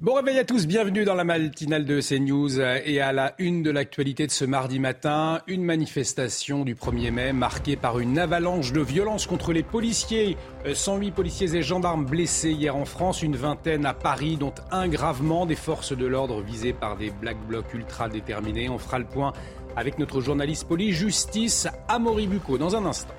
Bon réveil à tous, bienvenue dans la matinale de CNews et à la une de l'actualité de ce mardi matin, une manifestation du 1er mai marquée par une avalanche de violence contre les policiers. 108 policiers et gendarmes blessés hier en France, une vingtaine à Paris, dont un gravement des forces de l'ordre visées par des black blocs ultra déterminés. On fera le point avec notre journaliste police justice Amaury Bucco dans un instant.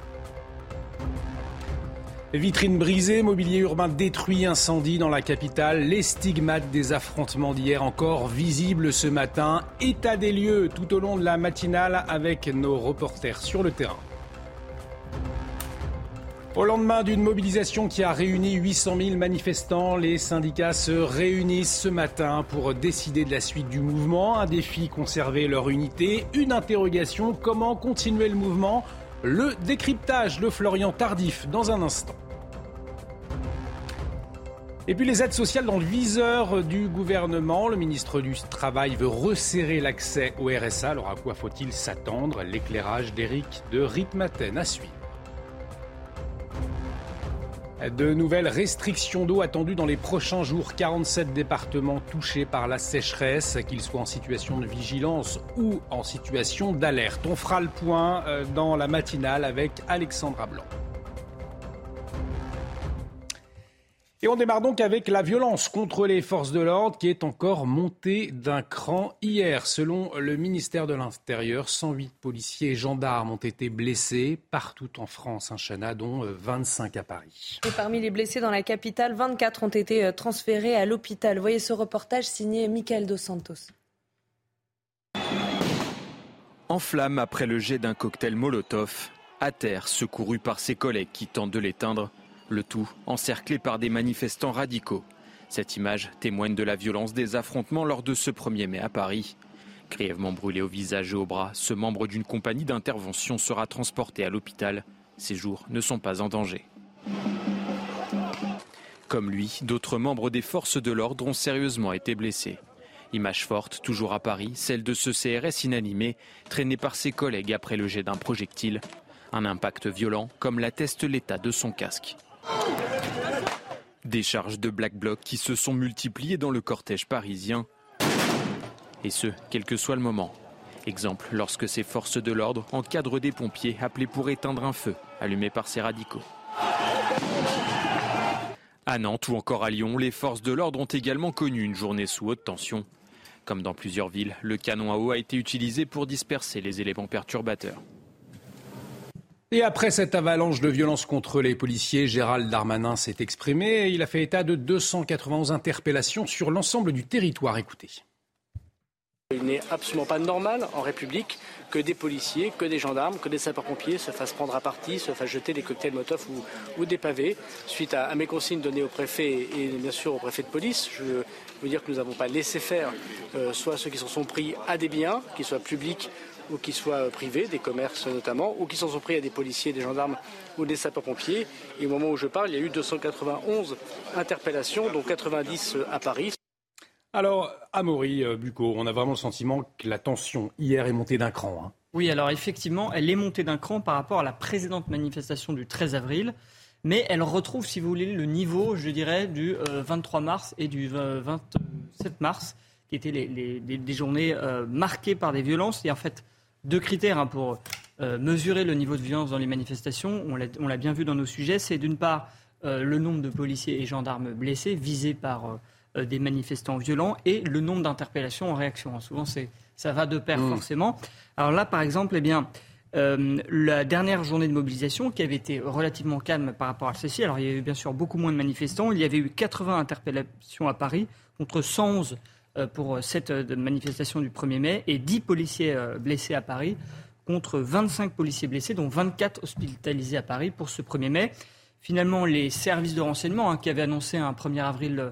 Vitrines brisées, mobilier urbain détruit, incendie dans la capitale, les stigmates des affrontements d'hier encore visibles ce matin. État des lieux tout au long de la matinale avec nos reporters sur le terrain. Au lendemain d'une mobilisation qui a réuni 800 000 manifestants, les syndicats se réunissent ce matin pour décider de la suite du mouvement. Un défi, conserver leur unité. Une interrogation, comment continuer le mouvement? Le décryptage de Florian Tardif dans un instant. Et puis les aides sociales dans le viseur du gouvernement. Le ministre du Travail veut resserrer l'accès au RSA. Alors à quoi faut-il s'attendre? L'éclairage d'Éric de Ritmaten à suivre. De nouvelles restrictions d'eau attendues dans les prochains jours. 47 départements touchés par la sécheresse, qu'ils soient en situation de vigilance ou en situation d'alerte. On fera le point euh, dans la matinale avec Alexandra Blanc. Et on démarre donc avec la violence contre les forces de l'ordre qui est encore montée d'un cran hier. Selon le ministère de l'Intérieur, 108 policiers et gendarmes ont été blessés partout en France, un Chana, dont 25 à Paris. Et parmi les blessés dans la capitale, 24 ont été euh, transférés à l'hôpital. Voyez ce reportage signé Michael Dos Santos. En flamme après le jet d'un cocktail Molotov, à terre, secouru par ses collègues qui tentent de l'éteindre, le tout encerclé par des manifestants radicaux. Cette image témoigne de la violence des affrontements lors de ce 1er mai à Paris. Grièvement brûlé au visage et au bras, ce membre d'une compagnie d'intervention sera transporté à l'hôpital. Ses jours ne sont pas en danger. Comme lui, d'autres membres des forces de l'ordre ont sérieusement été blessés. Image forte, toujours à Paris, celle de ce CRS inanimé, traîné par ses collègues après le jet d'un projectile. Un impact violent, comme l'atteste l'état de son casque. Des charges de Black Bloc qui se sont multipliées dans le cortège parisien. Et ce, quel que soit le moment. Exemple, lorsque ces forces de l'ordre encadrent des pompiers appelés pour éteindre un feu allumé par ces radicaux. À Nantes ou encore à Lyon, les forces de l'ordre ont également connu une journée sous haute tension. Comme dans plusieurs villes, le canon à eau a été utilisé pour disperser les éléments perturbateurs. Et après cette avalanche de violence contre les policiers, Gérald Darmanin s'est exprimé. Il a fait état de 291 interpellations sur l'ensemble du territoire. Écoutez. Il n'est absolument pas normal en République que des policiers, que des gendarmes, que des sapeurs-pompiers se fassent prendre à partie, se fassent jeter des cocktails Molotov ou, des pavés. Suite à, mes consignes données au préfet et bien sûr au préfet de police, je veux dire que nous n'avons pas laissé faire euh, soit ceux qui se sont pris à des biens, qu'ils soient publics ou qui soient privés, des commerces notamment, ou qui s'en sont pris à des policiers, des gendarmes ou des sapeurs-pompiers. Et au moment où je parle, il y a eu 291 interpellations, dont 90 à Paris. Alors, Amaury euh, Bucco, on a vraiment le sentiment que la tension hier est montée d'un cran. Hein. Oui, alors effectivement, elle est montée d'un cran par rapport à la précédente manifestation du 13 avril, mais elle retrouve, si vous voulez, le niveau, je dirais, du 23 euh, mars et du 27 mars, qui étaient les, des journées euh, marquées par des violences. Et en fait, deux critères hein, pour euh, mesurer le niveau de violence dans les manifestations. On l'a bien vu dans nos sujets. C'est d'une part euh, le nombre de policiers et gendarmes blessés visés par euh, des manifestants violents et le nombre d'interpellations en réaction. Souvent, ça va de pair mmh. forcément. Alors là, par exemple, eh bien, la dernière journée de mobilisation, qui avait été relativement calme par rapport à celle-ci, alors il y a eu bien sûr beaucoup moins de manifestants. Il y avait eu 80 interpellations à Paris contre 111 euh, pour cette euh, manifestation du 1er mai et 10 policiers euh, blessés à Paris contre 25 policiers blessés, dont 24 hospitalisés à Paris pour ce 1er mai. Finalement, les services de renseignement hein, qui avaient annoncé un 1er avril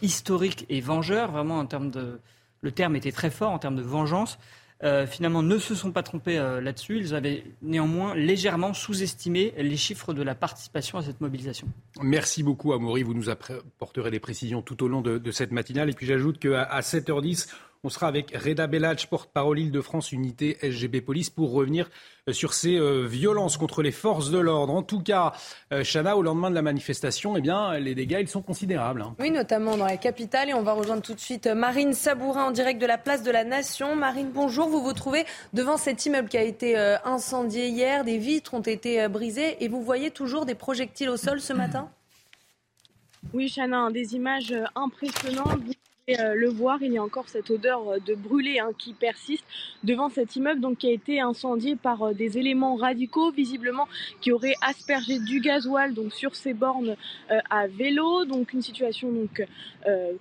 historique et vengeur, vraiment en termes de... Le terme était très fort en termes de vengeance. Euh, finalement ne se sont pas trompés euh, là-dessus. Ils avaient néanmoins légèrement sous-estimé les chiffres de la participation à cette mobilisation. Merci beaucoup, Amaury. Vous nous apporterez des précisions tout au long de, cette matinale. Et puis j'ajoute qu'à 7h10, On sera avec Reda Bellach, porte-parole Île-de-France Unité SGB Police, pour revenir euh, sur ces euh, violences contre les forces de l'ordre. En tout cas, euh, Chana, au lendemain de la manifestation, eh bien, les dégâts, ils sont considérables. Hein. Oui, notamment dans la capitale. Et on va rejoindre tout de suite Marine Sabourin en direct de la place de la Nation. Marine, bonjour. Vous vous trouvez devant cet immeuble qui a été incendié hier. Des vitres ont été brisées et vous voyez toujours des projectiles au sol ce matin? Oui, Chana, des images impressionnantes. Euh, le voir, il y a encore cette odeur euh, de brûlé hein, qui persiste devant cet immeuble donc qui a été incendié par euh, des éléments radicaux visiblement qui auraient aspergé du gasoil donc sur ces bornes à vélo. Donc une situation donc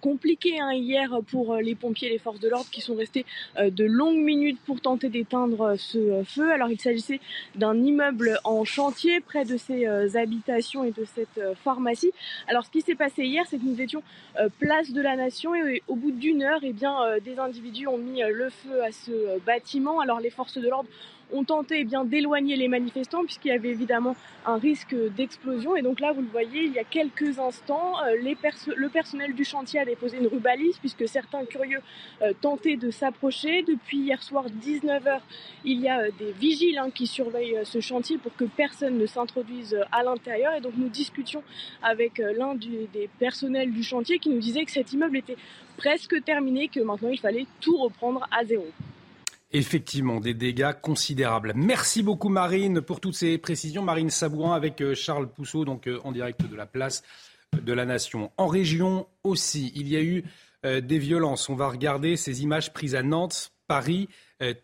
compliquée hein, hier pour les pompiers et les forces de l'ordre qui sont restés de longues minutes pour tenter d'éteindre ce feu. Alors il s'agissait d'un immeuble en chantier près de ces habitations et de cette pharmacie. Alors ce qui s'est passé hier c'est que nous étions place de la nation et au bout d'une heure, eh euh, des individus ont mis euh, le feu à ce euh, bâtiment. Alors les forces de l'ordre ont tenté eh bien d'éloigner les manifestants puisqu'il y avait évidemment un risque d'explosion. Et donc là, vous le voyez, il y a quelques instants, euh, le personnel du chantier a déposé une rubalise puisque certains curieux euh, tentaient de s'approcher. Depuis hier soir 19h, il y a euh, des vigiles hein, qui surveillent ce chantier pour que personne ne s'introduise à l'intérieur. Et donc nous discutions avec l'un des personnels du chantier qui nous disait que cet immeuble était presque terminé, que maintenant il fallait tout reprendre à zéro. Effectivement, des dégâts considérables. Merci beaucoup Marine pour toutes ces précisions. Marine Sabourin avec euh, Charles Pousseau, donc euh, en direct de la place de la Nation. En région aussi, il y a eu euh, des violences. On va regarder ces images prises à Nantes, Paris,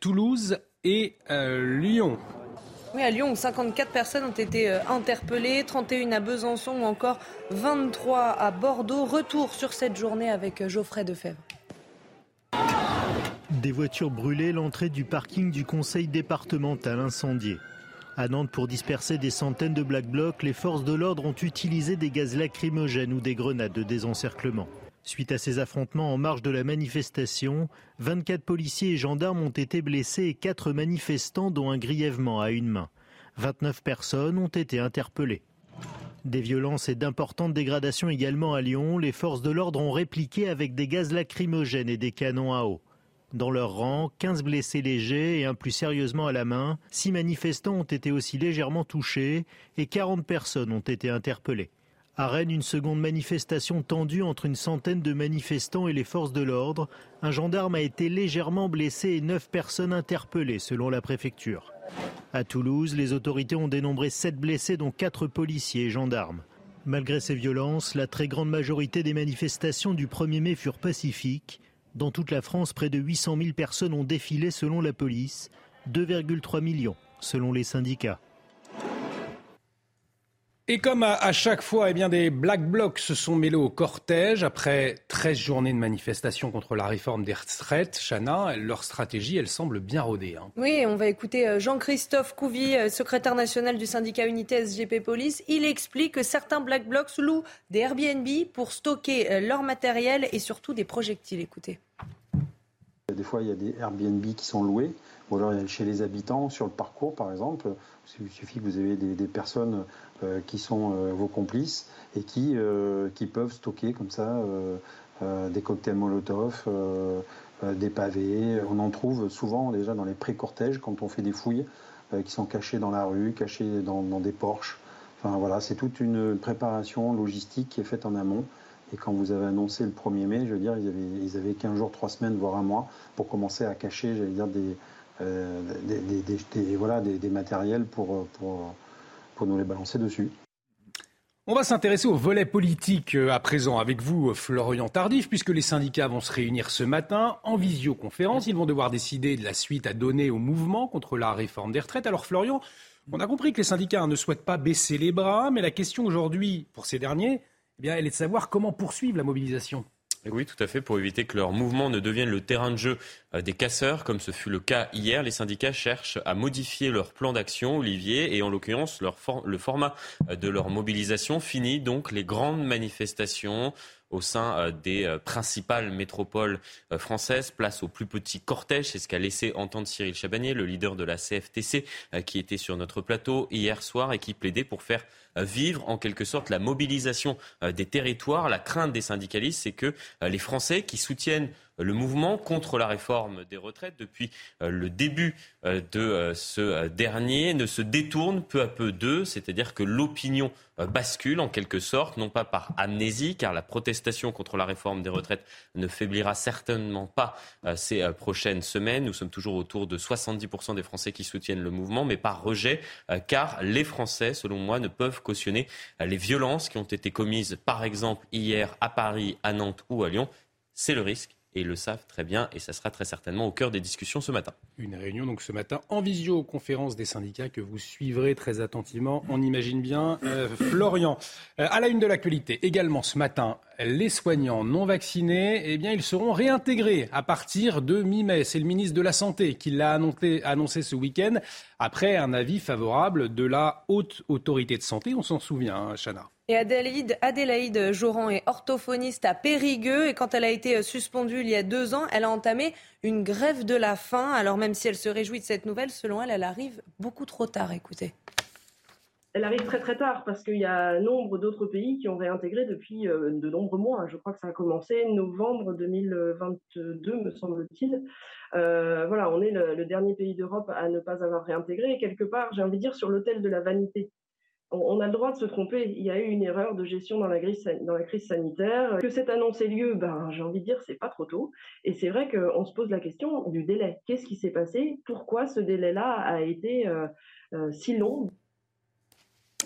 Toulouse et Lyon. Oui, à Lyon, où 54 personnes ont été interpellées, 31 à Besançon ou encore 23 à Bordeaux. Retour sur cette journée avec Geoffrey Defebvre. Des voitures brûlées, l'entrée du parking du conseil départemental incendié. À Nantes, pour disperser des centaines de black blocs, les forces de l'ordre ont utilisé des gaz lacrymogènes ou des grenades de désencerclement. Suite à ces affrontements en marge de la manifestation, 24 policiers et gendarmes ont été blessés et 4 manifestants, dont un grièvement à une main. 29 personnes ont été interpellées. Des violences et d'importantes dégradations également à Lyon. Les forces de l'ordre ont répliqué avec des gaz lacrymogènes et des canons à eau. Dans leur rang, 15 blessés légers et un plus sérieusement à la main. Six manifestants ont été aussi légèrement touchés et 40 personnes ont été interpellées. À Rennes, une seconde manifestation tendue entre une centaine de manifestants et les forces de l'ordre. Un gendarme a été légèrement blessé et neuf personnes interpellées selon la préfecture. À Toulouse, les autorités ont dénombré sept blessés dont quatre policiers et gendarmes. Malgré ces violences, la très grande majorité des manifestations du 1er mai furent pacifiques. Dans toute la France, près de 800 000 personnes ont défilé selon la police, 2,3 millions selon les syndicats. Et comme à, chaque fois, eh bien, des Black Blocs se sont mêlés au cortège après 13 journées de manifestation contre la réforme des retraites. Chana, leur stratégie, elle semble bien rodée. Hein. Oui, on va écouter euh, Jean-Christophe Couvi, euh, secrétaire national du syndicat Unité SGP Police. Il explique que certains Black Blocs louent des Airbnb pour stocker euh, leur matériel et surtout des projectiles. Écoutez. Des fois, il y a des Airbnb qui sont loués, ou alors chez les habitants, sur le parcours par exemple. Il suffit que vous ayez des, personnes qui sont euh, vos complices et qui, euh, qui peuvent stocker comme ça des cocktails Molotov, des pavés. On en trouve souvent déjà dans les pré-cortèges quand on fait des fouilles qui sont cachés dans la rue, cachés dans, des porches. Enfin voilà, c'est toute une préparation logistique qui est faite en amont. Et quand vous avez annoncé le 1er mai, je veux dire, ils avaient, ils avaient 15 jours, 3 semaines, voire un mois pour commencer à cacher, j'allais dire, des, euh, voilà, des, matériels pour, On va s'intéresser au volet politique euh, à présent avec vous, Florian Tardif, puisque les syndicats vont se réunir ce matin en visioconférence. Ils vont devoir décider de la suite à donner au mouvement contre la réforme des retraites. Alors Florian, on a compris que les syndicats ne souhaitent pas baisser les bras, mais la question aujourd'hui pour ces derniers, eh bien, elle est de savoir comment poursuivre la mobilisation. Oui, tout à fait. Pour éviter que leur mouvement ne devienne le terrain de jeu euh, des casseurs, comme ce fut le cas hier, les syndicats cherchent à modifier leur plan d'action, Olivier, et en l'occurrence le format euh, de leur mobilisation. Fini donc les grandes manifestations au sein euh, des principales métropoles françaises. Place au plus petit cortège, c'est ce qu'a laissé entendre Cyril Chabanier, le leader de la CFTC, qui était sur notre plateau hier soir et qui plaidait pour faire vivre en quelque sorte la mobilisation des territoires. La crainte des syndicalistes, c'est que les Français qui soutiennent le mouvement contre la réforme des retraites depuis euh, le début euh, de euh, ce dernier ne se détourne peu à peu d'eux, c'est-à-dire que l'opinion bascule en quelque sorte, non pas par amnésie, car la protestation contre la réforme des retraites ne faiblira certainement pas ces prochaines semaines. Nous sommes toujours autour de 70% des Français qui soutiennent le mouvement, mais par rejet, car les Français, selon moi, ne peuvent cautionner les violences qui ont été commises, par exemple, hier à Paris, à Nantes ou à Lyon. C'est le risque et le savent très bien et ça sera très certainement au cœur des discussions ce matin. Une réunion donc ce matin en visioconférence des syndicats que vous suivrez très attentivement, on imagine bien. Euh, Florian, euh, à la une de l'actualité, également ce matin, les soignants non vaccinés, eh bien, ils seront réintégrés à partir de mi-mai. C'est le ministre de la Santé qui l'a annoncé, ce week-end après un avis favorable de la haute autorité de santé. On s'en souvient, hein, Chana. Et Adélaïde, Adélaïde Joran est orthophoniste à Périgueux et quand elle a été suspendue il y a deux ans, elle a entamé une grève de la faim. Alors même si elle se réjouit de cette nouvelle, selon elle, elle arrive beaucoup trop tard. Écoutez. Elle arrive très très tard parce qu'il y a nombre d'autres pays qui ont réintégré depuis euh, de nombreux mois. Je crois que ça a commencé novembre 2022, me semble-t-il. Euh, voilà, on est le, dernier pays d'Europe à ne pas avoir réintégré. Et quelque part, j'ai envie de dire, sur l'autel de la vanité on a le droit de se tromper. Il y a eu une erreur de gestion dans la, crise, sanitaire. Que cette annonce ait lieu, ben, j'ai envie de dire, c'est pas trop tôt. Et c'est vrai qu'on se pose la question du délai. Qu'est-ce qui s'est passé? Pourquoi ce délai-là a été euh, si long?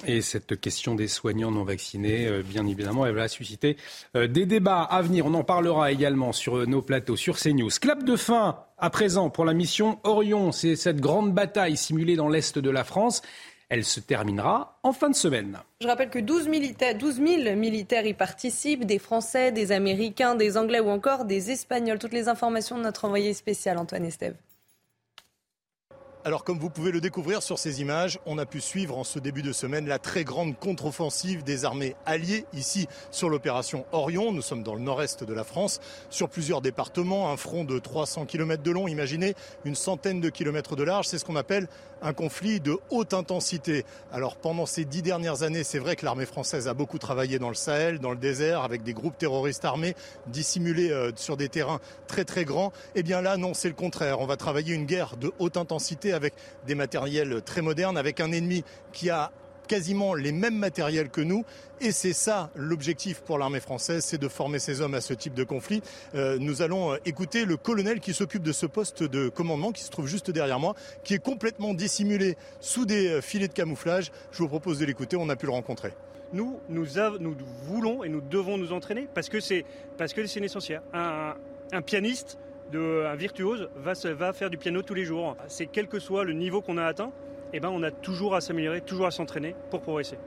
Et cette question des soignants non vaccinés, euh, bien évidemment, elle va susciter des débats à venir. On en parlera également sur nos plateaux, sur CNews. Clap de fin à présent pour la mission Orion. C'est cette grande bataille simulée dans l'Est de la France. Elle se terminera en fin de semaine. Je rappelle que 12, militaires, 12 000 militaires y participent, des Français, des Américains, des Anglais ou encore des Espagnols. Toutes les informations de notre envoyé spécial Antoine Estève. Alors comme vous pouvez le découvrir sur ces images, on a pu suivre en ce début de semaine la très grande contre-offensive des armées alliées ici sur l'opération Orion. Nous sommes dans le nord-est de la France, sur plusieurs départements, un front de 300 km de long, imaginez une centaine de kilomètres de large. C'est ce qu'on appelle un conflit de haute intensité. Alors pendant ces dix dernières années, c'est vrai que l'armée française a beaucoup travaillé dans le Sahel, dans le désert, avec des groupes terroristes armés dissimulés euh, sur des terrains très très grands. Eh bien là, non, c'est le contraire. On va travailler une guerre de haute intensité avec des matériels très modernes, avec un ennemi qui a quasiment les mêmes matériels que nous. Et c'est ça l'objectif pour l'armée française, c'est de former ces hommes à ce type de conflit. Euh, nous allons euh, écouter le colonel qui s'occupe de ce poste de commandement, qui se trouve juste derrière moi, qui est complètement dissimulé sous des euh, filets de camouflage. Je vous propose de l'écouter, on a pu le rencontrer. Nous, nous, voulons et nous devons nous entraîner parce que c'est parce que essentiel. Un, un pianiste de, un virtuose va, faire du piano tous les jours. C'est quel que soit le niveau qu'on a atteint, eh ben, on a toujours à s'améliorer, toujours à s'entraîner pour progresser.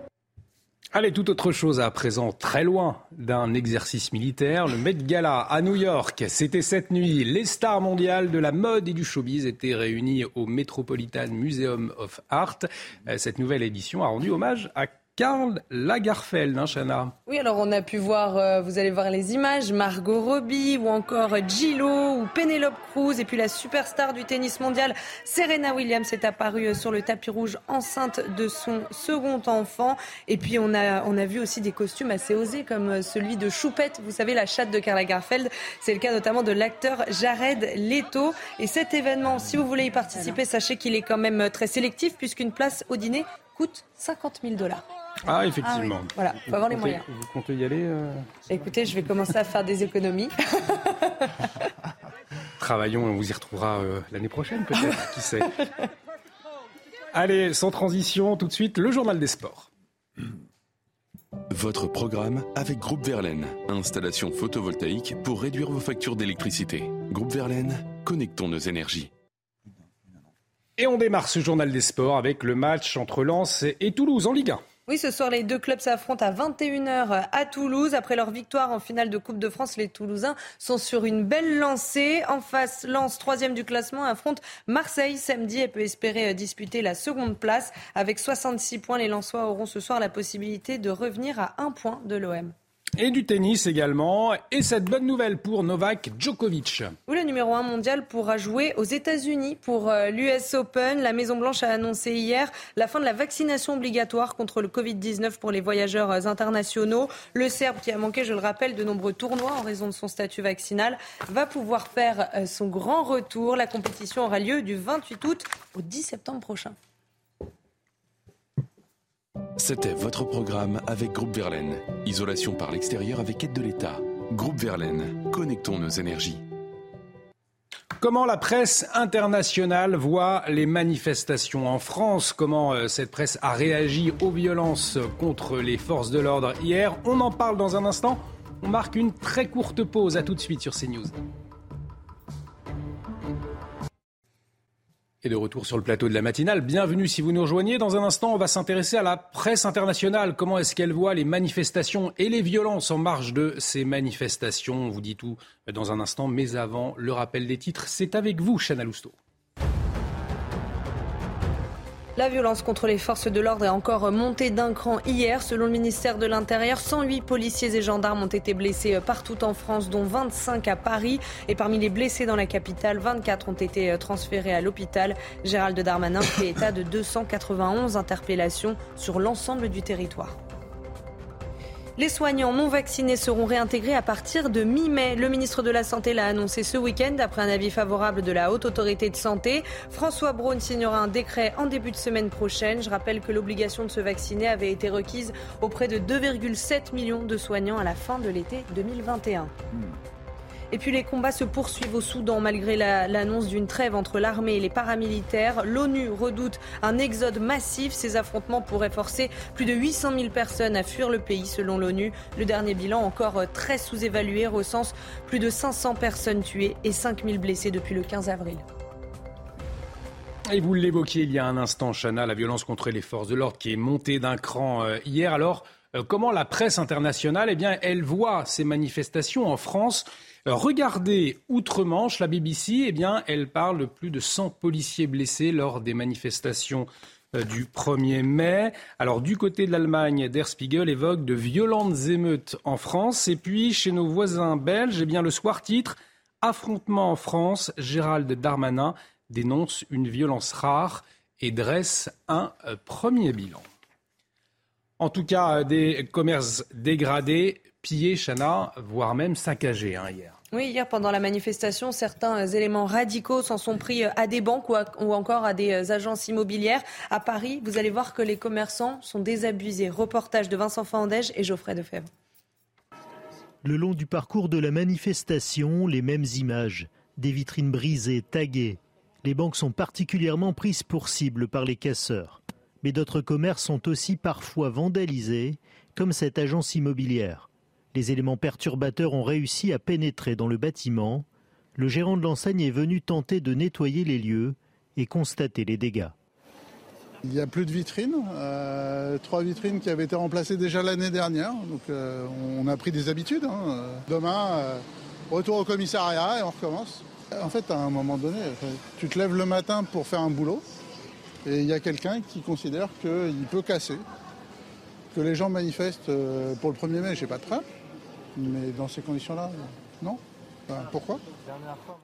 Allez, tout autre chose à présent, très loin d'un exercice militaire. Le Met Gala à New York, c'était cette nuit. Les stars mondiales de la mode et du showbiz étaient réunies au Metropolitan Museum of Art. Euh, cette nouvelle édition a rendu hommage à Karl Lagerfeld, hein, Chana Oui, alors on a pu voir, euh, vous allez voir les images, Margot Robbie ou encore Gillo ou Penelope Cruz et puis la superstar du tennis mondial Serena Williams est apparue sur le tapis rouge enceinte de son second enfant. Et puis on a, on a vu aussi des costumes assez osés comme celui de Choupette, vous savez la chatte de Karl Lagerfeld. C'est le cas notamment de l'acteur Jared Leto. Et cet événement, si vous voulez y participer, sachez qu'il est quand même très sélectif puisqu'une place au dîner coûte 50 000 dollars. Ah, effectivement. Ah voilà, il faut avoir les moyens. Vous comptez y aller euh, Écoutez, je vais commencer à faire des économies. Travaillons, on vous y retrouvera euh, l'année prochaine peut-être, qui sait. Allez, sans transition, tout de suite, le journal des sports. Votre programme avec Groupe Verlaine. Installation photovoltaïque pour réduire vos factures d'électricité. Groupe Verlaine, connectons nos énergies. Et on démarre ce journal des sports avec le match entre Lens et Toulouse en Ligue 1. Oui, ce soir, les deux clubs s'affrontent à 21h à Toulouse. Après leur victoire en finale de Coupe de France, les Toulousains sont sur une belle lancée. En face, Lens, troisième du classement, affronte Marseille samedi et peut espérer euh, disputer la seconde place. Avec 66 points, les Lensois auront ce soir la possibilité de revenir à un point de l'OM. Et du tennis également. Et cette bonne nouvelle pour Novak Djokovic. Le numéro 1 mondial pourra jouer aux États-Unis pour euh, l'US Open. La Maison-Blanche a annoncé hier la fin de la vaccination obligatoire contre le Covid-19 pour les voyageurs euh, internationaux. Le Serbe, qui a manqué, je le rappelle, de nombreux tournois en raison de son statut vaccinal, va pouvoir faire euh, son grand retour. La compétition aura lieu du 28 août au 10 septembre prochain. C'était votre programme avec Groupe Verlaine. Isolation par l'extérieur avec aide de l'État. Groupe Verlaine, connectons nos énergies. Comment la presse internationale voit les manifestations en France? Comment euh, cette presse a réagi aux violences contre les forces de l'ordre hier? On en parle dans un instant. On marque une très courte pause. À tout de suite sur CNews. De retour sur le plateau de la matinale. Bienvenue si vous nous rejoignez. Dans un instant, on va s'intéresser à la presse internationale. Comment est-ce qu'elle voit les manifestations et les violences en marge de ces manifestations? On vous dit tout dans un instant. Mais avant, le rappel des titres, c'est avec vous, Chana Lousteau. La violence contre les forces de l'ordre est encore montée d'un cran hier. Selon le ministère de l'Intérieur, 108 policiers et gendarmes ont été blessés partout en France, dont 25 à Paris. Et parmi les blessés dans la capitale, 24 ont été transférés à l'hôpital. Gérald Darmanin fait état de 291 interpellations sur l'ensemble du territoire. Les soignants non vaccinés seront réintégrés à partir de mi-mai. Le ministre de la Santé l'a annoncé ce week-end après un avis favorable de la Haute Autorité de Santé. François Braun signera un décret en début de semaine prochaine. Je rappelle que l'obligation de se vacciner avait été requise auprès de 2,7 millions de soignants à la fin de l'été 2021. Et puis les combats se poursuivent au Soudan malgré l'annonce d'une trêve entre l'armée et les paramilitaires. L'ONU redoute un exode massif. Ces affrontements pourraient forcer plus de 800 000 personnes à fuir le pays selon l'ONU. Le dernier bilan, encore très sous-évalué, recense plus de 500 personnes tuées et 5 000 blessés depuis le 15 avril. Et vous l'évoquiez il y a un instant, Chana, la violence contre les forces de l'ordre qui est montée d'un cran euh, hier. Alors, euh, comment la presse internationale, eh bien, elle voit ces manifestations en France? Regardez outre-Manche, la BBC, eh elle parle de plus de 100 policiers blessés lors des manifestations euh, du 1er mai. Alors du côté de l'Allemagne, Der Spiegel évoque de violentes émeutes en France. Et puis chez nos voisins belges, eh bien, le soir titre Affrontement en France, Gérald Darmanin dénonce une violence rare et dresse un euh, premier bilan. En tout cas, des commerces dégradés, pillés, Chana, voire même saccagés hein, hier. Oui, hier pendant la manifestation, certains éléments radicaux s'en sont pris à des banques ou, encore à des agences immobilières. À Paris, vous allez voir que les commerçants sont désabusés. Reportage de Vincent Fandège et Geoffrey Defebvre. Le long du parcours de la manifestation, les mêmes images. Des vitrines brisées, taguées. Les banques sont particulièrement prises pour cible par les casseurs. Mais d'autres commerces sont aussi parfois vandalisés, comme cette agence immobilière. Les éléments perturbateurs ont réussi à pénétrer dans le bâtiment. Le gérant de l'enseigne est venu tenter de nettoyer les lieux et constater les dégâts. Il n'y a plus de vitrines, euh, trois vitrines qui avaient été remplacées déjà l'année dernière, donc euh, on a pris des habitudes. Hein. Demain, euh, retour au commissariat et on recommence. En fait, à un moment donné, tu te lèves le matin pour faire un boulot et il y a quelqu'un qui considère qu'il peut casser, que les gens manifestent pour le 1er mai, j'ai pas de problème. Mais dans ces conditions-là, non. pourquoi?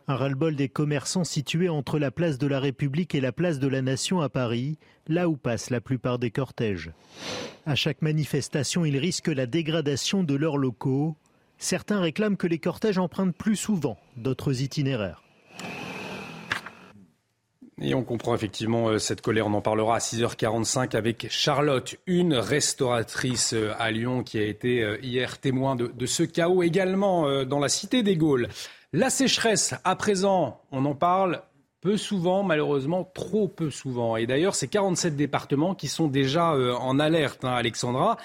Un ras-le-bol des commerçants situés entre la place de la République et la place de la Nation à Paris, là où passent la plupart des cortèges. À chaque manifestation, ils risquent la dégradation de leurs locaux. Certains réclament que les cortèges empruntent plus souvent d'autres itinéraires. Et on comprend effectivement euh, cette colère. On en parlera à 6h45 avec Charlotte, une restauratrice euh, à Lyon qui a été euh, hier témoin de, ce chaos également dans la cité des Gaules. La sécheresse, à présent, on en parle peu souvent, malheureusement, trop peu souvent. Et d'ailleurs, c'est 47 départements qui sont déjà en alerte, hein, Alexandra.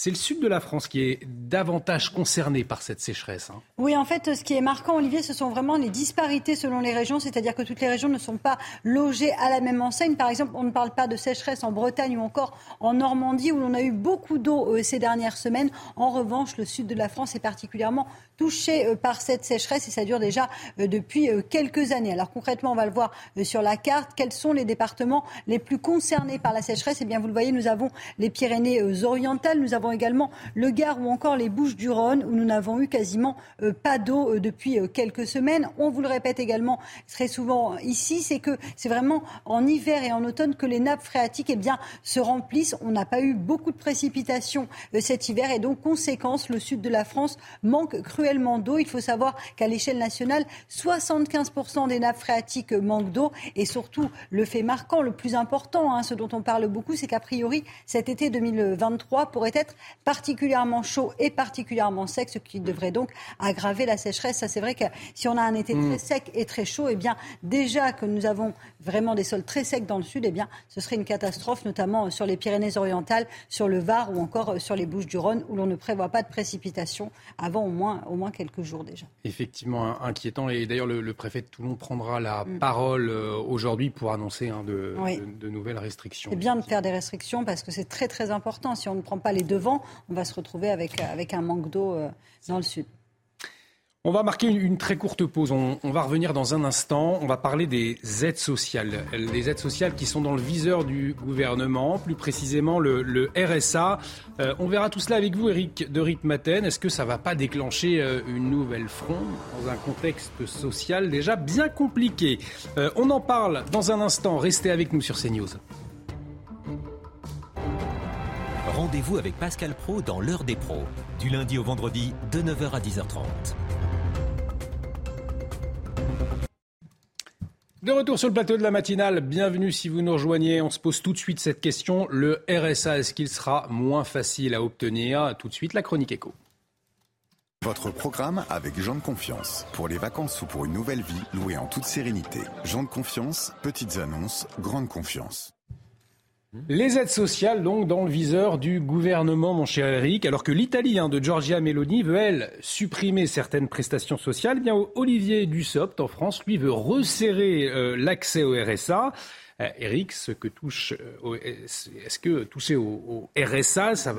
C'est le sud de la France qui est davantage concerné par cette sécheresse. Hein. Oui, en fait, ce qui est marquant, Olivier, ce sont vraiment les disparités selon les régions, c'est-à-dire que toutes les régions ne sont pas logées à la même enseigne. Par exemple, on ne parle pas de sécheresse en Bretagne ou encore en Normandie, où l'on a eu beaucoup d'eau euh, ces dernières semaines. En revanche, le sud de la France est particulièrement touché euh, par cette sécheresse et ça dure déjà euh, depuis quelques années. Alors concrètement, on va le voir sur la carte. Quels sont les départements les plus concernés par la sécheresse? Eh bien, vous le voyez, nous avons les Pyrénées orientales, nous avons également le Gard ou encore les Bouches du Rhône où nous n'avons eu quasiment pas d'eau depuis quelques semaines. On vous le répète également très souvent ici, c'est que c'est vraiment en hiver et en automne que les nappes phréatiques eh bien, se remplissent. On n'a pas eu beaucoup de précipitations cet hiver et donc conséquence, le sud de la France manque cruellement d'eau. Il faut savoir qu'à l'échelle nationale, 75% des nappes phréatiques manquent d'eau et surtout le fait marquant, le plus important, hein, ce dont on parle beaucoup, c'est qu'a priori cet été 2023 pourrait être particulièrement chaud et particulièrement sec, ce qui devrait donc aggraver la sécheresse. Ça, c'est vrai que si on a un été très sec et très chaud, eh bien déjà que nous avons vraiment des sols très secs dans le sud, eh bien ce serait une catastrophe, notamment sur les Pyrénées-Orientales, sur le Var ou encore sur les Bouches-du-Rhône, où l'on ne prévoit pas de précipitations avant au moins, au moins quelques jours déjà. Effectivement inquiétant. Et d'ailleurs, le, préfet de Toulon prendra la mm. parole euh, aujourd'hui pour annoncer hein, de, de, nouvelles restrictions. C'est bien de faire des restrictions parce que c'est très très important. Si on ne prend pas les devants, on va se retrouver avec, avec un manque d'eau euh, dans le sud. On va marquer une, très courte pause. On, va revenir dans un instant. On va parler des aides sociales. Les aides sociales qui sont dans le viseur du gouvernement, plus précisément le, RSA. Euh, on verra tout cela avec vous, Eric de Ritmaten. Est-ce que ça ne va pas déclencher euh, une nouvelle fronde dans un contexte social déjà bien compliqué? Euh, On en parle dans un instant. Restez avec nous sur CNews. Rendez-vous avec Pascal Pro dans l'heure des pros, du lundi au vendredi de 9h à 10h30. De retour sur le plateau de la matinale, bienvenue si vous nous rejoignez. On se pose tout de suite cette question. Le RSA, est-ce qu'il sera moins facile à obtenir? Tout de suite, la chronique écho. Votre programme avec Jean de Confiance. Pour les vacances ou pour une nouvelle vie, louée en toute sérénité. Jean de Confiance, petites annonces, grande confiance. Les aides sociales, donc, dans le viseur du gouvernement, mon cher Eric, alors que l'Italie de Giorgia Meloni veut, elle, supprimer certaines prestations sociales, eh bien, Olivier Dussopt, en France, lui, veut resserrer euh, l'accès au RSA. Eric, ce que touche, euh, est-ce que toucher au, RSA, ça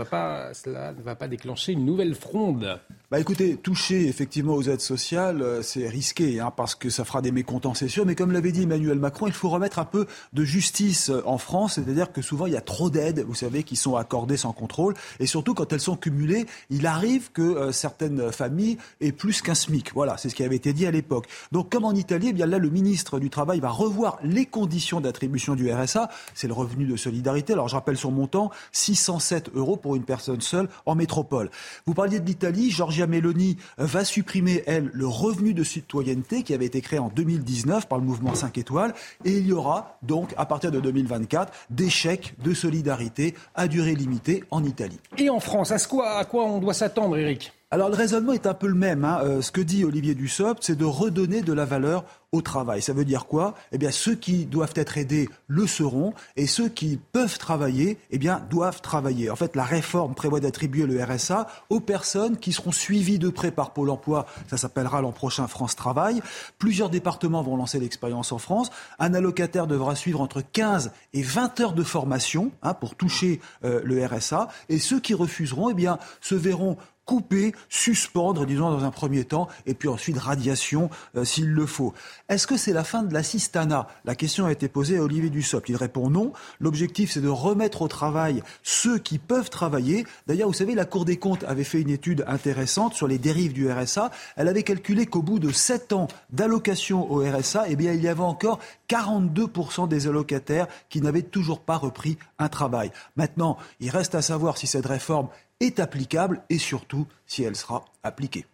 cela ne va pas déclencher une nouvelle fronde? Bah écoutez, toucher effectivement aux aides sociales, euh, c'est risqué, hein, parce que ça fera des mécontents, c'est sûr. Mais comme l'avait dit Emmanuel Macron, il faut remettre un peu de justice euh, en France, c'est-à-dire que souvent il y a trop d'aides, vous savez, qui sont accordées sans contrôle, et surtout quand elles sont cumulées, il arrive que certaines familles aient plus qu'un SMIC. Voilà, c'est ce qui avait été dit à l'époque. Donc comme en Italie, eh bien là le ministre du Travail va revoir les conditions d'attribution du RSA, c'est le revenu de solidarité. Alors je rappelle son montant, 607 euros pour une personne seule en métropole. Vous parliez de l'Italie, Giorgia Meloni va supprimer, elle, le revenu de citoyenneté qui avait été créé en 2019 par le mouvement 5 étoiles. Et il y aura donc, à partir de 2024, des chèques de solidarité à durée limitée en Italie. Et en France, à quoi, à quoi on doit s'attendre, Eric alors le raisonnement est un peu le même. Hein. Euh, ce que dit Olivier Dussopt, c'est de redonner de la valeur au travail. Ça veut dire quoi? Eh bien, ceux qui doivent être aidés le seront, et ceux qui peuvent travailler, eh bien, doivent travailler. En fait, la réforme prévoit d'attribuer le RSA aux personnes qui seront suivies de près par Pôle Emploi. Ça s'appellera l'an prochain France Travail. Plusieurs départements vont lancer l'expérience en France. Un allocataire devra suivre entre 15 et 20 heures de formation hein, pour toucher euh, le RSA, et ceux qui refuseront, eh bien, se verront couper, suspendre, disons dans un premier temps, et puis ensuite radiation euh, s'il le faut. Est-ce que c'est la fin de l'assistanat? La question a été posée à Olivier Dussopt. Il répond non. L'objectif, c'est de remettre au travail ceux qui peuvent travailler. D'ailleurs, vous savez, la Cour des comptes avait fait une étude intéressante sur les dérives du RSA. Elle avait calculé qu'au bout de 7 ans d'allocation au RSA, eh bien, il y avait encore 42% des allocataires qui n'avaient toujours pas repris un travail. Maintenant, il reste à savoir si cette réforme est applicable et surtout si elle sera appliquée.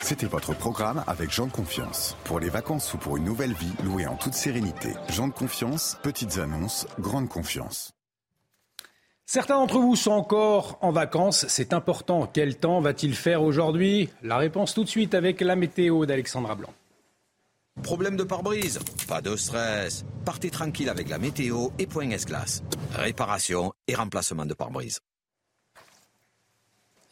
C'était votre programme avec Jean de Confiance. Pour les vacances ou pour une nouvelle vie, louée en toute sérénité. Jean de Confiance, petites annonces, grande confiance. Certains d'entre vous sont encore en vacances. C'est important. Quel temps va-t-il faire aujourd'hui? La réponse tout de suite avec la météo d'Alexandra Blanc. Problème de pare-brise Pas de stress. Partez tranquille avec la météo et point S-Glace. Réparation et remplacement de pare-brise.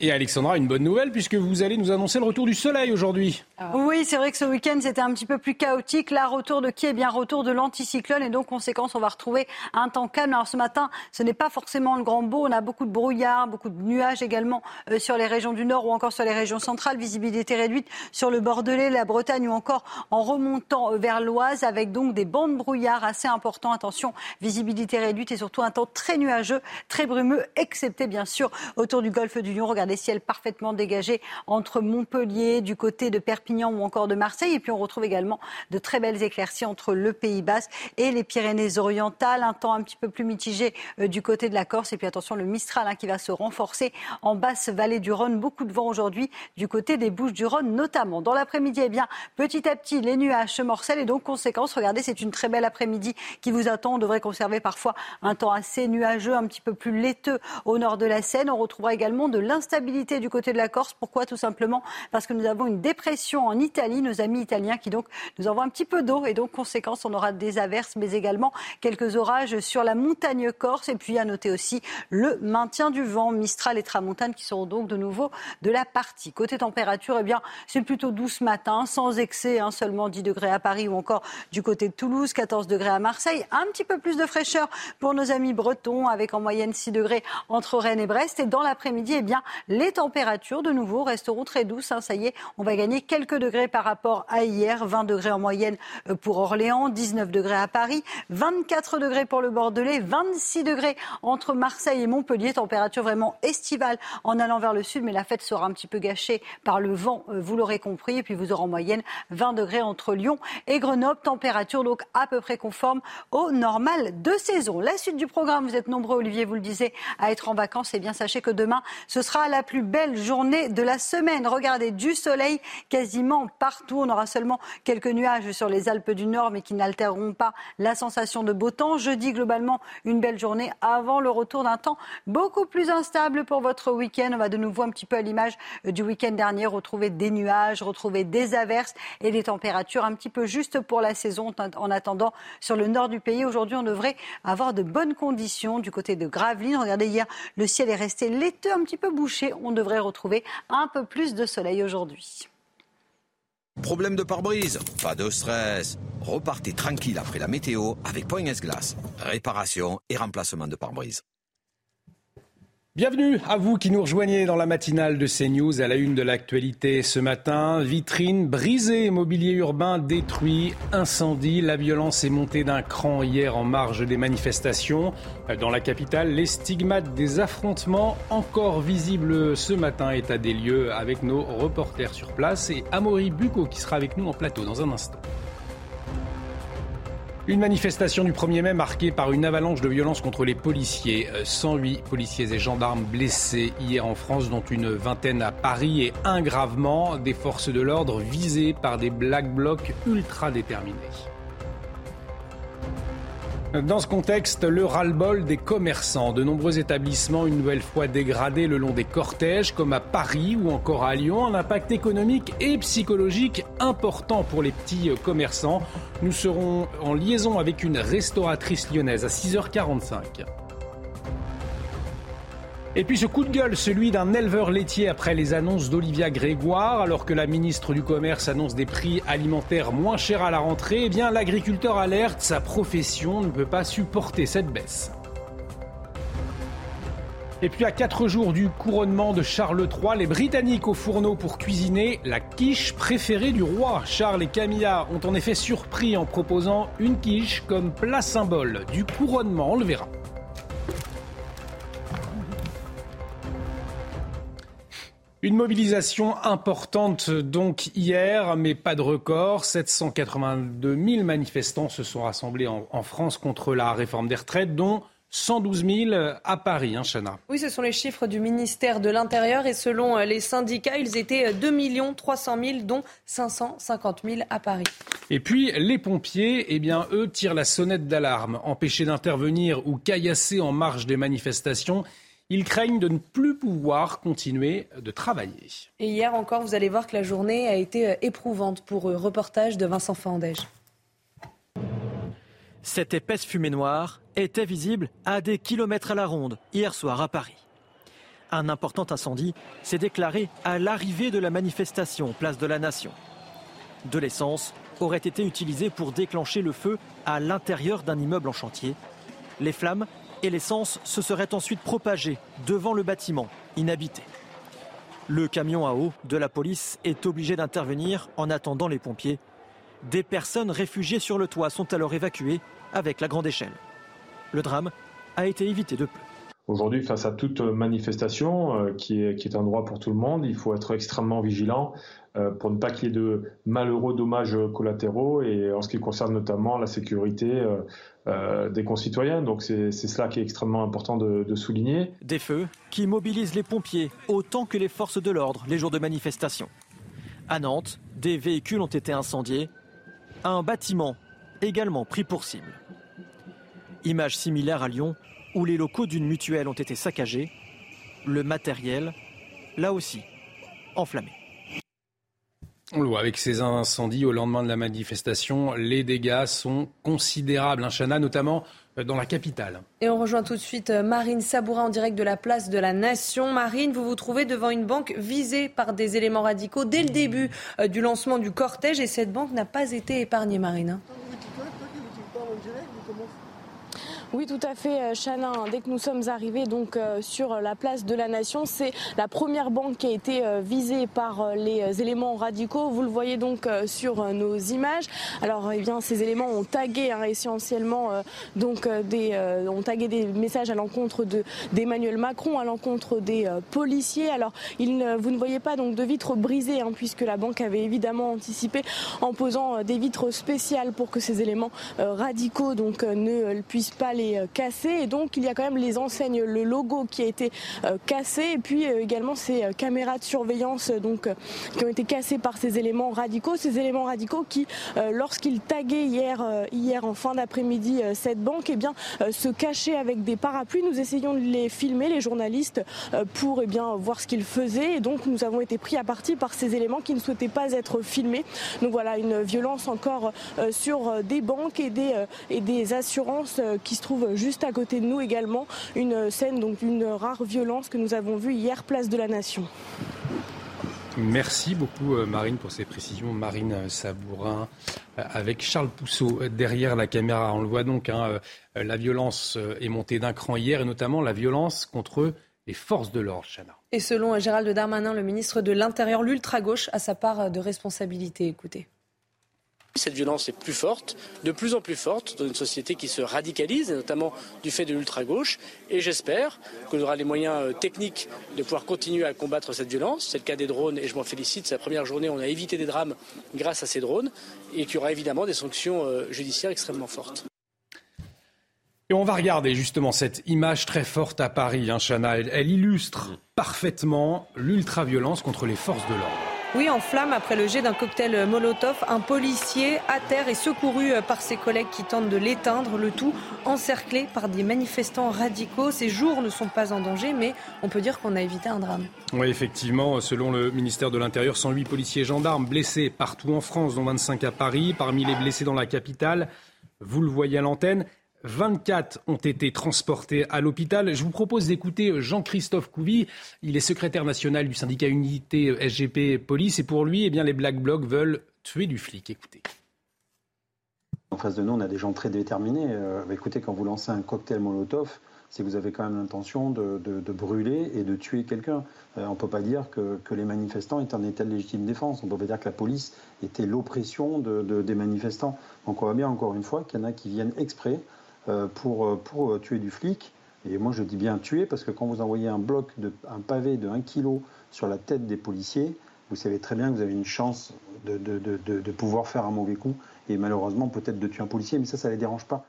Et Alexandra, une bonne nouvelle puisque vous allez nous annoncer le retour du soleil aujourd'hui. Ah. Oui, c'est vrai que ce week-end c'était un petit peu plus chaotique. Là, retour de qui? Est bien retour de l'anticyclone et donc conséquence, on va retrouver un temps calme. Alors ce matin, ce n'est pas forcément le grand beau. On a beaucoup de brouillard, beaucoup de nuages également euh, sur les régions du nord ou encore sur les régions centrales. Visibilité réduite sur le Bordelais, la Bretagne ou encore en remontant euh, vers l'Oise avec donc des bandes brouillard assez importants. Attention, visibilité réduite et surtout un temps très nuageux, très brumeux, excepté bien sûr autour du golfe du Des ciels parfaitement dégagés entre Montpellier, du côté de Perpignan ou encore de Marseille. Et puis on retrouve également de très belles éclaircies entre le Pays Basque et les Pyrénées-Orientales. Un temps un petit peu plus mitigé euh, du côté de la Corse. Et puis attention, le Mistral hein, qui va se renforcer en basse vallée du Rhône. Beaucoup de vent aujourd'hui du côté des Bouches du Rhône notamment. Dans l'après-midi, eh bien, petit à petit, les nuages se morcellent et donc conséquence, regardez, c'est une très belle après-midi qui vous attend. On devrait conserver parfois un temps assez nuageux, un petit peu plus laiteux au nord de la Seine. On retrouvera également de l'instabilité Du côté de la Corse. Pourquoi? Tout simplement parce que nous avons une dépression en Italie, nos amis italiens qui donc nous envoient un petit peu d'eau et donc conséquence, on aura des averses, mais également quelques orages sur la montagne corse. Et puis à noter aussi le maintien du vent, Mistral et Tramontane qui seront donc de nouveau de la partie. Côté température, eh bien c'est plutôt doux ce matin, sans excès, hein, seulement 10 degrés à Paris ou encore du côté de Toulouse, 14 degrés à Marseille, un petit peu plus de fraîcheur pour nos amis bretons avec en moyenne 6 degrés entre Rennes et Brest. Et dans l'après-midi, eh bien les températures, de nouveau, resteront très douces. Hein. ça y est, on va gagner quelques degrés par rapport à hier. 20 degrés en moyenne euh, pour Orléans, 19 degrés à Paris, 24 degrés pour le Bordelais, 26 degrés entre Marseille et Montpellier. Température vraiment estivale en allant vers le sud, mais la fête sera un petit peu gâchée par le vent, euh, vous l'aurez compris. Et puis vous aurez en moyenne 20 degrés entre Lyon et Grenoble. Température donc à peu près conforme au normal de saison. La suite du programme, vous êtes nombreux, Olivier, vous le disiez, à être en vacances. Et eh bien sachez que demain, ce sera plus belle journée de la semaine. Regardez, du soleil quasiment partout. On aura seulement quelques nuages sur les Alpes du Nord, mais qui n'altéreront pas la sensation de beau temps. Jeudi, globalement, une belle journée avant le retour d'un temps beaucoup plus instable pour votre week-end. On va de nouveau un petit peu à l'image du week-end dernier retrouver des nuages, retrouver des averses et des températures un petit peu justes pour la saison. En attendant, sur le nord du pays, aujourd'hui, on devrait avoir de bonnes conditions du côté de Gravelines. Regardez, hier, le ciel est resté laiteux, un petit peu bouché on devrait retrouver un peu plus de soleil aujourd'hui. Problème de pare-brise Pas de stress. Repartez tranquille après la météo avec Point Glace. Réparation et remplacement de pare-brise. Bienvenue à vous qui nous rejoignez dans la matinale de CNews à la une de l'actualité ce matin. Vitrine brisée, mobilier urbain détruit, incendie. La violence est montée d'un cran hier en marge des manifestations. Dans la capitale, les stigmates des affrontements encore visibles ce matin état des lieux avec nos reporters sur place et Amaury Bucco qui sera avec nous en plateau dans un instant. Une manifestation du 1er mai marquée par une avalanche de violence contre les policiers. 108 euh, policiers et gendarmes blessés hier en France, dont une vingtaine à Paris et un gravement. Des forces de l'ordre visées par des black blocs ultra déterminés. Dans ce contexte, le ras-le-bol des commerçants. De nombreux établissements, une nouvelle fois dégradés le long des cortèges, comme à Paris ou encore à Lyon. Un impact économique et psychologique important pour les petits commerçants. Nous serons en liaison avec une restauratrice lyonnaise à 6h45. Et puis ce coup de gueule, celui d'un éleveur laitier après les annonces d'Olivia Grégoire, alors que la ministre du Commerce annonce des prix alimentaires moins chers à la rentrée, eh bien l'agriculteur alerte, sa profession ne peut pas supporter cette baisse. Et puis à quatre jours du couronnement de Charles III, les Britanniques au fourneau pour cuisiner la quiche préférée du roi. Charles et Camilla ont en effet surpris en proposant une quiche comme plat symbole du couronnement, on le verra. Une mobilisation importante donc hier, mais pas de record. 782 000 manifestants se sont rassemblés en, France contre la réforme des retraites, dont 112 000 à Paris, hein, Chana. Oui, ce sont les chiffres du ministère de l'Intérieur et selon euh, les syndicats, ils étaient 2 300 000, dont 550 000 à Paris. Et puis les pompiers, eh bien, eux tirent la sonnette d'alarme. Empêchés d'intervenir ou caillasser en marge des manifestations, ils craignent de ne plus pouvoir continuer de travailler. Et hier encore, vous allez voir que la journée a été euh, éprouvante pour eux. Reportage de Vincent Fandège. Cette épaisse fumée noire était visible à des kilomètres à la ronde hier soir à Paris. Un important incendie s'est déclaré à l'arrivée de la manifestation place de la Nation. De l'essence aurait été utilisée pour déclencher le feu à l'intérieur d'un immeuble en chantier. Les flammes et l'essence se seraient ensuite propagées devant le bâtiment inhabité. Le camion à eau de la police est obligé d'intervenir en attendant les pompiers. Des personnes réfugiées sur le toit sont alors évacuées avec la grande échelle. Le drame a été évité de peu. Aujourd'hui, face à toute manifestation euh, qui, est, qui est un droit pour tout le monde, il faut être extrêmement vigilant pour ne pas qu'il y ait de malheureux dommages collatéraux et en ce qui concerne notamment la sécurité euh, des concitoyens. Donc c'est cela qui est extrêmement important de, de, souligner. Des feux qui mobilisent les pompiers autant que les forces de l'ordre les jours de manifestation. À Nantes, des véhicules ont été incendiés. Un bâtiment également pris pour cible. Image similaire à Lyon, où les locaux d'une mutuelle ont été saccagés, le matériel, là aussi, enflammé. On le voit avec ces incendies au lendemain de la manifestation, les dégâts sont considérables. Un Chana, notamment euh, dans la capitale. Et on rejoint tout de suite euh, Marine Sabourin en direct de la place de la Nation. Marine, vous vous trouvez devant une banque visée par des éléments radicaux dès le début euh, du lancement du cortège et cette banque n'a pas été épargnée, Marine. Hein. Oui, tout à fait, euh, Chana. Dès que nous sommes arrivés donc euh, sur la place de la Nation, c'est la première banque qui a été euh, visée par les éléments radicaux. Vous le voyez donc sur nos images. Alors, eh bien, ces éléments ont tagué hein, essentiellement donc des ont tagué des messages à l'encontre de d'Emmanuel Macron, à l'encontre des policiers. Alors, il, vous ne voyez pas donc de vitres brisées, hein, puisque la banque avait évidemment anticipé en posant des vitres spéciales pour que ces éléments radicaux donc ne puissent pas les euh, cassé et donc il y a quand même les enseignes, le logo qui a été euh, cassé et puis euh, également ces caméras de surveillance donc qui ont été cassées par ces éléments radicaux, ces éléments radicaux qui lorsqu'ils taguaient hier hier en fin d'après-midi cette banque eh bien se cachaient avec des parapluies. Nous essayons de les filmer les journalistes pour eh bien voir ce qu'ils faisaient et donc nous avons été pris à partie par ces éléments qui ne souhaitaient pas être filmés. Donc voilà une violence encore sur des banques et des et des assurances qui se trouvent juste à côté de nous également une scène donc d'une rare violence que nous avons vue hier place de la Nation. Merci beaucoup euh, Marine pour ces précisions. Marine Sabourin euh, avec Charles Pousseau derrière la caméra. On le voit donc, hein, euh, la violence est montée d'un cran hier et notamment la violence contre les forces de l'ordre, Chana. Et selon Gérald Darmanin, le ministre de l'Intérieur, l'ultra-gauche a sa part de responsabilité. Écoutez. Cette violence est plus forte, de plus en plus forte, dans une société qui se radicalise, notamment du fait de l'ultra-gauche. Et j'espère qu'on aura les moyens euh, techniques de pouvoir continuer à combattre cette violence. C'est le cas des drones et je m'en félicite. C'est la première journée, on a évité des drames grâce à ces drones et qu'il y aura évidemment des sanctions euh, judiciaires extrêmement fortes. Et on va regarder justement cette image très forte à Paris, hein, Chana. elle illustre parfaitement l'ultra-violence contre les forces de l'ordre. Oui, en flamme après le jet d'un cocktail Molotov, un policier à terre est secouru par ses collègues qui tentent de l'éteindre, le tout encerclé par des manifestants radicaux. Ces jours ne sont pas en danger, mais on peut dire qu'on a évité un drame. Oui, effectivement, selon le ministère de l'Intérieur, 108 policiers gendarmes blessés partout en France, dont 25 à Paris. Parmi les blessés dans la capitale, vous le voyez à l'antenne, 24 ont été transportés à l'hôpital. Je vous propose d'écouter Jean-Christophe Couvi. Il est secrétaire national du syndicat Unité SGP Police. Et pour lui, eh bien, les Black Blocs veulent tuer du flic. Écoutez. En face de nous, on a des gens très déterminés. Euh, écoutez, quand vous lancez un cocktail Molotov, c'est que vous avez quand même l'intention de, brûler et de tuer quelqu'un. Euh, on ne peut pas dire que, les manifestants étaient en état de légitime défense. On ne peut pas dire que la police était l'oppression des manifestants. Donc on voit bien encore une fois qu'il y en a qui viennent exprès pour, euh, pour euh, tuer du flic. Et moi, je dis bien tuer parce que quand vous envoyez un bloc, de, un pavé de 1 kg sur la tête des policiers, vous savez très bien que vous avez une chance de, de, de, de pouvoir faire un mauvais coup et malheureusement peut-être de tuer un policier, mais ça, ça ne les dérange pas.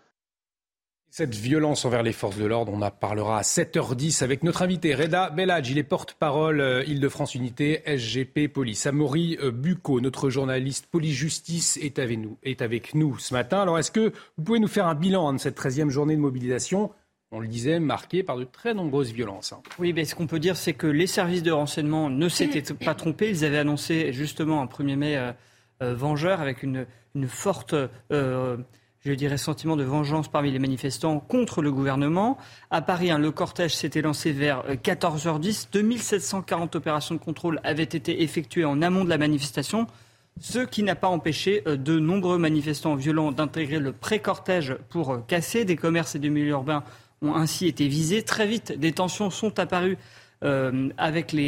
Cette violence envers les forces de l'ordre, on en parlera à 7h10 avec notre invité Reda Belladj. Il est porte-parole euh, Île-de-France Unité, SGP Police. Amaury euh, Bucco, notre journaliste police-justice, est avec, nous, est avec nous ce matin. Alors, est-ce que vous pouvez nous faire un bilan de cette 13e journée de mobilisation? On le disait, marquée par de très nombreuses violences. Hein. Oui, mais ce qu'on peut dire, c'est que les services de renseignement ne s'étaient pas trompés. Ils avaient annoncé justement un 1er mai euh, vengeur avec une, une forte je dirais, sentiment de vengeance parmi les manifestants contre le gouvernement. À Paris, hein, le cortège s'était lancé vers 14h10. 2740 opérations de contrôle avaient été effectuées en amont de la manifestation, ce qui n'a pas empêché euh, de nombreux manifestants violents d'intégrer le pré-cortège pour euh, casser. Des commerces et des milieux urbains ont ainsi été visés. Très vite, des tensions sont apparues euh,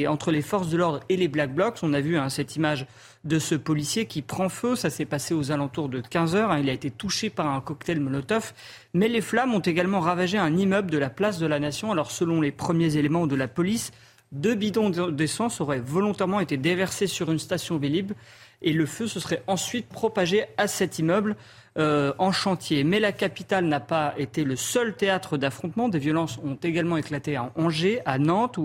entre les forces de l'ordre et les Black Blocs. On a vu hein, cette image de ce policier qui prend feu. Ça s'est passé aux alentours de 15 heures. Hein. Il a été touché par un cocktail Molotov. Mais les flammes ont également ravagé un immeuble de la place de la Nation. Alors, selon les premiers éléments de la police, deux bidons d'essence auraient volontairement été déversés sur une station Vélib et le feu se serait ensuite propagé à cet immeuble. Euh, en chantier. Mais la capitale n'a pas été le seul théâtre d'affrontement. Des violences ont également éclaté à Angers, à Nantes,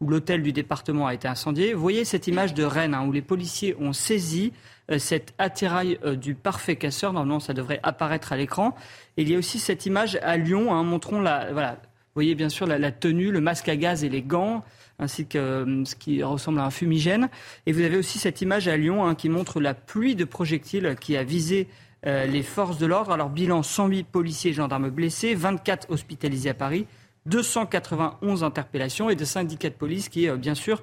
où, l'hôtel du département a été incendié. Vous voyez cette image de Rennes, hein, où les policiers ont saisi euh, cet attirail euh, du parfait casseur. Normalement, ça devrait apparaître à l'écran. il y a aussi cette image à Lyon, hein, montrons la, voilà, voyez bien sûr la, tenue, le masque à gaz et les gants ainsi que ce qui ressemble à un fumigène. Et vous avez aussi cette image à Lyon hein, qui montre la pluie de projectiles qui a visé euh, les forces de l'ordre. Alors, bilan 108 policiers et gendarmes blessés, 24 hospitalisés à Paris, 291 interpellations et des syndicats de police qui, euh, bien sûr,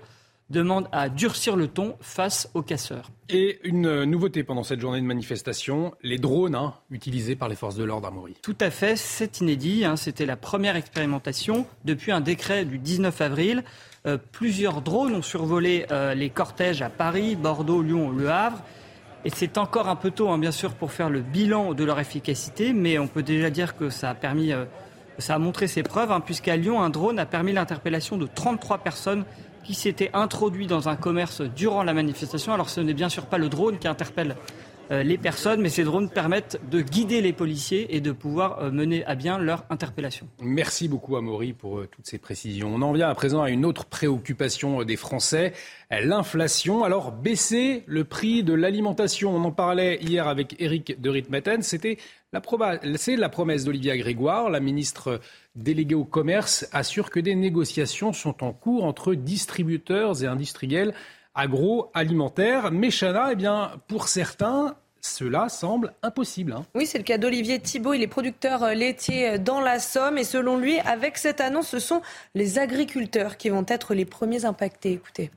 demandent à durcir le ton face aux casseurs. Et une nouveauté pendant cette journée de manifestation, les drones hein, utilisés par les forces de l'ordre à Maury. Tout à fait, c'est inédit. Hein. C'était la première expérimentation depuis un décret du 19 avril. Euh, plusieurs drones ont survolé les cortèges à Paris, Bordeaux, Lyon, Le Havre. Et c'est encore un peu tôt, hein, bien sûr, pour faire le bilan de leur efficacité, mais on peut déjà dire que ça a permis, euh, ça a montré ses preuves, hein, puisqu'à Lyon, un drone a permis l'interpellation de 33 personnes qui s'étaient introduites dans un commerce durant la manifestation. Alors ce n'est bien sûr pas le drone qui interpelle les personnes, mais ces drones permettent de guider les policiers et de pouvoir euh, mener à bien leur interpellation. Merci beaucoup Amaury pour euh, toutes ces précisions. On en vient à présent à une autre préoccupation des Français, l'inflation. Alors baisser le prix de l'alimentation, on en parlait hier avec Eric de Ritmaten, c'était la promesse d'Olivia Grégoire, la ministre déléguée au commerce, assure que des négociations sont en cours entre distributeurs et industriels agroalimentaire. Mais Chana, eh bien, pour certains, cela semble impossible. Hein. Oui, c'est le cas d'Olivier Thibault. Il est producteur euh, laitier euh, dans la Somme. Et selon lui, avec cette annonce, ce sont les agriculteurs qui vont être les premiers impactés. Écoutez.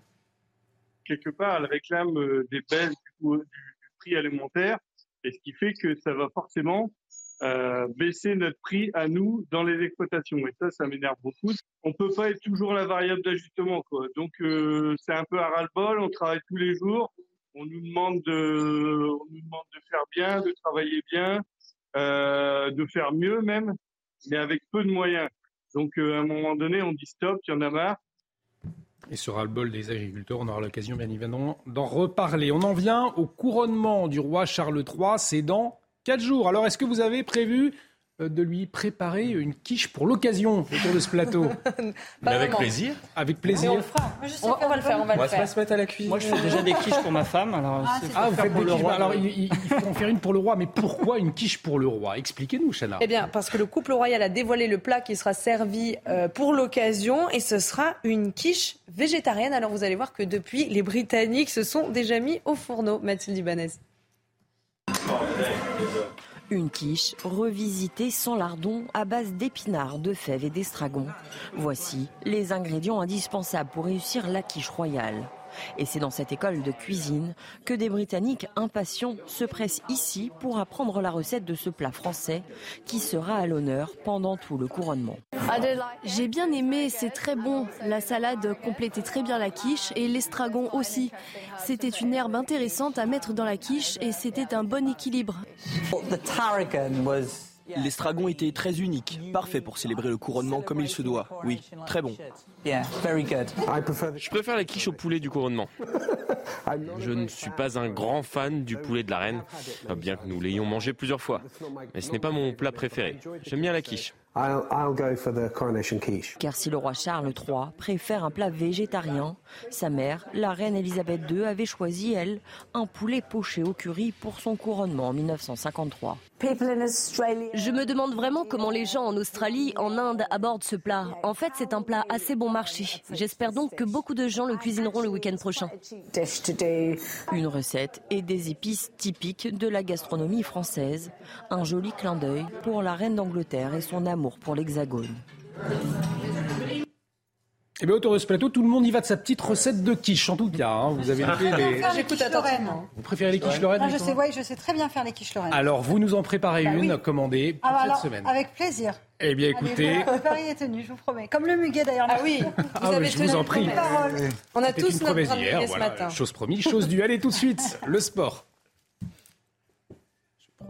Quelque part, elle réclame euh, des baisses du, du prix alimentaire. Et ce qui fait que ça va forcément euh, baisser notre prix à nous dans les exploitations. Et ça, ça m'énerve beaucoup. On peut pas être toujours la variable d'ajustement. Donc euh, c'est un peu à ras-le-bol. On travaille tous les jours. On nous demande de, on nous demande de faire bien, de travailler bien, euh, de faire mieux même, mais avec peu de moyens. Donc à un moment donné, on dit stop, il y en a marre. Et ce ras-le-bol des agriculteurs, on aura l'occasion bien évidemment d'en reparler. On en vient au couronnement du roi Charles III. C'est dans Quatre jours. Alors, est-ce que vous avez prévu euh, de lui préparer une quiche pour l'occasion autour de ce plateau avec plaisir. Avec plaisir. On, on, va le faire, on va, le faire. se mettre à la cuisine. Moi, je fais déjà des quiches pour ma femme. Alors, ah, ah vous faites des quiches. Alors, il, faut en faire une pour le roi. Mais pourquoi une quiche pour le roi? Expliquez-nous, Chana. Eh bien, parce que le couple royal a dévoilé le plat qui sera servi euh, pour l'occasion. Et ce sera une quiche végétarienne. Alors, vous allez voir que depuis, les Britanniques se sont déjà mis au fourneau. Mathilde Ibanez. Une quiche revisitée sans lardon à base d'épinards, de fèves et d'estragon. Voici les ingrédients indispensables pour réussir la quiche royale. Et c'est dans cette école de cuisine que des Britanniques impatients se pressent ici pour apprendre la recette de ce plat français qui sera à l'honneur pendant tout le couronnement. J'ai bien aimé, c'est très bon. La salade complétait très bien la quiche et l'estragon aussi. C'était une herbe intéressante à mettre dans la quiche et c'était un bon équilibre. L'estragon était très unique, parfait pour célébrer le couronnement comme il se doit. Oui, très bon. Je préfère la quiche au poulet du couronnement. Je ne suis pas un grand fan du poulet de la reine, bien que nous l'ayons mangé plusieurs fois. Mais ce n'est pas mon plat préféré. J'aime bien la quiche. Car si le roi Charles III préfère un plat végétarien, sa mère, la reine Elisabeth II, avait choisi, elle, un poulet poché au curry pour son couronnement en 1953. Je me demande vraiment comment les gens en Australie, en Inde abordent ce plat. En fait, c'est un plat assez bon marché. J'espère donc que beaucoup de gens le cuisineront le week-end prochain. Une recette et des épices typiques de la gastronomie française. Un joli clin d'œil pour la reine d'Angleterre et son amour pour l'Hexagone. Eh bien, autour de ce plateau, tout le monde y va de sa petite recette de quiche, en tout cas. hein. Vous avez noté les... J'écoute attentivement. Vous préférez les quiches Lorraine Ah, je sais, justement ouais, je sais très bien faire les quiches Lorraine. Alors, vous nous en préparez Bah une oui. commandée pour Ah, cette alors, semaine. Avec plaisir. Eh bien, écoutez, voilà, Paris est tenu, je vous promets. Comme le muguet d'ailleurs. Ah oui, Ah oui, je vous en prie. On a tous une notre d'hier, muguet ce voilà, matin. chose promise, chose due. Allez, tout de suite, le sport.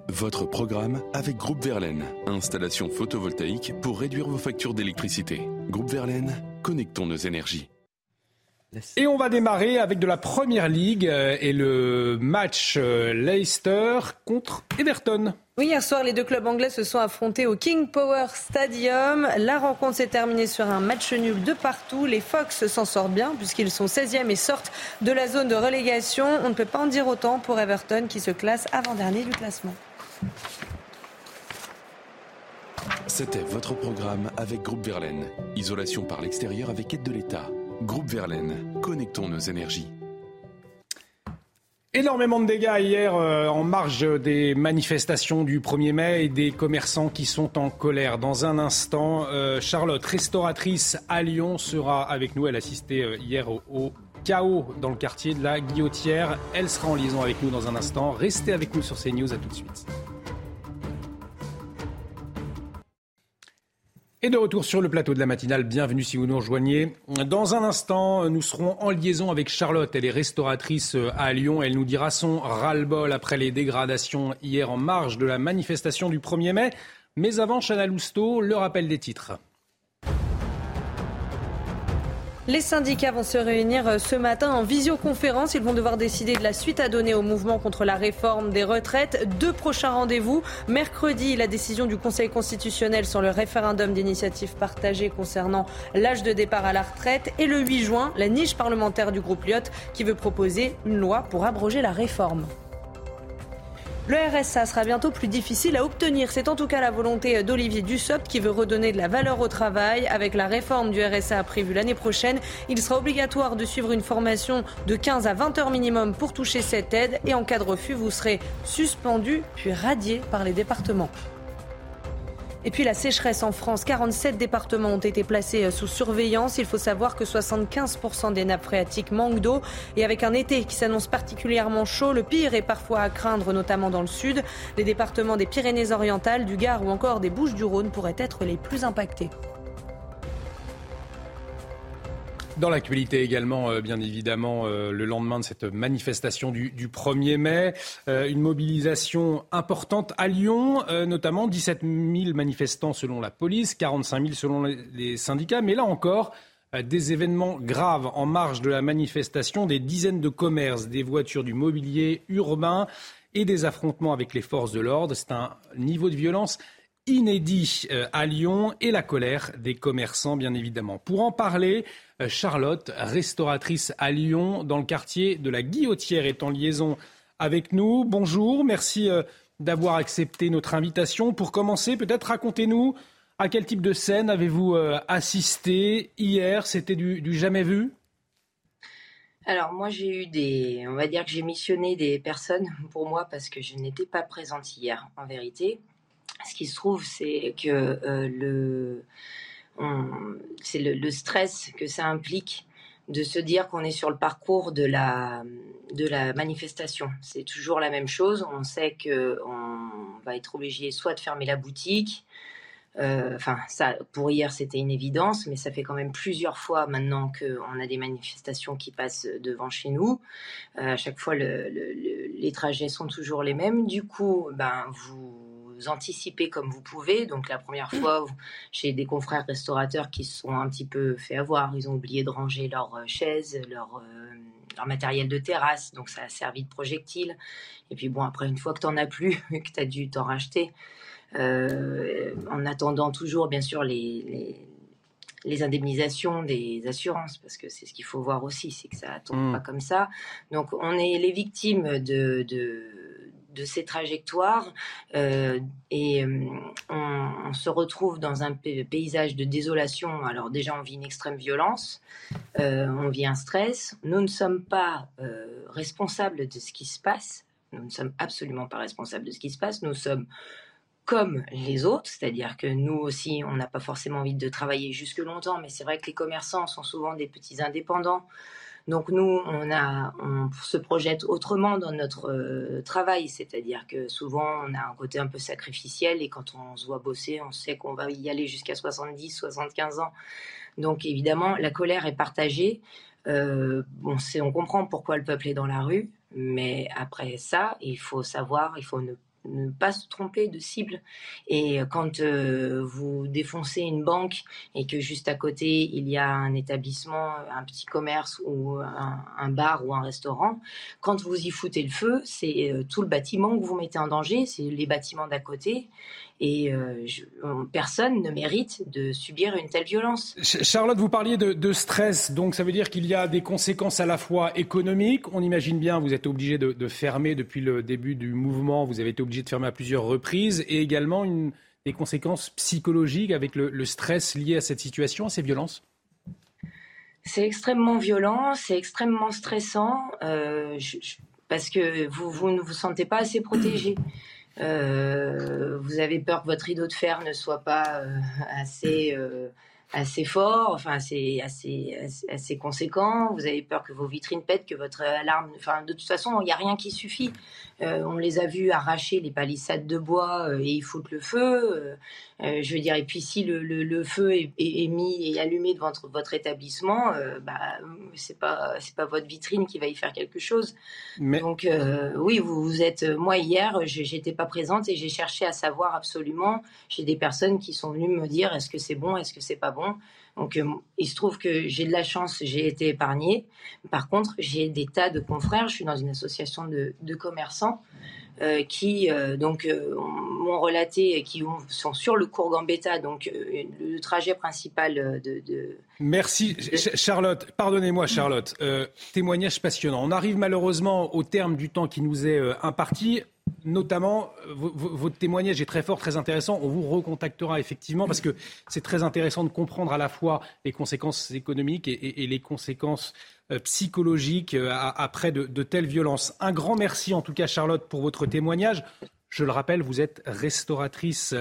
Votre programme avec Groupe Verlaine. Installation photovoltaïque pour réduire vos factures d'électricité. Groupe Verlaine, connectons nos énergies. Et on va démarrer avec de la Première Ligue euh, et le match euh, Leicester contre Everton. Oui, hier soir, les deux clubs anglais se sont affrontés au King Power Stadium. La rencontre s'est terminée sur un match nul de partout. Les Fox s'en sortent bien puisqu'ils sont 16e et sortent de la zone de relégation. On ne peut pas en dire autant pour Everton qui se classe avant-dernier du classement. C'était votre programme avec Groupe Verlaine. Isolation par l'extérieur avec aide de l'État. Groupe Verlaine, connectons nos énergies. Énormément de dégâts hier euh, en marge des manifestations du 1er mai et des commerçants qui sont en colère. Dans un instant, euh, Charlotte, restauratrice à Lyon, sera avec nous. Elle assistait euh, hier au, au chaos dans le quartier de la Guillotière. Elle sera en liaison avec nous dans un instant. Restez avec nous sur CNews. À tout de suite. Et de retour sur le plateau de la matinale, bienvenue si vous nous rejoignez. Dans un instant, nous serons en liaison avec Charlotte. Elle est restauratrice à Lyon. Elle nous dira son ras-le-bol après les dégradations hier en marge de la manifestation du 1er mai. Mais avant, Chana Lousteau, le rappel des titres. Les syndicats vont se réunir ce matin en visioconférence. Ils vont devoir décider de la suite à donner au mouvement contre la réforme des retraites. Deux prochains rendez-vous. Mercredi, la décision du Conseil constitutionnel sur le référendum d'initiative partagée concernant l'âge de départ à la retraite. Et le 8 juin, la niche parlementaire du groupe Lyot qui veut proposer une loi pour abroger la réforme. Le RSA sera bientôt plus difficile à obtenir. C'est en tout cas la volonté d'Olivier Dussopt qui veut redonner de la valeur au travail. Avec la réforme du RSA prévue l'année prochaine, il sera obligatoire de suivre une formation de 15 à 20 heures minimum pour toucher cette aide. Et en cas de refus, vous serez suspendu puis radié par les départements. Et puis la sécheresse en France, 47 départements ont été placés sous surveillance. Il faut savoir que 75% des nappes phréatiques manquent d'eau. Et avec un été qui s'annonce particulièrement chaud, le pire est parfois à craindre, notamment dans le sud. Les départements des Pyrénées-Orientales, du Gard ou encore des Bouches-du-Rhône pourraient être les plus impactés. Dans l'actualité également, euh, bien évidemment, euh, le lendemain de cette manifestation du, du 1er mai, euh, une mobilisation importante à Lyon, notamment 17 000 manifestants selon la police, 45 000 selon les, syndicats, mais là encore, des événements graves en marge de la manifestation, des dizaines de commerces, des voitures, du mobilier urbain et des affrontements avec les forces de l'ordre. C'est un niveau de violence inédit à Lyon et la colère des commerçants, bien évidemment. Pour en parler, Charlotte, restauratrice à Lyon, dans le quartier de la Guillotière, est en liaison avec nous. Bonjour, merci euh, d'avoir accepté notre invitation. Pour commencer, peut-être racontez-nous à quel type de scène avez-vous euh, assisté hier? C'était du, jamais vu? Alors moi j'ai eu des, on va dire que j'ai missionné des personnes pour moi parce que je n'étais pas présente hier en vérité. Ce qui se trouve c'est que euh, le, c'est le, stress que ça implique de se dire qu'on est sur le parcours de la, de la manifestation. C'est toujours la même chose. On sait que on va être obligé soit de fermer la boutique, euh, Enfin, ça, pour hier, c'était une évidence, mais ça fait quand même plusieurs fois maintenant qu'on a des manifestations qui passent devant chez nous. Euh, à chaque fois, le- le- le- les trajets sont toujours les mêmes. Du coup, ben, vous anticipez comme vous pouvez. Donc, la première fois, vous- j'ai des confrères restaurateurs qui se sont un petit peu fait avoir. Ils ont oublié de ranger leurs euh, chaises, leur, euh, leur matériel de terrasse. Donc, ça a servi de projectile. Et puis, bon, après, une fois que tu n'en as plus, que tu as dû t'en racheter, en attendant toujours, bien sûr, les, les, indemnisations des assurances, parce que c'est ce qu'il faut voir aussi, c'est que ça ne tombe mmh. pas comme ça. Donc, on est les victimes de de ces trajectoires euh, et euh, on, se retrouve dans un paysage de désolation. Alors déjà, on vit une extrême violence, euh, on vit un stress. Nous ne sommes pas responsables de ce qui se passe. Nous ne sommes absolument pas responsables de ce qui se passe. Nous sommes comme les autres, c'est-à-dire que nous aussi, on n'a pas forcément envie de travailler jusque longtemps, mais c'est vrai que les commerçants sont souvent des petits indépendants. Donc nous, on, se projette autrement dans notre euh, travail, c'est-à-dire que souvent on a un côté un peu sacrificiel et quand on se voit bosser, on sait qu'on va y aller jusqu'à 70, 75 ans. Donc évidemment, la colère est partagée. Euh, on, on comprend pourquoi le peuple est dans la rue, mais après ça, il faut savoir, il faut ne ne pas se tromper de cible. Et quand euh, vous défoncez une banque et que juste à côté il y a un établissement, un petit commerce ou un, bar ou un restaurant, quand vous y foutez le feu, c'est euh, tout le bâtiment que vous mettez en danger, c'est les bâtiments d'à côté. Et euh, personne ne mérite de subir une telle violence. Charlotte, vous parliez de, stress, donc ça veut dire qu'il y a des conséquences à la fois économiques. On imagine bien, vous êtes obligé de, fermer depuis le début du mouvement, vous avez été obligé de fermer à plusieurs reprises, et également une, des conséquences psychologiques avec le, stress lié à cette situation, à ces violences. C'est extrêmement violent, c'est extrêmement stressant, euh, parce que vous, vous ne vous sentez pas assez protégé. Euh, vous avez peur que votre rideau de fer ne soit pas euh, assez euh, assez fort, enfin assez, assez, assez, conséquent. Vous avez peur que vos vitrines pètent, que votre alarme. Enfin, de toute façon, il n'y a rien qui suffit. On les a vus arracher les palissades de bois et ils foutent le feu. Euh, je veux dire, et puis si le, le, feu est, est, mis et allumé devant votre, votre établissement, bah, c'est pas c'est pas votre vitrine qui va y faire quelque chose. Donc oui, vous, vous êtes. Moi hier, j'étais pas présente et j'ai cherché à savoir absolument. J'ai des personnes qui sont venues me dire est-ce que c'est bon, est-ce que c'est pas bon? Donc, euh, il se trouve que j'ai de la chance, j'ai été épargnée. Par contre, j'ai des tas de confrères. Je suis dans une association de, commerçants euh, qui euh, donc m'ont relaté qui sont sur le cours Gambetta, donc le trajet principal de. Merci Charlotte. Pardonnez-moi Charlotte. témoignage passionnant. On arrive malheureusement au terme du temps qui nous est imparti notamment, euh, votre témoignage est très fort, très intéressant. On vous recontactera effectivement parce que c'est très intéressant de comprendre à la fois les conséquences économiques et, les conséquences euh, psychologiques euh, après de, de, telles violences. Un grand merci en tout cas, Charlotte, pour votre témoignage. Je le rappelle, vous êtes restauratrice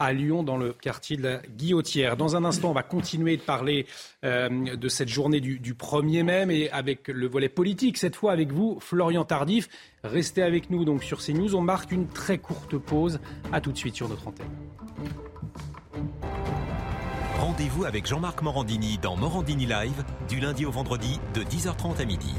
à Lyon, dans le quartier de la Guillotière. Dans un instant, on va continuer de parler euh, de cette journée du, 1er mai, mais avec le volet politique, cette fois avec vous, Florian Tardif. Restez avec nous donc sur CNews. On marque une très courte pause. À tout de suite sur notre antenne. Rendez-vous avec Jean-Marc Morandini dans Morandini Live, du lundi au vendredi, de 10h30 à midi.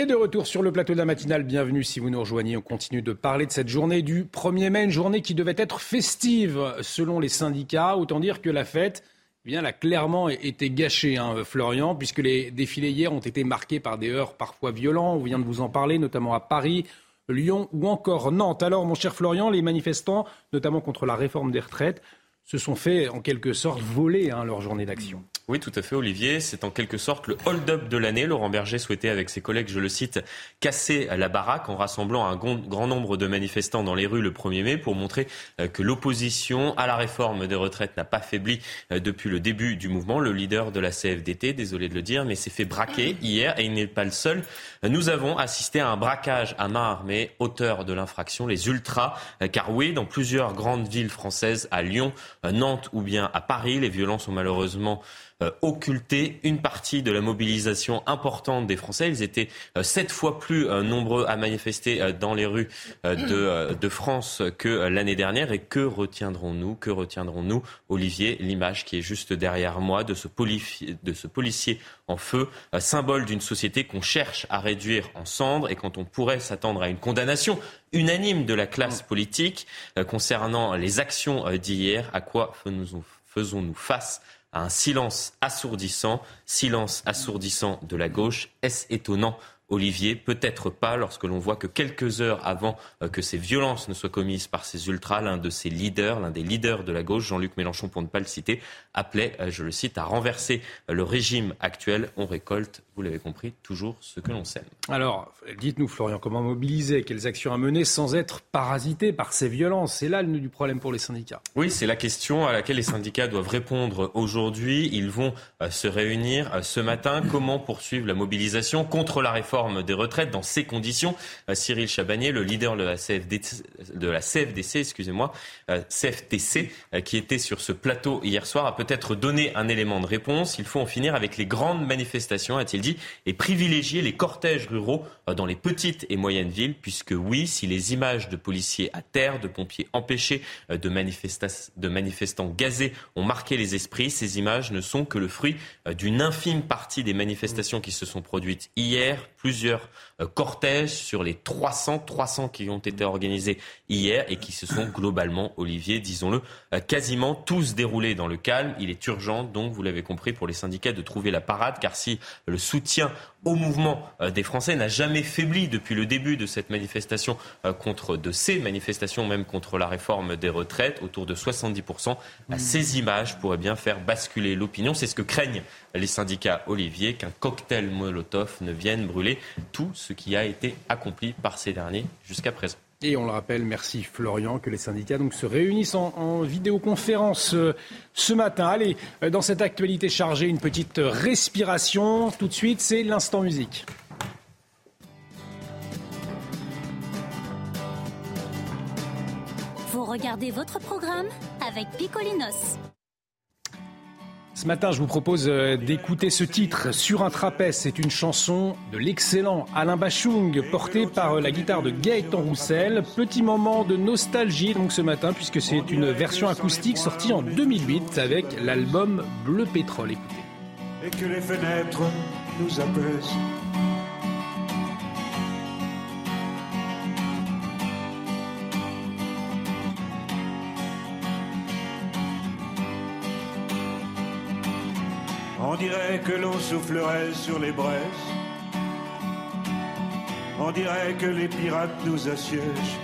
Et de retour sur le plateau de la matinale, bienvenue si vous nous rejoignez. On continue de parler de cette journée du 1er mai, une journée qui devait être festive selon les syndicats. Autant dire que la fête, eh bien, a clairement été gâchée, hein, Florian, puisque les défilés hier ont été marqués par des heurts parfois violents. On vient de vous en parler, notamment à Paris, Lyon ou encore Nantes. Alors, mon cher Florian, les manifestants, notamment contre la réforme des retraites, se sont fait en quelque sorte voler hein, leur journée d'action. Oui, tout à fait, Olivier. C'est en quelque sorte le hold-up de l'année. Laurent Berger souhaitait, avec ses collègues, je le cite, casser la baraque en rassemblant un grand nombre de manifestants dans les rues le 1er mai pour montrer euh, que l'opposition à la réforme des retraites n'a pas faibli euh, depuis le début du mouvement. Le leader de la CFDT, désolé de le dire, mais s'est fait braquer hier et il n'est pas le seul. Nous avons assisté à un braquage à main armée, auteur de l'infraction, les ultras. Euh, car oui, dans plusieurs grandes villes françaises, à Lyon, Nantes ou bien à Paris, les violences ont malheureusement euh, occulter une partie de la mobilisation importante des Français. Ils étaient euh, sept fois plus euh, nombreux à manifester dans les rues de, de France que l'année dernière. Et que retiendrons-nous Que retiendrons-nous, Olivier L'image qui est juste derrière moi de ce, de ce policier en feu, symbole d'une société qu'on cherche à réduire en cendres et quand on pourrait s'attendre à une condamnation unanime de la classe politique concernant les actions d'hier, à quoi faisons-nous face un silence assourdissant, silence assourdissant de la gauche. Est-ce étonnant Olivier, peut-être pas lorsque l'on voit que quelques heures avant euh, que ces violences ne soient commises par ces ultras, l'un de ces leaders, l'un des leaders de la gauche, Jean-Luc Mélenchon pour ne pas le citer, appelait, euh, je le cite, à renverser le régime actuel. On récolte, vous l'avez compris, toujours ce que l'on sème. Alors, dites-nous Florian, comment mobiliser, quelles actions à mener sans être parasité par ces violences? C'est là le nœud du problème pour les syndicats. Oui, c'est la question à laquelle les syndicats doivent répondre aujourd'hui. Ils vont euh, se réunir ce matin. Comment poursuivre la mobilisation contre la réforme des retraites dans ces conditions? Euh, Cyril Chabagnier, le leader de la, de la CFDC, excusez-moi, euh, CFTC, euh, qui était sur ce plateau hier soir, a peut-être donné un élément de réponse. Il faut en finir avec les grandes manifestations, a-t-il dit, et privilégier les cortèges ruraux dans les petites et moyennes villes, puisque oui, si les images de policiers à terre, de pompiers empêchés, de, de manifestants gazés ont marqué les esprits, ces images ne sont que le fruit d'une infime partie des manifestations qui se sont produites hier, plusieurs euh, cortèges sur les 300, 300 qui ont été organisés hier et qui se sont globalement, Olivier, disons-le, euh, quasiment tous déroulés dans le calme. Il est urgent, donc, vous l'avez compris, pour les syndicats de trouver la parade, car si le soutien au mouvement euh, des Français n'a jamais faibli depuis le début de cette manifestation contre, de ces manifestations même contre la réforme des retraites, autour de 70%, mmh. ces images pourraient bien faire basculer l'opinion. C'est ce que craignent les syndicats Olivier, qu'un cocktail Molotov ne vienne brûler tout ce qui a été accompli par ces derniers jusqu'à présent. Et on le rappelle, merci Florian, que les syndicats donc se réunissent en, vidéoconférence euh, ce matin. Allez, euh, dans cette actualité chargée, une petite respiration. Tout de suite, c'est l'instant musique. Vous regardez votre programme avec Picolinos. Ce matin, je vous propose euh, d'écouter ce titre sur un trapèze. C'est une chanson de l'excellent Alain Bachung, portée par euh, la guitare de Gaëtan Roussel. Petit moment de nostalgie ce matin, puisque c'est une version acoustique sortie en 2008 avec l'album Bleu Pétrole. Écoutez. Et que les fenêtres nous apaisent On dirait que l'on soufflerait sur les braises. On dirait que les pirates nous assiègent.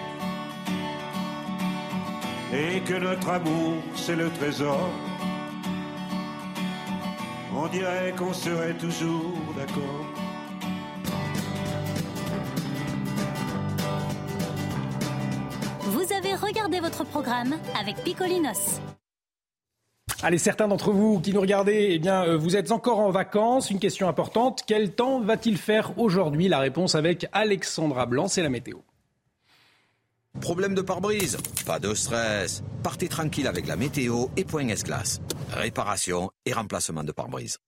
Et que notre amour, c'est le trésor. On dirait qu'on serait toujours d'accord. Vous avez regardé votre programme avec Picolinos. Allez, certains d'entre vous qui nous regardez, eh bien, euh, vous êtes encore en vacances. Une question importante. Quel temps va-t-il faire aujourd'hui? La réponse avec Alexandra Blanc, c'est la météo. Problème de pare-brise? Pas de stress. Partez tranquille avec la météo et Point S-Glace. Réparation et remplacement de pare-brise.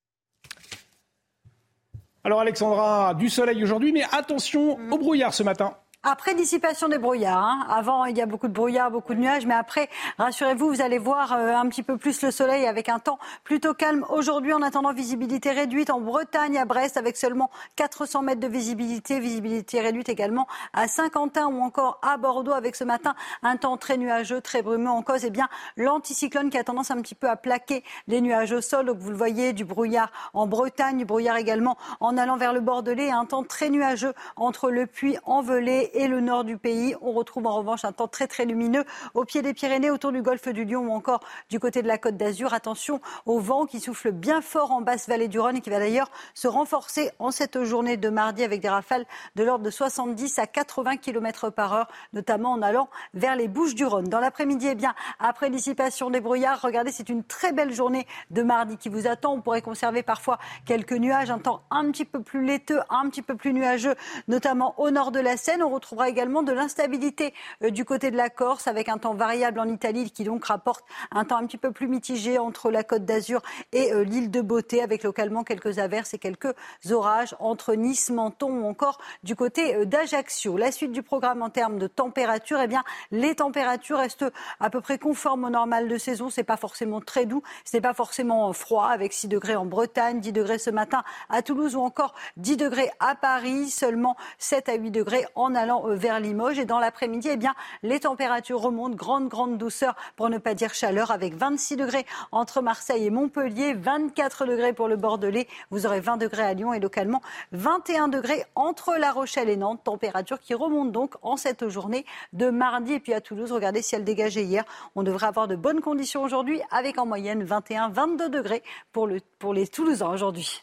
Alors Alexandra, du soleil aujourd'hui, mais attention au brouillard ce matin. Après dissipation des brouillards. Hein. Avant, il y a beaucoup de brouillards, beaucoup de nuages, mais après, rassurez-vous, vous allez voir euh, un petit peu plus le soleil avec un temps plutôt calme. Aujourd'hui, en attendant, visibilité réduite en Bretagne, à Brest, avec seulement 400 mètres de visibilité. Visibilité réduite également à Saint-Quentin ou encore à Bordeaux, avec ce matin un temps très nuageux, très brumeux en cause. Eh bien, l'anticyclone qui a tendance un petit peu à plaquer les nuages au sol. Donc, vous le voyez, du brouillard en Bretagne, du brouillard également en allant vers le Bordelais, un temps très nuageux entre le puits envelé et le nord du pays. On retrouve en revanche un temps très très lumineux au pied des Pyrénées, autour du golfe du Lion ou encore du côté de la Côte d'Azur. Attention au vent qui souffle bien fort en basse vallée du Rhône et qui va d'ailleurs se renforcer en cette journée de mardi avec des rafales de l'ordre de 70 à 80 km par heure, notamment en allant vers les Bouches du Rhône. Dans l'après-midi, eh bien, après dissipation des brouillards, regardez, c'est une très belle journée de mardi qui vous attend. On pourrait conserver parfois quelques nuages, un temps un petit peu plus laiteux, un petit peu plus nuageux, notamment au nord de la Seine. On retrouvera également de l'instabilité euh, du côté de la Corse avec un temps variable en Italie qui donc rapporte un temps un petit peu plus mitigé entre la Côte d'Azur et euh, l'île de Beauté avec localement quelques averses et quelques orages entre Nice, Menton ou encore du côté euh, d'Ajaccio. La suite du programme en termes de température, eh bien, les températures restent à peu près conformes au normal de saison. C'est pas forcément très doux, c'est pas forcément froid avec 6 degrés en Bretagne, 10 degrés ce matin à Toulouse ou encore 10 degrés à Paris, seulement 7 à 8 degrés en Allemagne allant vers Limoges. Et dans l'après-midi, eh les températures remontent. Grande, grande douceur, pour ne pas dire chaleur, avec 26 degrés entre Marseille et Montpellier, 24 degrés pour le Bordelais. Vous aurez 20 degrés à Lyon et localement 21 degrés entre La Rochelle et Nantes. Température qui remonte donc en cette journée de mardi. Et puis à Toulouse, regardez si elle dégageait hier. On devrait avoir de bonnes conditions aujourd'hui avec en moyenne 21-22 degrés pour, le, pour les Toulousains aujourd'hui.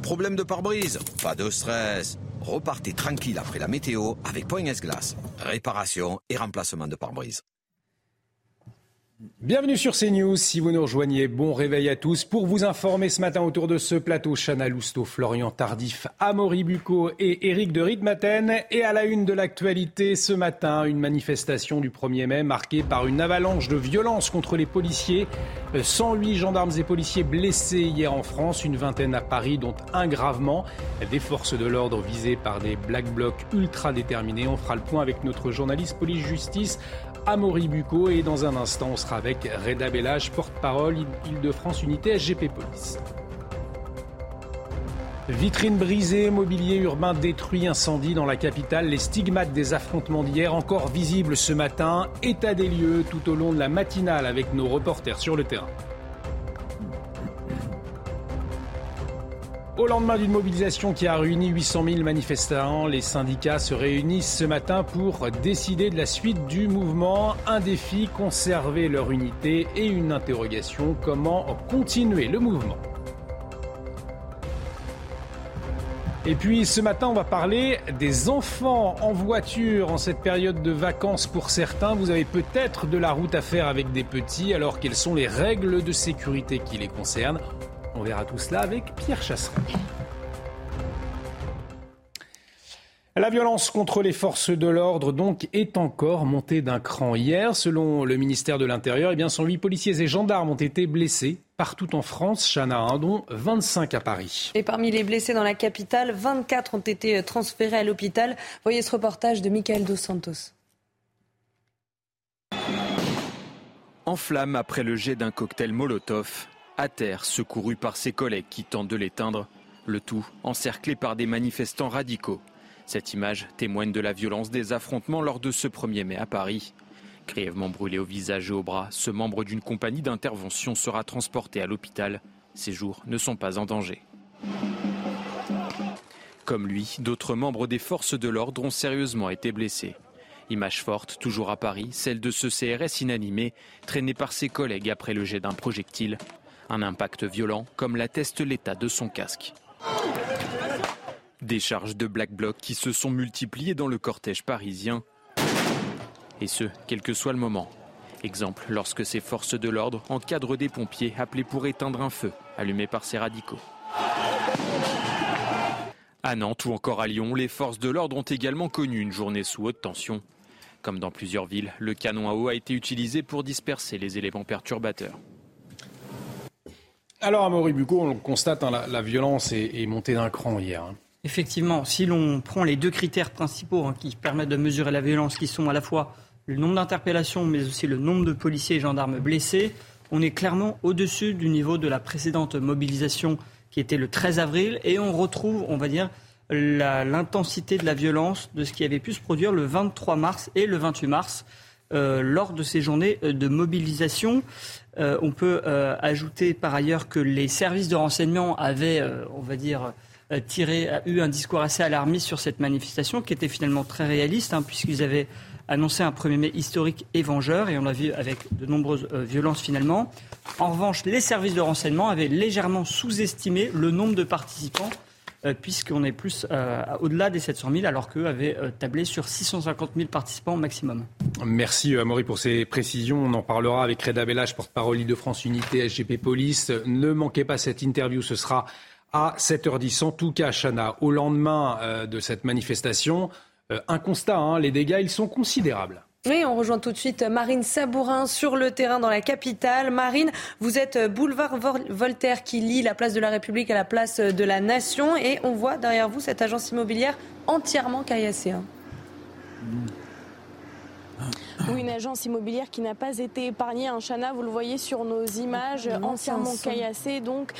Problème de pare-brise Pas de stress. Repartez tranquille après la météo avec Poignes Glace. Réparation et remplacement de pare-brise. Bienvenue sur CNews. Si vous nous rejoignez, bon réveil à tous. Pour vous informer ce matin autour de ce plateau, Chana Lousteau, Florian Tardif, Amaury Bucco et Éric de Ritmaten. Et à la une de l'actualité ce matin, une manifestation du 1er mai marquée par une avalanche de violence contre les policiers. 108 gendarmes et policiers blessés hier en France, une vingtaine à Paris, dont un gravement. Des forces de l'ordre visées par des black blocs ultra déterminés. On fera le point avec notre journaliste police-justice Amaury Bucco. Et dans un instant, on sera avec Reda Bellage, porte-parole Île-de-France Unité SGP Police. Vitrine brisée, mobilier urbain détruit, incendie dans la capitale. Les stigmates des affrontements d'hier encore visibles ce matin. État des lieux tout au long de la matinale avec nos reporters sur le terrain. Au lendemain d'une mobilisation qui a réuni 800 000 manifestants, les syndicats se réunissent ce matin pour décider de la suite du mouvement. Un défi, conserver leur unité et une interrogation, comment continuer le mouvement. Et puis ce matin, on va parler des enfants en voiture en cette période de vacances pour certains. Vous avez peut-être de la route à faire avec des petits, alors quelles sont les règles de sécurité qui les concernent? On verra tout cela avec Pierre Chasseret. La violence contre les forces de l'ordre donc est encore montée d'un cran. Hier, selon le ministère de l'Intérieur, eh bien 108 policiers et gendarmes ont été blessés partout en France, Chana, dont 25 à Paris. Et parmi les blessés dans la capitale, 24 ont été transférés à l'hôpital. Voyez ce reportage de Michael Dos Santos. En flammes après le jet d'un cocktail Molotov, à terre, secouru par ses collègues qui tentent de l'éteindre, le tout encerclé par des manifestants radicaux. Cette image témoigne de la violence des affrontements lors de ce 1er mai à Paris. Grièvement brûlé au visage et au bras, ce membre d'une compagnie d'intervention sera transporté à l'hôpital. Ses jours ne sont pas en danger. Comme lui, d'autres membres des forces de l'ordre ont sérieusement été blessés. Image forte, toujours à Paris, celle de ce CRS inanimé, traîné par ses collègues après le jet d'un projectile. Un impact violent, comme l'atteste l'état de son casque. Des charges de Black Bloc qui se sont multipliées dans le cortège parisien. Et ce, quel que soit le moment. Exemple, lorsque ces forces de l'ordre encadrent des pompiers appelés pour éteindre un feu allumé par ces radicaux. À Nantes ou encore à Lyon, les forces de l'ordre ont également connu une journée sous haute tension. Comme dans plusieurs villes, le canon à eau a été utilisé pour disperser les éléments perturbateurs. Alors, à Mauribuco, on constate, hein, la, violence est, est montée d'un cran hier. Hein. Effectivement, si l'on prend les deux critères principaux hein, qui permettent de mesurer la violence, qui sont à la fois le nombre d'interpellations, mais aussi le nombre de policiers et gendarmes blessés, on est clairement au-dessus du niveau de la précédente mobilisation qui était le 13 avril, et on retrouve, on va dire, l'intensité de la violence de ce qui avait pu se produire le 23 mars et le 28 mars. Euh, lors de ces journées de mobilisation. Euh, on peut euh, ajouter par ailleurs que les services de renseignement avaient, euh, on va dire, tiré, eu un discours assez alarmiste sur cette manifestation, qui était finalement très réaliste, hein, puisqu'ils avaient annoncé un 1er mai historique et vengeur, et on l'a vu avec de nombreuses violences finalement. En revanche, les services de renseignement avaient légèrement sous-estimé le nombre de participants euh, puisqu'on est plus euh, au-delà des 700 000, alors qu'eux avaient euh, tablé sur 650 000 participants maximum. Merci Amaury pour ces précisions. On en parlera avec Reda Bellage, porte-parole de France Unité, SGP Police. Ne manquez pas cette interview, ce sera à 7h10. En tout cas, Chana, au lendemain de cette manifestation, un constat, hein, les dégâts, ils sont considérables. Oui, on rejoint tout de suite Marine Sabourin sur le terrain dans la capitale. Marine, vous êtes boulevard Voltaire qui lie la place de la République à la place de la Nation et on voit derrière vous cette agence immobilière entièrement caillassée. Hein. Ou une agence immobilière qui n'a pas été épargnée. Un Chana, vous le voyez sur nos images, entièrement caillassée. Donc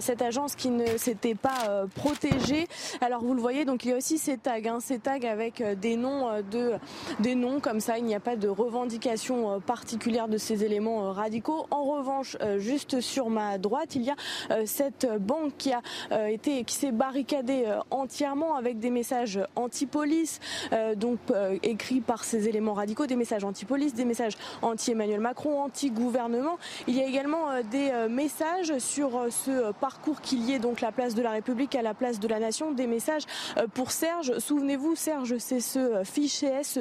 cette agence qui ne s'était pas protégée. Alors vous le voyez, donc il y a aussi ces tags, hein, ces tags avec des noms de des noms comme ça. Il n'y a pas de revendication particulière de ces éléments radicaux. En revanche, juste sur ma droite, il y a cette banque qui a été qui s'est barricadée entièrement avec des messages anti-police, donc écrits par ces éléments radicaux, des messages anti-police, des messages anti-Emmanuel Macron, anti-gouvernement. Il y a également des messages sur ce parcours qu'il y ait donc la place de la République à la place de la Nation, des messages pour Serge. Souvenez-vous, Serge, c'est ce fichier, ce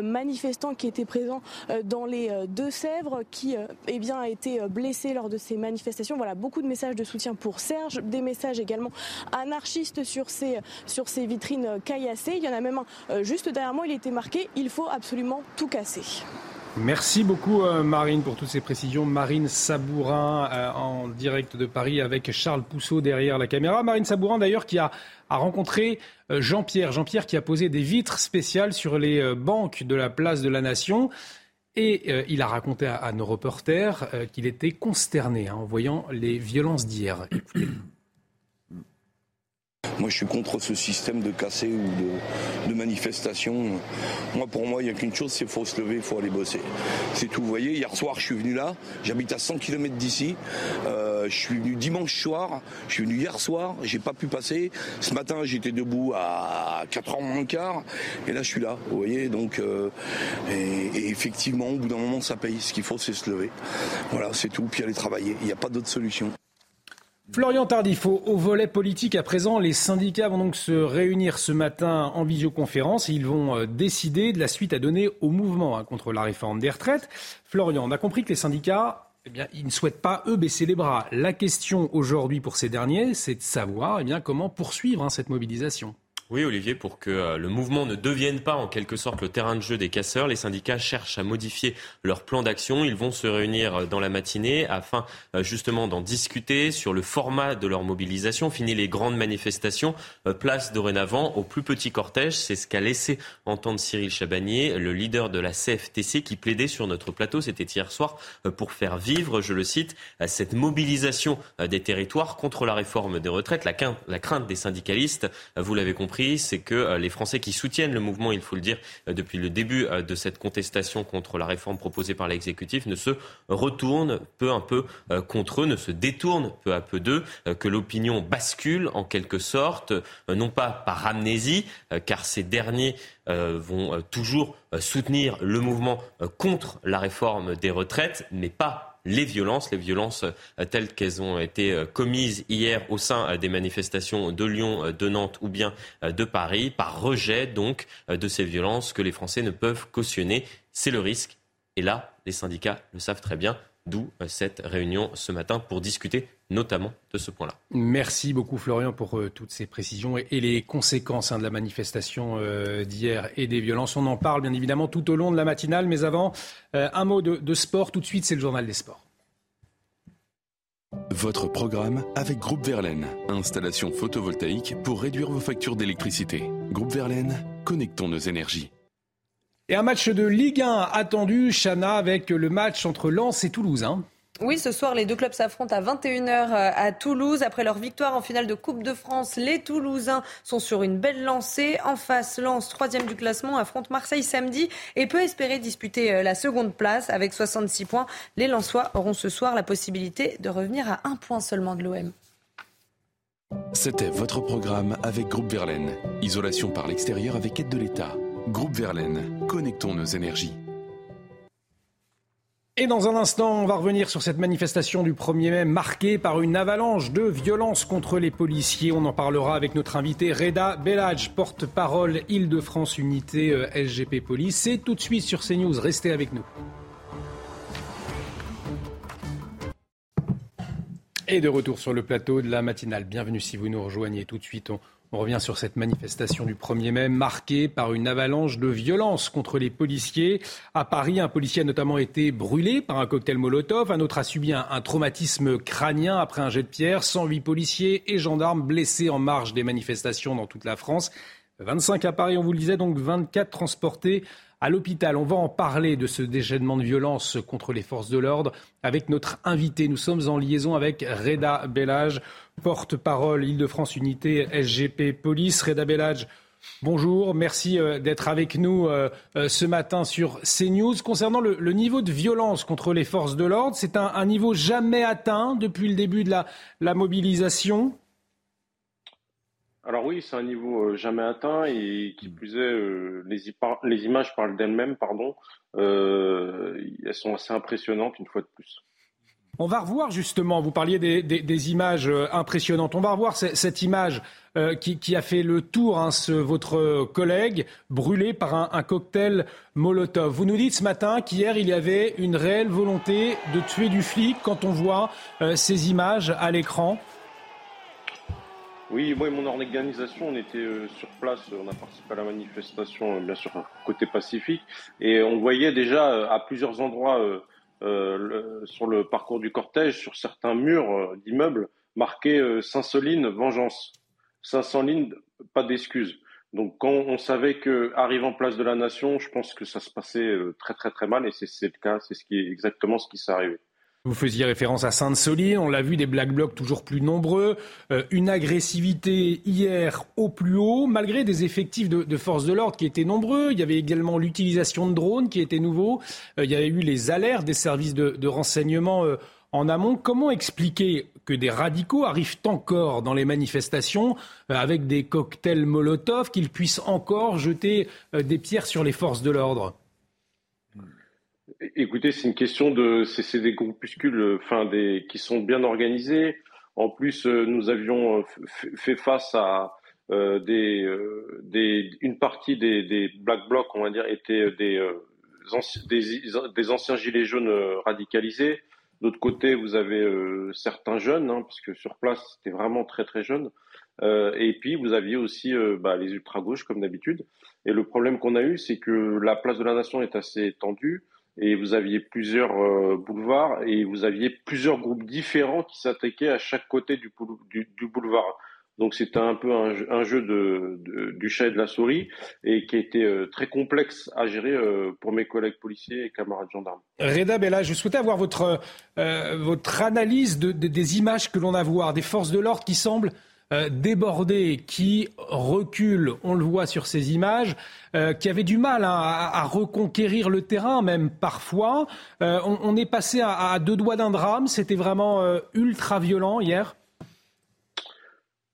manifestant qui était présent dans les Deux-Sèvres, qui eh bien, a été blessé lors de ces manifestations. Voilà, beaucoup de messages de soutien pour Serge, des messages également anarchistes sur ces, sur ces vitrines caillassées. Il y en a même un juste derrière moi, il était marqué « Il faut absolument tout casser ». Merci beaucoup euh, Marine pour toutes ces précisions. Marine Sabourin euh, en direct de Paris avec Charles Pousseau derrière la caméra. Marine Sabourin d'ailleurs qui a, rencontré euh, Jean-Pierre. Jean-Pierre qui a posé des vitres spéciales sur les banques de la place de la Nation. Et il a raconté à, nos reporters qu'il était consterné hein, en voyant les violences d'hier. Moi, je suis contre ce système de casser ou de, manifestation. Moi, pour moi, il n'y a qu'une chose, c'est faut se lever, il faut aller bosser. C'est tout. Vous voyez, hier soir, je suis venu là. J'habite à 100 km d'ici. Euh, je suis venu dimanche soir. Je suis venu hier soir. J'ai pas pu passer. Ce matin, j'étais debout à 4h moins quart. Et là, je suis là. Vous voyez, donc, euh, et, effectivement, au bout d'un moment, ça paye. Ce qu'il faut, c'est se lever. Voilà, c'est tout. Puis aller travailler. Il n'y a pas d'autre solution. Florian Tardif, au, volet politique à présent, les syndicats vont donc se réunir ce matin en visioconférence et ils vont euh, décider de la suite à donner au mouvement hein, contre la réforme des retraites. Florian, on a compris que les syndicats, eh bien, ils ne souhaitent pas, eux, baisser les bras. La question aujourd'hui pour ces derniers, c'est de savoir eh bien, comment poursuivre hein, cette mobilisation. Oui, Olivier, pour que euh, le mouvement ne devienne pas en quelque sorte le terrain de jeu des casseurs, les syndicats cherchent à modifier leur plan d'action. Ils vont se réunir euh, dans la matinée afin euh, justement d'en discuter sur le format de leur mobilisation. Fini les grandes manifestations, place dorénavant au plus petit cortège. C'est ce qu'a laissé entendre Cyril Chabagnier, le leader de la CFTC, qui plaidait sur notre plateau, c'était hier soir, pour faire vivre, je le cite, cette mobilisation des territoires contre la réforme des retraites. La crainte des syndicalistes, vous l'avez compris, c'est que euh, les Français qui soutiennent le mouvement, il faut le dire, euh, depuis le début euh, de cette contestation contre la réforme proposée par l'exécutif, ne se retournent peu à peu contre eux, ne se détournent peu à peu d'eux, que l'opinion bascule en quelque sorte, non pas par amnésie, car ces derniers vont toujours soutenir le mouvement contre la réforme des retraites, mais pas les violences, les violences euh, telles qu'elles ont été euh, commises hier au sein euh, des manifestations de Lyon, de Nantes ou bien de Paris, par rejet donc de ces violences que les Français ne peuvent cautionner. C'est le risque. Et là, les syndicats le savent très bien, d'où cette réunion ce matin pour discuter notamment de ce point-là. Merci beaucoup Florian pour toutes ces précisions et, les conséquences hein, de la manifestation d'hier et des violences. On en parle bien évidemment tout au long de la matinale, mais avant, un mot de, de sport. Tout de suite, c'est le journal des sports. Votre programme avec Groupe Verlaine. Installation photovoltaïque pour réduire vos factures d'électricité. Groupe Verlaine, connectons nos énergies. Et un match de Ligue 1 attendu, Chana, avec le match entre Lens et Toulouse. Hein. Oui, ce soir, les deux clubs s'affrontent à 21h euh, à Toulouse. Après leur victoire en finale de Coupe de France, les Toulousains sont sur une belle lancée. En face, Lens, troisième du classement, affronte Marseille samedi et peut espérer disputer euh, la seconde place avec 66 points. Les Lensois auront ce soir la possibilité de revenir à un point seulement de l'OM. C'était votre programme avec Groupe Verlaine. Isolation par l'extérieur avec aide de l'État. Groupe Verlaine, connectons nos énergies. Et dans un instant, on va revenir sur cette manifestation du 1er mai marquée par une avalanche de violence contre les policiers. On en parlera avec notre invité Reda Bellage, porte-parole Île-de-France Unité euh, SGP Police. C'est tout de suite sur CNews. Restez avec nous. Et de retour sur le plateau de la matinale. Bienvenue si vous nous rejoignez tout de suite. Revient sur cette manifestation du 1er mai marquée par une avalanche de violence contre les policiers. À Paris, un policier a notamment été brûlé par un cocktail Molotov. Un autre a subi un, traumatisme crânien après un jet de pierre. 108 policiers et gendarmes blessés en marge des manifestations dans toute la France. 25 à Paris, on vous le disait, donc 24 transportés à l'hôpital. On va en parler de ce déchaînement de violence contre les forces de l'ordre avec notre invité. Nous sommes en liaison avec Reda Bellage, porte-parole Île-de-France Unité SGP Police. Reda Bellage, Bonjour, merci euh, d'être avec nous euh, euh, ce matin sur CNews. Concernant le, niveau de violence contre les forces de l'ordre, c'est un, niveau jamais atteint depuis le début de la, mobilisation alors oui, c'est un niveau jamais atteint et qui plus est, les, images parlent d'elles-mêmes, pardon. elles sont assez impressionnantes une fois de plus. On va revoir justement, vous parliez des, images euh, impressionnantes, on va revoir cette image euh, qui, a fait le tour, hein, votre collègue, brûlé par un, cocktail Molotov. Vous nous dites ce matin qu'hier, il y avait une réelle volonté de tuer du flic quand on voit euh, ces images à l'écran. Oui, moi et mon organisation, on était sur place, on a participé à la manifestation, bien sûr, côté pacifique, et on voyait déjà à plusieurs endroits euh, sur le parcours du cortège, sur certains murs euh, d'immeubles, marqué euh, Saint-Soline, vengeance. Saint-Soline, pas d'excuses. Donc quand on savait que arrivant place de la Nation, je pense que ça se passait très très très mal et c'est le cas, c'est ce qui est exactement ce qui s'est arrivé. Vous faisiez référence à Sainte-Soline, on l'a vu, des Black Blocs toujours plus nombreux, euh, une agressivité hier au plus haut, malgré des effectifs de, forces de l'ordre qui étaient nombreux. Il y avait également l'utilisation de drones qui était nouveau. Euh, il y avait eu les alertes des services de, renseignement euh, en amont. Comment expliquer que des radicaux arrivent encore dans les manifestations avec des cocktails Molotov, qu'ils puissent encore jeter des pierres sur les forces de l'ordre? Écoutez, c'est une question de, c'est des groupuscules, enfin des, qui sont bien organisés. En plus, euh, nous avions euh, fait face à euh, des, une partie des, black blocs, on va dire, étaient des, des, anciens gilets jaunes radicalisés. D'autre côté, vous avez certains jeunes, hein, parce que sur place, c'était vraiment très très jeune. et puis, vous aviez aussi bah, les ultra-gauches, comme d'habitude. Et le problème qu'on a eu, c'est que la place de la nation est assez étendue et vous aviez plusieurs euh, boulevards et vous aviez plusieurs groupes différents qui s'attaquaient à chaque côté du, boulevard. Donc c'était un peu un, jeu de, du chat et de la souris et qui été euh, très complexe à gérer euh, pour mes collègues policiers et camarades gendarmes. Reda Bella, je souhaitais avoir votre, votre analyse des images que l'on a voir, des forces de l'ordre qui semblent euh, débordé, qui recule, on le voit sur ces images, euh, qui avait du mal hein, à, reconquérir le terrain, même parfois. Euh, on, est passé à, deux doigts d'un drame. C'était vraiment ultra violent hier.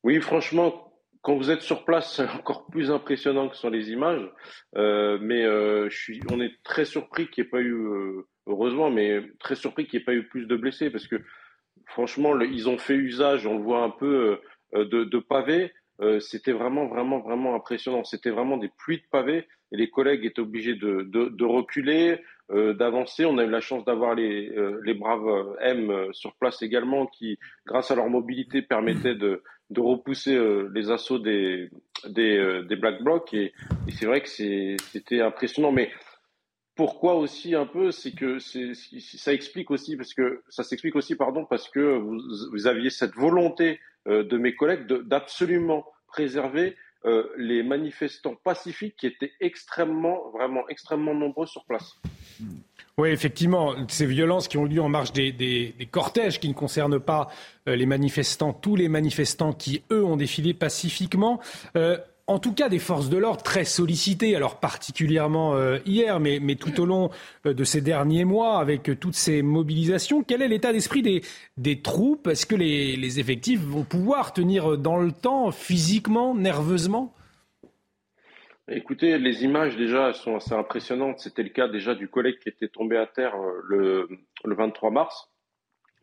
Oui, franchement, quand vous êtes sur place, c'est encore plus impressionnant que sur les images. mais on est très surpris qu'il n'y ait pas eu, heureusement, mais très surpris qu'il n'y ait pas eu plus de blessés parce que franchement, ils ont fait usage, on le voit un peu euh, de, pavés. Euh, c'était vraiment, vraiment, vraiment impressionnant. C'était vraiment des pluies de pavés et les collègues étaient obligés de, reculer, euh, d'avancer. On a eu la chance d'avoir les, braves M sur place également qui, grâce à leur mobilité, permettaient de, repousser les assauts des, des, Black Blocs. Et, c'est vrai que c'était impressionnant. Mais pourquoi aussi un peu, c'est que ça explique aussi, parce que ça s'explique aussi, pardon, parce que vous aviez cette volonté de mes collègues d'absolument préserver euh, les manifestants pacifiques qui étaient extrêmement, vraiment extrêmement nombreux sur place. Oui, effectivement, ces violences qui ont lieu en marge des, cortèges qui ne concernent pas euh, les manifestants, tous les manifestants qui, eux, ont défilé pacifiquement en tout cas des forces de l'ordre très sollicitées, alors particulièrement euh, hier, mais, tout au long euh, de ces derniers mois, avec euh, toutes ces mobilisations. Quel est l'état d'esprit des, troupes? Est-ce que les, effectifs vont pouvoir tenir dans le temps, physiquement, nerveusement? Écoutez, les images déjà sont assez impressionnantes. C'était le cas déjà du collègue qui était tombé à terre le, 23 mars.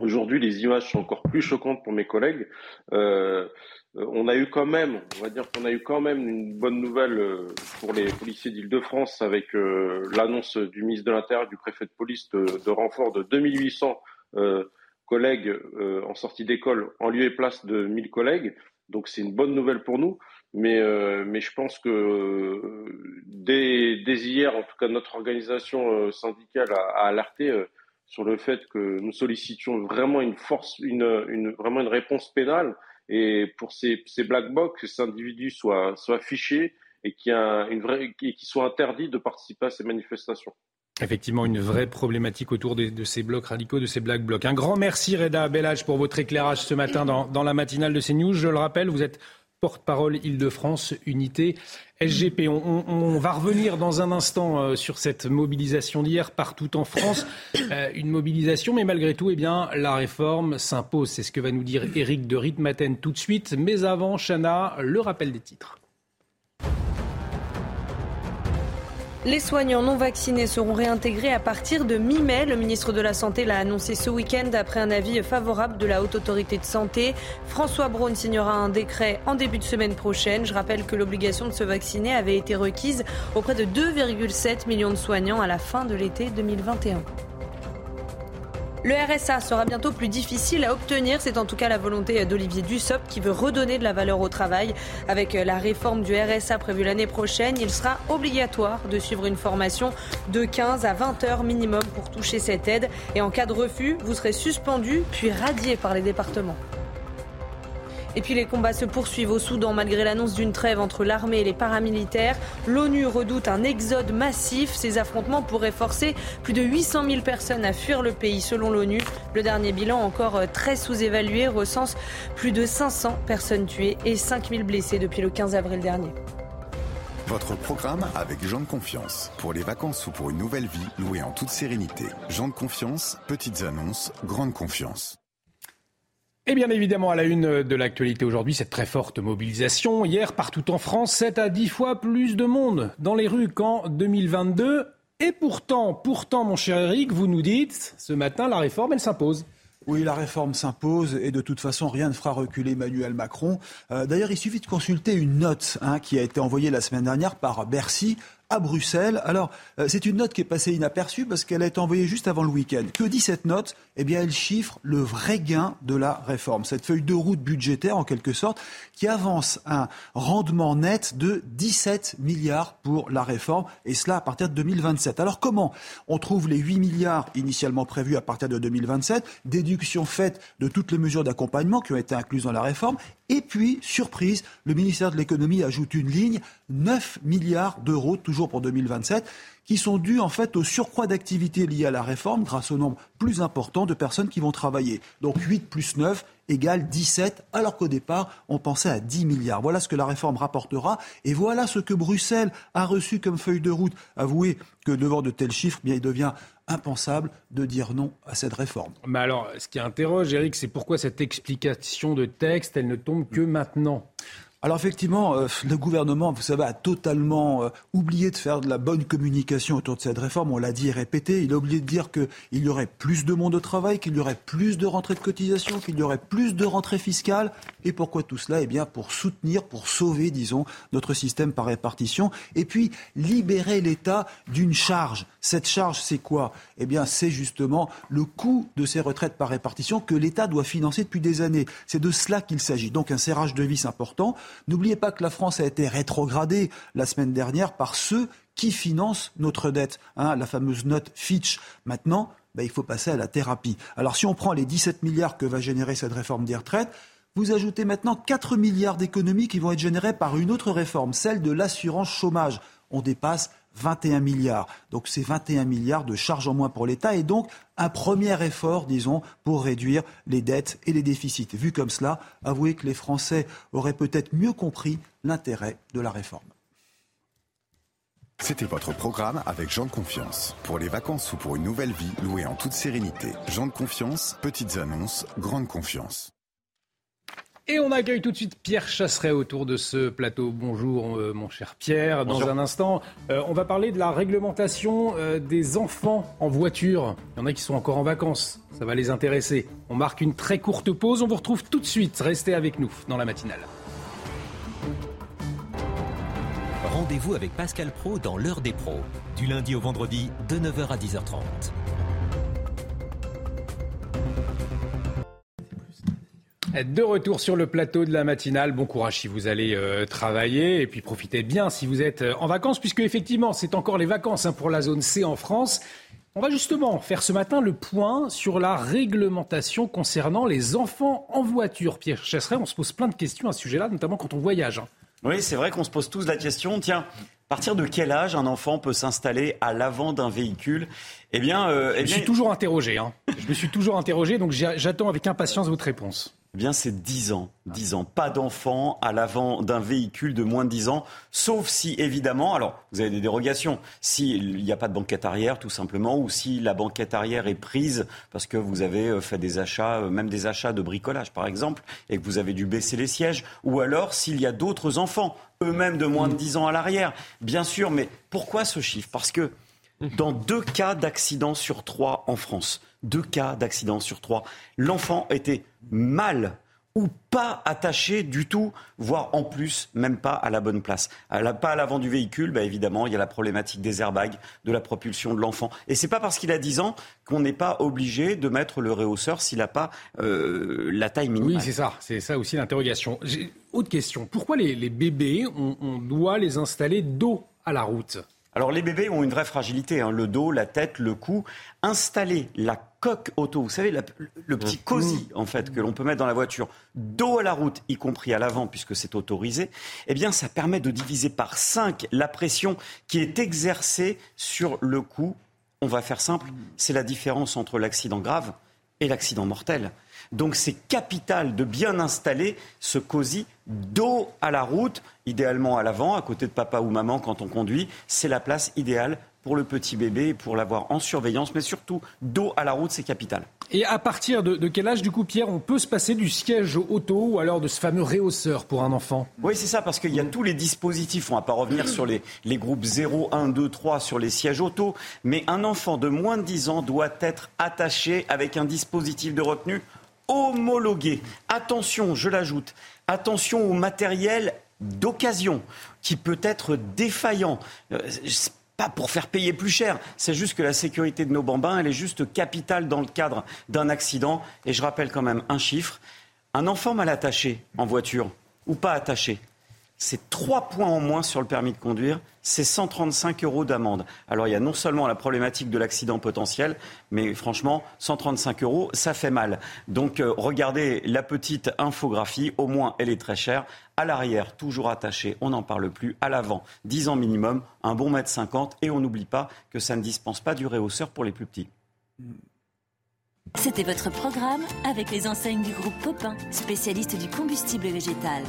Aujourd'hui, les images sont encore plus choquantes pour mes collègues. Euh, on a eu quand même, on va dire qu'on a eu quand même une bonne nouvelle euh, pour les policiers d'Île-de-France avec euh, l'annonce du ministre de l'Intérieur, du préfet de police de, renfort de 2800 collègues en sortie d'école en lieu et place de 1000 collègues. Donc c'est une bonne nouvelle pour nous. Mais, mais je pense que dès, hier, en tout cas notre organisation syndicale a, alerté sur le fait que nous sollicitions vraiment une force, une, vraiment une réponse pénale et pour ces, ces black box, que ces individus soient, soient fichés et qui, a une vraie, qui soit interdit de participer à ces manifestations. Effectivement, une vraie problématique autour de, ces blocs radicaux, de ces black blocs. Un grand merci, Reda Bellage, pour votre éclairage ce matin dans, dans la matinale de CNews. Je le rappelle, vous êtes porte-parole Île-de-France, unité SGP. On, va revenir dans un instant euh, sur cette mobilisation d'hier partout en France. Euh, une mobilisation, mais malgré tout, eh bien, la réforme s'impose. C'est ce que va nous dire Éric de Ritmaten tout de suite. Mais avant, Chana, le rappel des titres. Les soignants non vaccinés seront réintégrés à partir de mi-mai. Le ministre de la Santé l'a annoncé ce week-end après un avis favorable de la Haute Autorité de Santé. François Braun signera un décret en début de semaine prochaine. Je rappelle que l'obligation de se vacciner avait été requise auprès de 2,7 millions de soignants à la fin de l'été 2021. Le RSA sera bientôt plus difficile à obtenir. C'est en tout cas la volonté d'Olivier Dussopt qui veut redonner de la valeur au travail. Avec la réforme du RSA prévue l'année prochaine, il sera obligatoire de suivre une formation de 15 à 20 heures minimum pour toucher cette aide. Et en cas de refus, vous serez suspendu puis radié par les départements. Et puis les combats se poursuivent au Soudan malgré l'annonce d'une trêve entre l'armée et les paramilitaires. L'ONU redoute un exode massif. Ces affrontements pourraient forcer plus de 800 000 personnes à fuir le pays selon l'ONU. Le dernier bilan, encore très sous-évalué, recense plus de 500 personnes tuées et 5 000 blessés depuis le 15 avril dernier. Votre programme avec Jean de Confiance. Pour les vacances ou pour une nouvelle vie, louée en toute sérénité. Jean de Confiance, petites annonces, grande confiance. Et bien évidemment, à la une de l'actualité aujourd'hui, cette très forte mobilisation. Hier, partout en France, 7 à 10 fois plus de monde dans les rues qu'en 2022. Et pourtant, pourtant, mon cher Eric, vous nous dites, ce matin, la réforme, elle s'impose. Oui, la réforme s'impose et de toute façon, rien ne fera reculer Emmanuel Macron. Euh, d'ailleurs, il suffit de consulter une note hein, qui a été envoyée la semaine dernière par Bercy à Bruxelles. Alors, euh, c'est une note qui est passée inaperçue parce qu'elle a été envoyée juste avant le week-end. Que dit cette note? Eh bien, elle chiffre le vrai gain de la réforme. Cette feuille de route budgétaire, en quelque sorte, qui avance un rendement net de 17 milliards pour la réforme, et cela à partir de 2027. Alors, comment on trouve les 8 milliards initialement prévus à partir de 2027, déduction faite de toutes les mesures d'accompagnement qui ont été incluses dans la réforme, et puis, surprise, le ministère de l'économie ajoute une ligne, 9 milliards d'euros, toujours pour 2027, qui sont dus en fait au surcroît d'activité lié à la réforme grâce au nombre plus important de personnes qui vont travailler. Donc 8 plus 9 égale 17, alors qu'au départ, on pensait à 10 milliards. Voilà ce que la réforme rapportera et voilà ce que Bruxelles a reçu comme feuille de route. Avouez que devant de tels chiffres, bien, il devient impensable de dire non à cette réforme. Mais alors, ce qui interroge, Eric, c'est pourquoi cette explication de texte, elle ne tombe que maintenant? Alors effectivement, euh, le gouvernement, vous savez, a totalement euh, oublié de faire de la bonne communication autour de cette réforme. On l'a dit et répété. Il a oublié de dire qu'il y aurait plus de monde au travail, qu'il y aurait plus de rentrées de cotisation, qu'il y aurait plus de rentrées fiscales. Et pourquoi tout cela? Eh bien, pour soutenir, pour sauver, disons, notre système par répartition. Et puis, libérer l'État d'une charge. Cette charge, c'est quoi? Eh bien, c'est justement le coût de ces retraites par répartition que l'État doit financer depuis des années. C'est de cela qu'il s'agit. Donc, un serrage de vis important. N'oubliez pas que la France a été rétrogradée la semaine dernière par ceux qui financent notre dette, hein, la fameuse note Fitch. Maintenant, bah, il faut passer à la thérapie. Alors si on prend les 17 milliards que va générer cette réforme des retraites, vous ajoutez maintenant 4 milliards d'économies qui vont être générées par une autre réforme, celle de l'assurance chômage. On dépasse 21 milliards. Donc c'est 21 milliards de charges en moins pour l'État et donc un premier effort, disons, pour réduire les dettes et les déficits. Vu comme cela, avouez que les Français auraient peut-être mieux compris l'intérêt de la réforme. C'était votre programme avec Jean de Confiance. Pour les vacances ou pour une nouvelle vie, louée en toute sérénité. Jean de Confiance, petites annonces, grande confiance. Et on accueille tout de suite Pierre Chasseret autour de ce plateau. Bonjour euh, mon cher Pierre. Dans un instant, euh, on va parler de la réglementation euh, des enfants en voiture. Il y en a qui sont encore en vacances. Ça va les intéresser. On marque une très courte pause. On vous retrouve tout de suite. Restez avec nous dans la matinale. Rendez-vous avec Pascal Pro dans l'heure des pros. Du lundi au vendredi de 9h à 10h30. De retour sur le plateau de la matinale. Bon courage si vous allez euh, travailler et puis profitez bien si vous êtes euh, en vacances puisque effectivement c'est encore les vacances hein, pour la zone C en France. On va justement faire ce matin le point sur la réglementation concernant les enfants en voiture. Pierre Chasseret, on se pose plein de questions à ce sujet-là, notamment quand on voyage. Hein. Oui, c'est vrai qu'on se pose tous la question. Tiens, à partir de quel âge un enfant peut s'installer à l'avant d'un véhicule? Eh bien, euh, eh je me suis toujours interrogé. Hein. je me suis toujours interrogé, donc j'attends avec impatience votre réponse. Eh bien, c'est 10 ans. 10 ans. Pas d'enfant à l'avant d'un véhicule de moins de 10 ans, sauf si, évidemment, alors, vous avez des dérogations. S'il n'y a pas de banquette arrière, tout simplement, ou si la banquette arrière est prise parce que vous avez euh, fait des achats, euh, même des achats de bricolage, par exemple, et que vous avez dû baisser les sièges, ou alors s'il y a d'autres enfants, eux-mêmes de moins de 10 ans à l'arrière. Bien sûr, mais pourquoi ce chiffre? Parce que dans deux cas d'accident sur trois en France, deux cas d'accident sur trois, l'enfant était mal ou pas attaché du tout, voire en plus, même pas à la bonne place. pas à l'avant du véhicule, bah évidemment, il y a la problématique des airbags, de la propulsion de l'enfant. Et c'est pas parce qu'il a 10 ans qu'on n'est pas obligé de mettre le réhausseur s'il n'a pas euh, la taille minimale. Oui, c'est ça. C'est ça aussi l'interrogation. Autre question. Pourquoi les, bébés, on doit les installer dos à la route? Alors les bébés ont une vraie fragilité, hein. le dos, la tête, le cou. Installer la coque auto, vous savez, le petit mmh. cosy en fait que l'on peut mettre dans la voiture, dos à la route, y compris à l'avant puisque c'est autorisé, eh bien ça permet de diviser par 5 la pression qui est exercée sur le cou. On va faire simple, c'est la différence entre l'accident grave et l'accident mortel. Donc c'est capital de bien installer ce cosy dos à la route, idéalement à l'avant, à côté de papa ou maman quand on conduit. C'est la place idéale pour le petit bébé pour l'avoir en surveillance, mais surtout dos à la route, c'est capital. Et à partir de, quel âge, du coup, Pierre, on peut se passer du siège auto ou alors de ce fameux réhausseur pour un enfant? Oui, c'est ça, parce qu'il y a tous les dispositifs. On ne va pas revenir sur les, les groupes 0, 1, 2, 3 sur les sièges auto, mais un enfant de moins de 10 ans doit être attaché avec un dispositif de retenue homologué. Attention, je l'ajoute, attention au matériel d'occasion qui peut être défaillant. Euh, pas pour faire payer plus cher, c'est juste que la sécurité de nos bambins, elle est juste capitale dans le cadre d'un accident. Et je rappelle quand même un chiffre. Un enfant mal attaché en voiture ou pas attaché, c'est trois points en moins sur le permis de conduire, c'est 135 euros d'amende. Alors il y a non seulement la problématique de l'accident potentiel, mais franchement, 135 euros, ça fait mal. Donc euh, regardez la petite infographie, au moins elle est très chère. À l'arrière, toujours attaché, on n'en parle plus. À l'avant, 10 ans minimum, un bon mètre 50, et on n'oublie pas que ça ne dispense pas du réhausseur pour les plus petits. C'était votre programme avec les enseignes du groupe Popin, spécialiste du combustible végétal.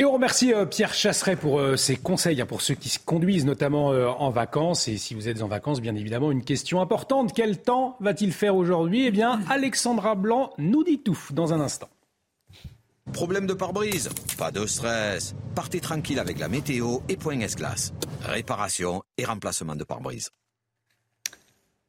Et on remercie euh, Pierre Chasseret pour euh, ses conseils, hein, pour ceux qui se conduisent notamment euh, en vacances. Et si vous êtes en vacances, bien évidemment, une question importante. Quel temps va-t-il faire aujourd'hui? Eh bien, Alexandra Blanc nous dit tout dans un instant. Problème de pare-brise? Pas de stress. Partez tranquille avec la météo et Point S-Glace. Réparation et remplacement de pare-brise.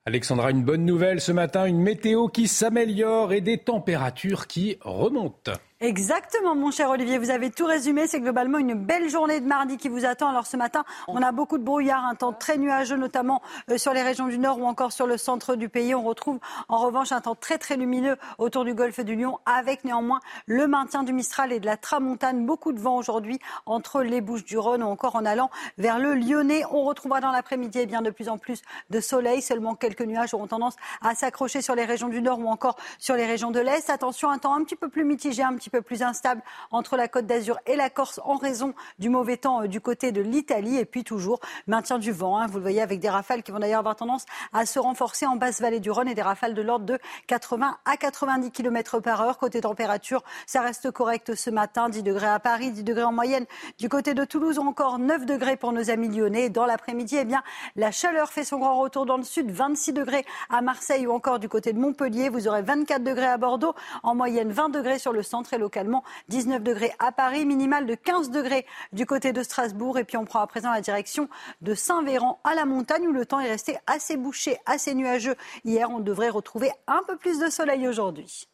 Alexandra, une bonne nouvelle ce matin, une météo qui s'améliore et des températures qui remontent. Exactement, mon cher Olivier. Vous avez tout résumé. C'est globalement une belle journée de mardi qui vous attend. Alors ce matin, on a beaucoup de brouillard, un temps très nuageux, notamment euh, sur les régions du nord ou encore sur le centre du pays. On retrouve en revanche un temps très très lumineux autour du golfe du Lion, avec néanmoins le maintien du Mistral et de la Tramontane. Beaucoup de vent aujourd'hui entre les Bouches du Rhône ou encore en allant vers le Lyonnais. On retrouvera dans l'après-midi eh bien de plus en plus de soleil. Seulement quelques nuages auront tendance à s'accrocher sur les régions du nord ou encore sur les régions de l'est. Attention, un temps un petit peu plus mitigé, un petit peu plus instable entre la Côte d'Azur et la Corse en raison du mauvais temps euh, du côté de l'Italie. Et puis toujours maintien du vent. Hein. vous le voyez avec des rafales qui vont d'ailleurs avoir tendance à se renforcer en basse vallée du Rhône et des rafales de l'ordre de 80 à 90 km par heure. Côté température, ça reste correct ce matin. 10 degrés à Paris, 10 degrés en moyenne du côté de Toulouse ou encore 9 degrés pour nos amis lyonnais. Dans l'après-midi, eh bien, la chaleur fait son grand retour dans le sud. 26 degrés à Marseille ou encore du côté de Montpellier. Vous aurez 24 degrés à Bordeaux, en moyenne 20 degrés sur le centre et localement 19 degrés à Paris, minimal de 15 degrés du côté de Strasbourg. Et puis on prend à présent la direction de Saint-Véran à la montagne où le temps est resté assez bouché, assez nuageux. Hier, on devrait retrouver un peu plus de soleil aujourd'hui.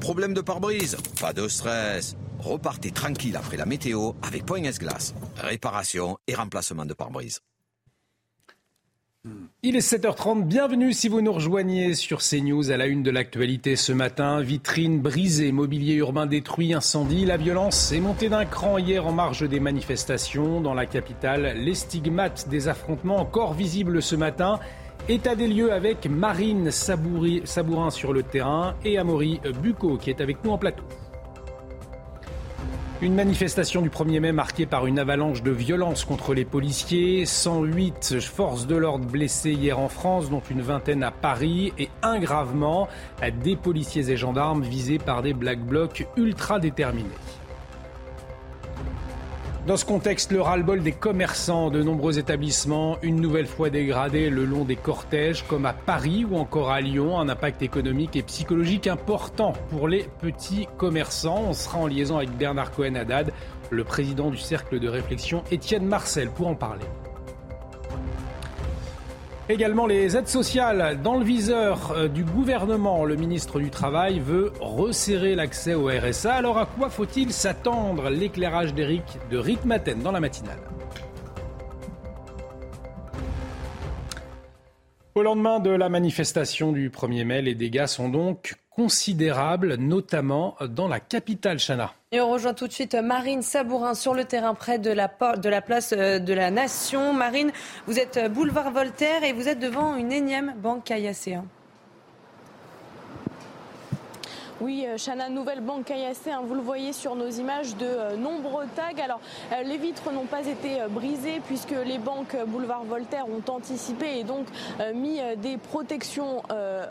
Problème de pare-brise? Pas de stress. Repartez tranquille après la météo avec Point S-Glace. Réparation et remplacement de pare-brise. Il est 7h30, bienvenue si vous nous rejoignez sur CNews à la une de l'actualité ce matin. Vitrine brisée, mobilier urbain détruit, incendie. La violence est montée d'un cran hier en marge des manifestations. Dans la capitale, les stigmates des affrontements encore visibles ce matin. État des lieux avec Marine Sabourin sur le terrain et Amaury Bucco qui est avec nous en plateau. Une manifestation du 1er mai marquée par une avalanche de violence contre les policiers. 108 forces de l'ordre blessées hier en France, dont une vingtaine à Paris, et un gravement des policiers et gendarmes visés par des black blocs ultra déterminés. Dans ce contexte, le ras-le-bol des commerçants, de nombreux établissements, une nouvelle fois dégradés le long des cortèges, comme à Paris ou encore à Lyon, un impact économique et psychologique important pour les petits commerçants. On sera en liaison avec Bernard Cohen-Haddad, le président du cercle de réflexion Étienne Marcel, pour en parler. Également les aides sociales dans le viseur euh, du gouvernement. Le ministre du Travail veut resserrer l'accès au RSA. Alors à quoi faut-il s'attendre? L'éclairage d'Éric de Rick Maten dans la matinale. Au lendemain de la manifestation du 1er mai, les dégâts sont donc considérables, notamment dans la capitale, Chana. Et on rejoint tout de suite Marine Sabourin sur le terrain près de la, de la place euh, de la Nation. Marine, vous êtes boulevard Voltaire et vous êtes devant une énième banque caillassée. Oui, euh, Chana, nouvelle banque caillassée, hein, vous le voyez sur nos images de euh, nombreux tags. Alors, euh, les vitres n'ont pas été brisées puisque les banques Boulevard Voltaire ont anticipé et donc mis des protections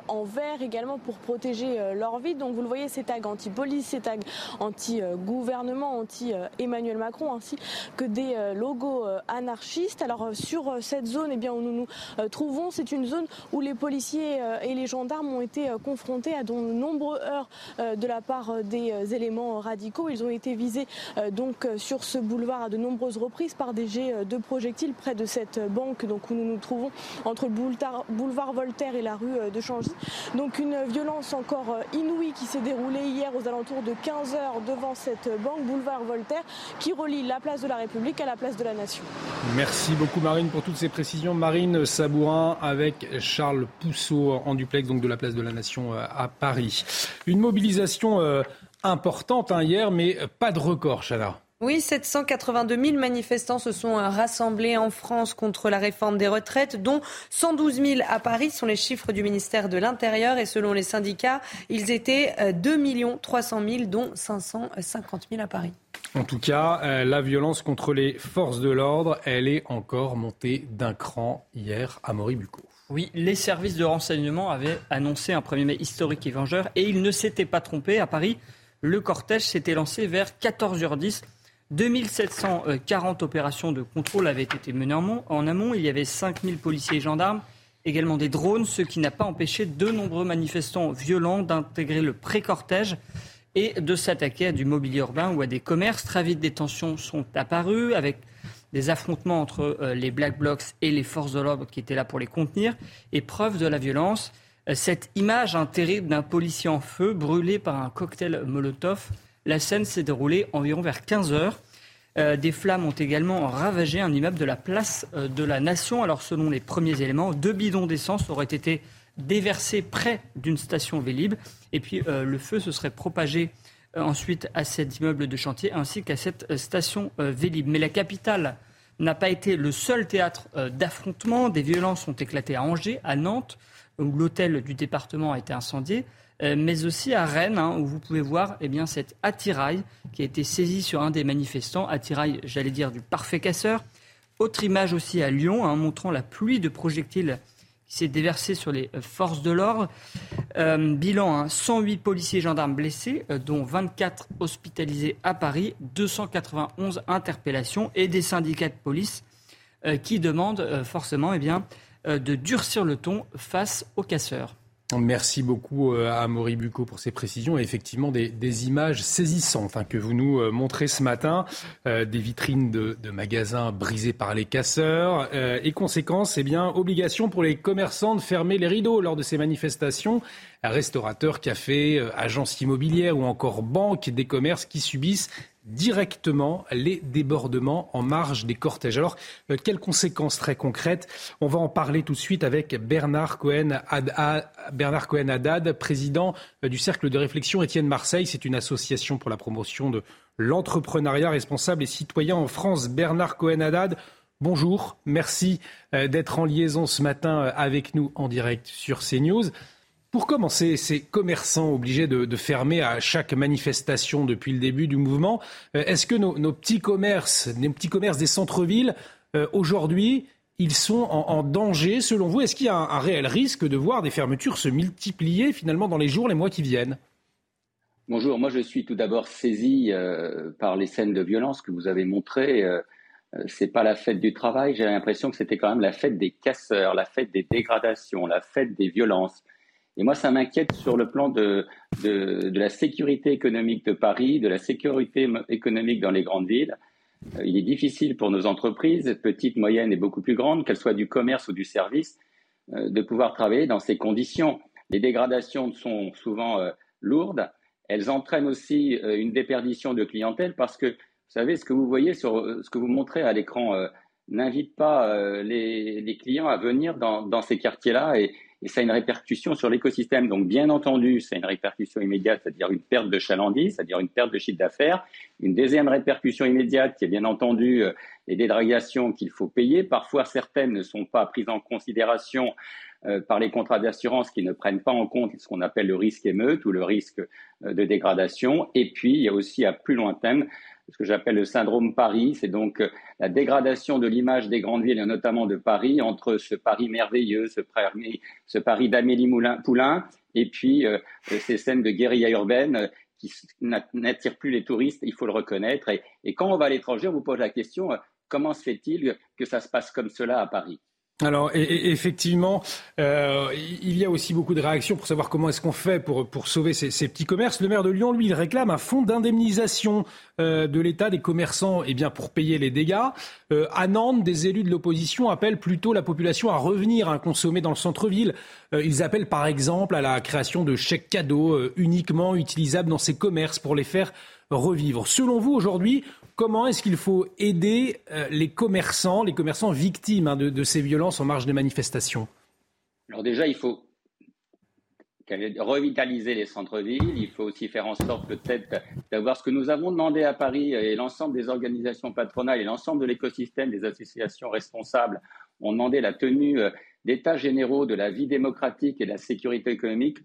en verre également pour protéger leurs vitres. Donc, vous le voyez, ces tags anti-police, ces tags anti-gouvernement, anti-Emmanuel Macron, ainsi que des logos anarchistes. Alors, sur cette zone eh bien, où nous nous trouvons, c'est une zone où les policiers et les gendarmes ont été confrontés à de nombreuses heures euh, de la part euh, des euh, éléments radicaux. Ils ont été visés donc sur ce boulevard à de nombreuses reprises par des jets de projectiles près de cette banque donc, où nous nous trouvons entre le boulevard Voltaire et la rue de Changy. Donc une violence encore inouïe qui s'est déroulée hier aux alentours de 15 heures devant cette banque, boulevard Voltaire, qui relie la place de la République à la place de la Nation. Merci beaucoup Marine pour toutes ces précisions. Marine Sabourin avec Charles Pousseau en duplex donc de la place de la Nation à Paris. Mobilisation euh, importante hein, hier, mais pas de record, Chana. Oui, 782 000 manifestants se sont euh, rassemblés en France contre la réforme des retraites, dont 112 000 à Paris, sont les chiffres du ministère de l'Intérieur. Et selon les syndicats, ils étaient 2 300 000, dont 550 000 à Paris. En tout cas, euh, la violence contre les forces de l'ordre, elle est encore montée d'un cran hier à Moribuco. Oui, les services de renseignement avaient annoncé un 1er mai historique et vengeur et ils ne s'étaient pas trompés. À Paris, le cortège s'était lancé vers 14h10. 2740 opérations de contrôle avaient été menées en amont. Il y avait 5000 policiers et gendarmes, également des drones, ce qui n'a pas empêché de nombreux manifestants violents d'intégrer le pré-cortège et de s'attaquer à du mobilier urbain ou à des commerces. Très vite, des tensions sont apparues avec des affrontements entre euh, les Black Blocs et les forces de l'ordre qui étaient là pour les contenir, et preuve de la violence. Euh, cette image un terrible d'un policier en feu brûlé par un cocktail Molotov, la scène s'est déroulée environ vers 15 heures. Euh, des flammes ont également ravagé un immeuble de la place de la Nation. Alors, selon les premiers éléments, deux bidons d'essence auraient été déversés près d'une station Vélib. Et puis, le feu se serait propagé ensuite à cet immeuble de chantier ainsi qu'à cette euh, station euh, Vélib. Mais la capitale n'a pas été le seul théâtre d'affrontement. Des violences ont éclaté à Angers, à Nantes, où l'hôtel du département a été incendié, mais aussi à Rennes, hein, où vous pouvez voir eh bien, cet attirail qui a été saisi sur un des manifestants, attirail, j'allais dire, du parfait casseur. Autre image aussi à Lyon, hein, montrant la pluie de projectiles qui s'est déversé sur les euh, forces de l'ordre. Euh, bilan, 108 hein, policiers et gendarmes blessés, euh, dont 24 hospitalisés à Paris, 291 interpellations et des syndicats de police qui demandent forcément eh bien, de durcir le ton face aux casseurs. Merci beaucoup euh, à Maury Bucco pour ces précisions et effectivement des, images saisissantes hein, que vous nous euh, montrez ce matin, euh, des vitrines de, magasins brisées par les casseurs et conséquence, eh bien, obligation pour les commerçants de fermer les rideaux lors de ces manifestations. Restaurateurs, cafés, agences immobilières ou encore banques, des commerces qui subissent directement les débordements en marge des cortèges. Alors, euh, quelles conséquences très concrètes? On va en parler tout de suite avec Bernard Cohen, Haddad, président euh, du Cercle de réflexion Étienne Marseille. C'est une association pour la promotion de l'entrepreneuriat responsable et citoyen en France. Bernard Cohen Haddad, bonjour. Merci euh, d'être en liaison ce matin avec nous en direct sur CNews. Pour commencer, ces commerçants obligés de, fermer à chaque manifestation depuis le début du mouvement, euh, est-ce que nos, petits commerces, les petits commerces des centres-villes, euh, aujourd'hui, ils sont en, danger selon vous? Est-ce qu'il y a un, réel risque de voir des fermetures se multiplier finalement dans les jours, les mois qui viennent? Bonjour, moi je suis tout d'abord saisi euh, par les scènes de violence que vous avez montrées. Euh, c'est pas la fête du travail, j'ai l'impression que c'était quand même la fête des casseurs, la fête des dégradations, la fête des violences. Et moi, ça m'inquiète sur le plan de, de, la sécurité économique de Paris, de la sécurité économique dans les grandes villes. Euh, il est difficile pour nos entreprises, petites, moyennes et beaucoup plus grandes, qu'elles soient du commerce ou du service, euh, de pouvoir travailler dans ces conditions. Les dégradations sont souvent euh, lourdes. Elles entraînent aussi une déperdition de clientèle parce que, vous savez, ce que vous voyez sur ce que vous montrez à l'écran n'invite pas les, clients à venir dans, dans ces quartiers-là et, et ça a une répercussion sur l'écosystème. Donc, bien entendu, c'est une répercussion immédiate, c'est-à-dire une perte de chalandise, c'est-à-dire une perte de chiffre d'affaires. Une deuxième répercussion immédiate, qui est bien entendu euh, les dédragations qu'il faut payer. Parfois, certaines ne sont pas prises en considération euh, par les contrats d'assurance qui ne prennent pas en compte ce qu'on appelle le risque émeute ou le risque euh, de dégradation. Et puis, il y a aussi à plus lointain ce que j'appelle le syndrome Paris. C'est donc euh, la dégradation de l'image des grandes villes, notamment de Paris, entre ce Paris merveilleux, ce Paris, d'Amélie Poulain, et puis euh, ces scènes de guérilla urbaine euh, qui n'attirent plus les touristes, il faut le reconnaître. et quand on va à l'étranger, on vous pose la question, comment se fait-il que ça se passe comme cela à Paris? Alors effectivement, euh, il y a aussi beaucoup de réactions pour savoir comment est-ce qu'on fait pour, sauver ces, petits commerces. Le maire de Lyon, lui, il réclame un fonds d'indemnisation euh, de l'État des commerçants eh bien, pour payer les dégâts. Euh, à Nantes, des élus de l'opposition appellent plutôt la population à revenir à consommer dans le centre-ville. Ils appellent par exemple à la création de chèques cadeaux uniquement utilisables dans ces commerces pour les faire revivre. Selon vous, aujourd'hui, comment est-ce qu'il faut aider euh, les commerçants, les commerçants victimes hein, de, ces violences en marge des manifestations? Alors déjà, il faut revitaliser les centres-villes. Il faut aussi faire en sorte peut-être d'avoir ce que nous avons demandé à Paris et l'ensemble des organisations patronales et l'ensemble de l'écosystème des associations responsables ont demandé la tenue euh, d'états généraux de la vie démocratique et de la sécurité économique.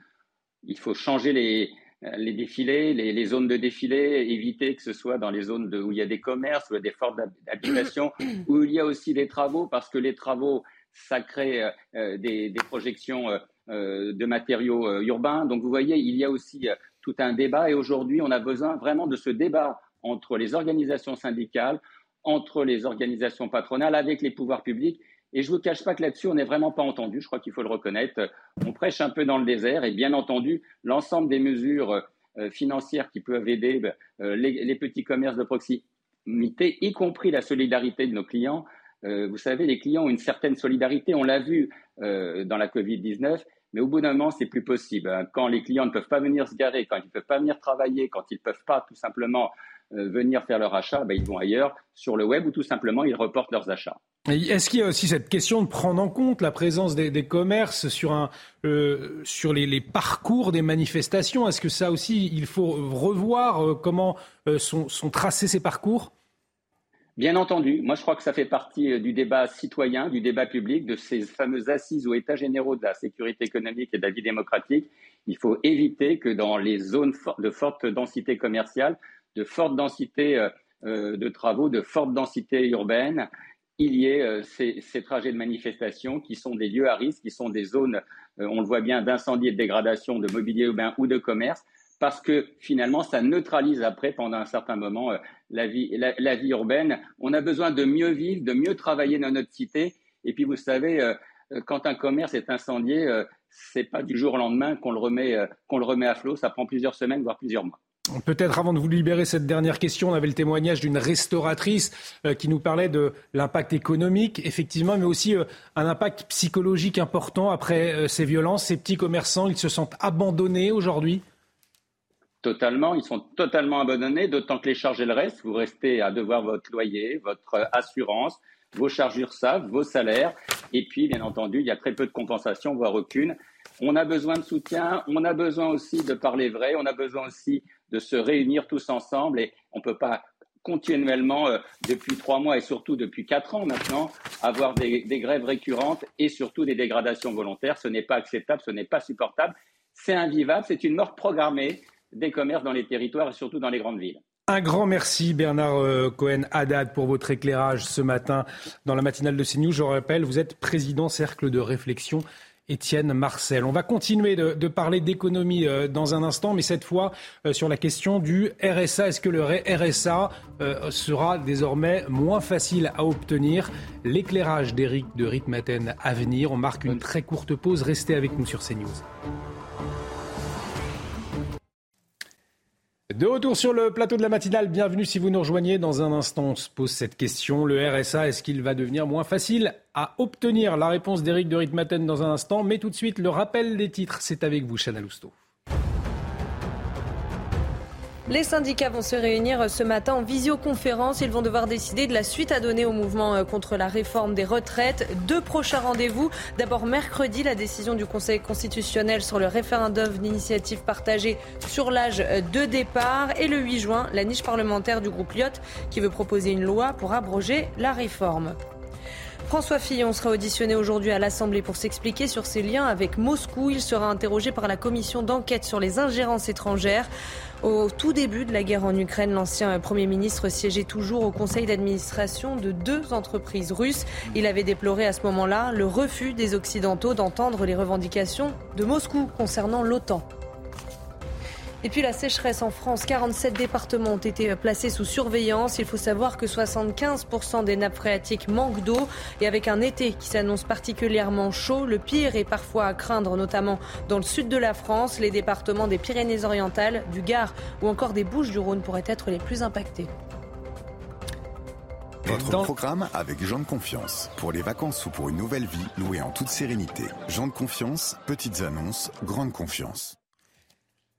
Il faut changer les, les défilés, les, zones de défilé, éviter que ce soit dans les zones où il y a des commerces, où il y a des fortes d'habitation, où il y a aussi des travaux, parce que les travaux, ça crée euh, euh, des, projections de matériaux urbains. Donc vous voyez, il y a aussi tout un débat et aujourd'hui, on a besoin vraiment de ce débat entre les organisations syndicales, entre les organisations patronales, avec les pouvoirs publics et je ne vous cache pas que là-dessus, on n'est vraiment pas entendu. Je crois qu'il faut le reconnaître. On prêche un peu dans le désert et bien entendu, l'ensemble des mesures euh, financières qui peuvent aider ben, euh, les, petits commerces de proximité, y compris la solidarité de nos clients. Euh, vous savez, les clients ont une certaine solidarité. On l'a vu dans la Covid-19. Mais au bout d'un moment, c'est plus possible. Quand les clients ne peuvent pas venir se garer, quand ils ne peuvent pas venir travailler, quand ils ne peuvent pas tout simplement venir faire leur achat, ben, ils vont ailleurs sur le web ou tout simplement ils reportent leurs achats. Est-ce qu'il y a aussi cette question de prendre en compte la présence des, commerces sur, euh, les, parcours des manifestations? Est-ce que ça aussi, il faut revoir euh, comment euh, sont, tracés ces parcours? Bien entendu. Moi, je crois que ça fait partie du débat citoyen, du débat public, de ces fameuses assises aux états généraux de la sécurité économique et de la vie démocratique. Il faut éviter que dans les zones de forte densité commerciale, de forte densité de travaux, de forte densité urbaine, il y ait euh, ces, trajets de manifestation qui sont des lieux à risque, qui sont des zones, euh, on le voit bien, d'incendie et de dégradation de mobilier urbain ou de commerce, parce que finalement, ça neutralise après, pendant un certain moment, euh, la, vie, la, vie urbaine. On a besoin de mieux vivre, de mieux travailler dans notre cité. Et puis, vous savez, quand un commerce est incendié, c'est pas du jour au lendemain qu'on le remet, qu'on le remet à flot. Ça prend plusieurs semaines, voire plusieurs mois. Peut-être avant de vous libérer cette dernière question, on avait le témoignage d'une restauratrice euh, qui nous parlait de l'impact économique, effectivement, mais aussi euh, un impact psychologique important après euh, ces violences. Ces petits commerçants, ils se sentent abandonnés aujourd'hui? Totalement, ils sont totalement abandonnés, d'autant que les charges, elles restent. Vous restez à devoir votre loyer, votre assurance, vos charges URSAF, vos salaires. Et puis, bien entendu, il y a très peu de compensation, voire aucune. On a besoin de soutien, on a besoin aussi de parler vrai, on a besoin aussi de se réunir tous ensemble et on ne peut pas continuellement, euh, depuis trois mois et surtout depuis quatre ans maintenant, avoir des, grèves récurrentes et surtout des dégradations volontaires. Ce n'est pas acceptable, ce n'est pas supportable. c'est invivable, c'est une mort programmée des commerces dans les territoires et surtout dans les grandes villes. Un grand merci Bernard euh, Cohen-Haddad pour votre éclairage ce matin dans la matinale de CNews. Je rappelle, vous êtes président Cercle de réflexion Étienne Marcel. On va continuer de, parler d'économie euh, dans un instant, mais cette fois euh, sur la question du RSA. Est-ce que le RSA sera désormais moins facile à obtenir? L'éclairage d'Éric de Ritmaten à venir. On marque une très courte pause. Restez avec nous sur CNews. De retour sur le plateau de la matinale, bienvenue si vous nous rejoignez. Dans un instant, on se pose cette question. Le RSA, est-ce qu'il va devenir moins facile à obtenir? La réponse d'Éric de Ritmaten dans un instant, mais tout de suite, le rappel des titres, c'est avec vous, Chana Lousteau. Les syndicats vont se réunir ce matin en visioconférence. Ils vont devoir décider de la suite à donner au mouvement euh, contre la réforme des retraites. Deux prochains rendez-vous. D'abord mercredi, la décision du Conseil constitutionnel sur le référendum d'initiative partagée sur l'âge euh, de départ. Et le 8 juin, la niche parlementaire du groupe Lyot qui veut proposer une loi pour abroger la réforme. François Fillon sera auditionné aujourd'hui à l'Assemblée pour s'expliquer sur ses liens avec Moscou. Il sera interrogé par la commission d'enquête sur les ingérences étrangères. Au tout début de la guerre en Ukraine, l'ancien Premier ministre siégeait toujours au conseil d'administration de deux entreprises russes. Il avait déploré à ce moment-là le refus des Occidentaux d'entendre les revendications de Moscou concernant l'OTAN. Et puis la sécheresse en France, 47 départements ont été placés sous surveillance. Il faut savoir que 75% des nappes phréatiques manquent d'eau et avec un été qui s'annonce particulièrement chaud, le pire est parfois à craindre, notamment dans le sud de la France. Les départements des Pyrénées-Orientales, du Gard ou encore des Bouches-du-Rhône pourraient être les plus impactés. Votre programme avec Jean de Confiance. Pour les vacances ou pour une nouvelle vie, louée en toute sérénité. Jean de Confiance, petites annonces, grande confiance.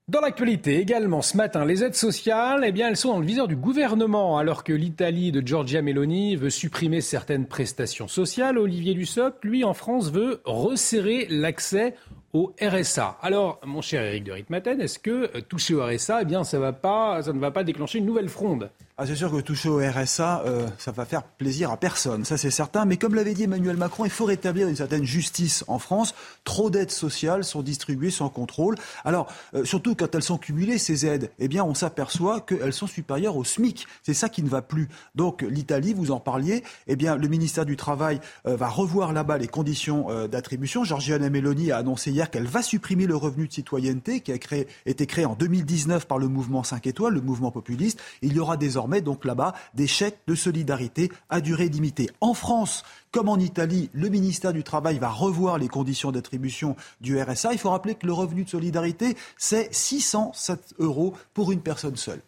Dans l'actualité également, ce matin, les aides sociales, eh bien, elles sont dans le viseur du gouvernement. Alors que l'Italie de Giorgia Meloni veut supprimer certaines prestations sociales, Olivier Dussopt, lui, en France, veut resserrer l'accès au RSA. Alors, mon cher Eric de Ritmaten, est-ce que toucher au RSA, eh ça ne va pas déclencher une nouvelle fronde? Ah, c'est sûr que toucher au RSA, euh, ça va faire plaisir à personne, ça c'est certain. Mais comme l'avait dit Emmanuel Macron, il faut rétablir une certaine justice en France. Trop d'aides sociales sont distribuées sans contrôle. Alors, euh, surtout quand elles sont cumulées, ces aides, eh bien, on s'aperçoit qu'elles sont supérieures au SMIC. C'est ça qui ne va plus. Donc, l'Italie, vous en parliez, eh bien, le ministère du Travail euh, va revoir là-bas les conditions d'attribution. Georgiana Meloni a annoncé hier qu'elle va supprimer le revenu de citoyenneté qui a été créé en 2019 par le mouvement 5 étoiles, le mouvement populiste. Il y aura désormais donc là-bas des chèques de solidarité à durée limitée. En France, comme en Italie, le ministère du Travail va revoir les conditions d'attribution du RSA. Il faut rappeler que le revenu de solidarité, c'est 607 euros pour une personne seule.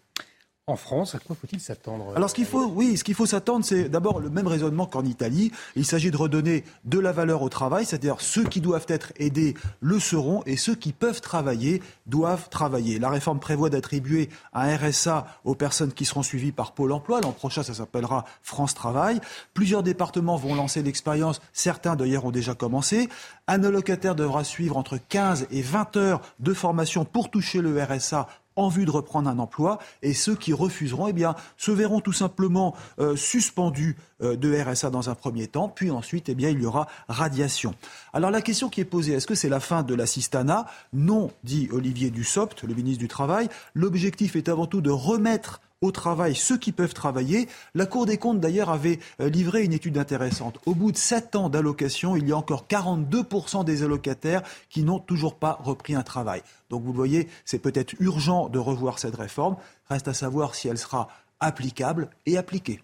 En France, à quoi faut-il s'attendre Alors, ce qu'il faut, oui, ce qu'il faut s'attendre, c'est d'abord le même raisonnement qu'en Italie. Il s'agit de redonner de la valeur au travail, c'est-à-dire ceux qui doivent être aidés le seront et ceux qui peuvent travailler doivent travailler. La réforme prévoit d'attribuer un RSA aux personnes qui seront suivies par Pôle emploi. L'an prochain, ça s'appellera France Travail. Plusieurs départements vont lancer l'expérience. Certains, d'ailleurs, ont déjà commencé. Un allocataire devra suivre entre 15 et 20 heures de formation pour toucher le RSA en vue de reprendre un emploi et ceux qui refuseront eh bien, se verront tout simplement euh, suspendus de RSA dans un premier temps, puis ensuite eh bien, il y aura radiation. Alors la question qui est posée, est-ce que c'est la fin de l'assistanat Non, dit Olivier Dussopt, le ministre du Travail. L'objectif est avant tout de remettre au travail ceux qui peuvent travailler. La Cour des comptes, d'ailleurs, avait euh, livré une étude intéressante. Au bout de 7 ans d'allocation, il y a encore 42% des allocataires qui n'ont toujours pas repris un travail. Donc vous voyez, c'est peut-être urgent de revoir cette réforme. Reste à savoir si elle sera applicable et appliquée.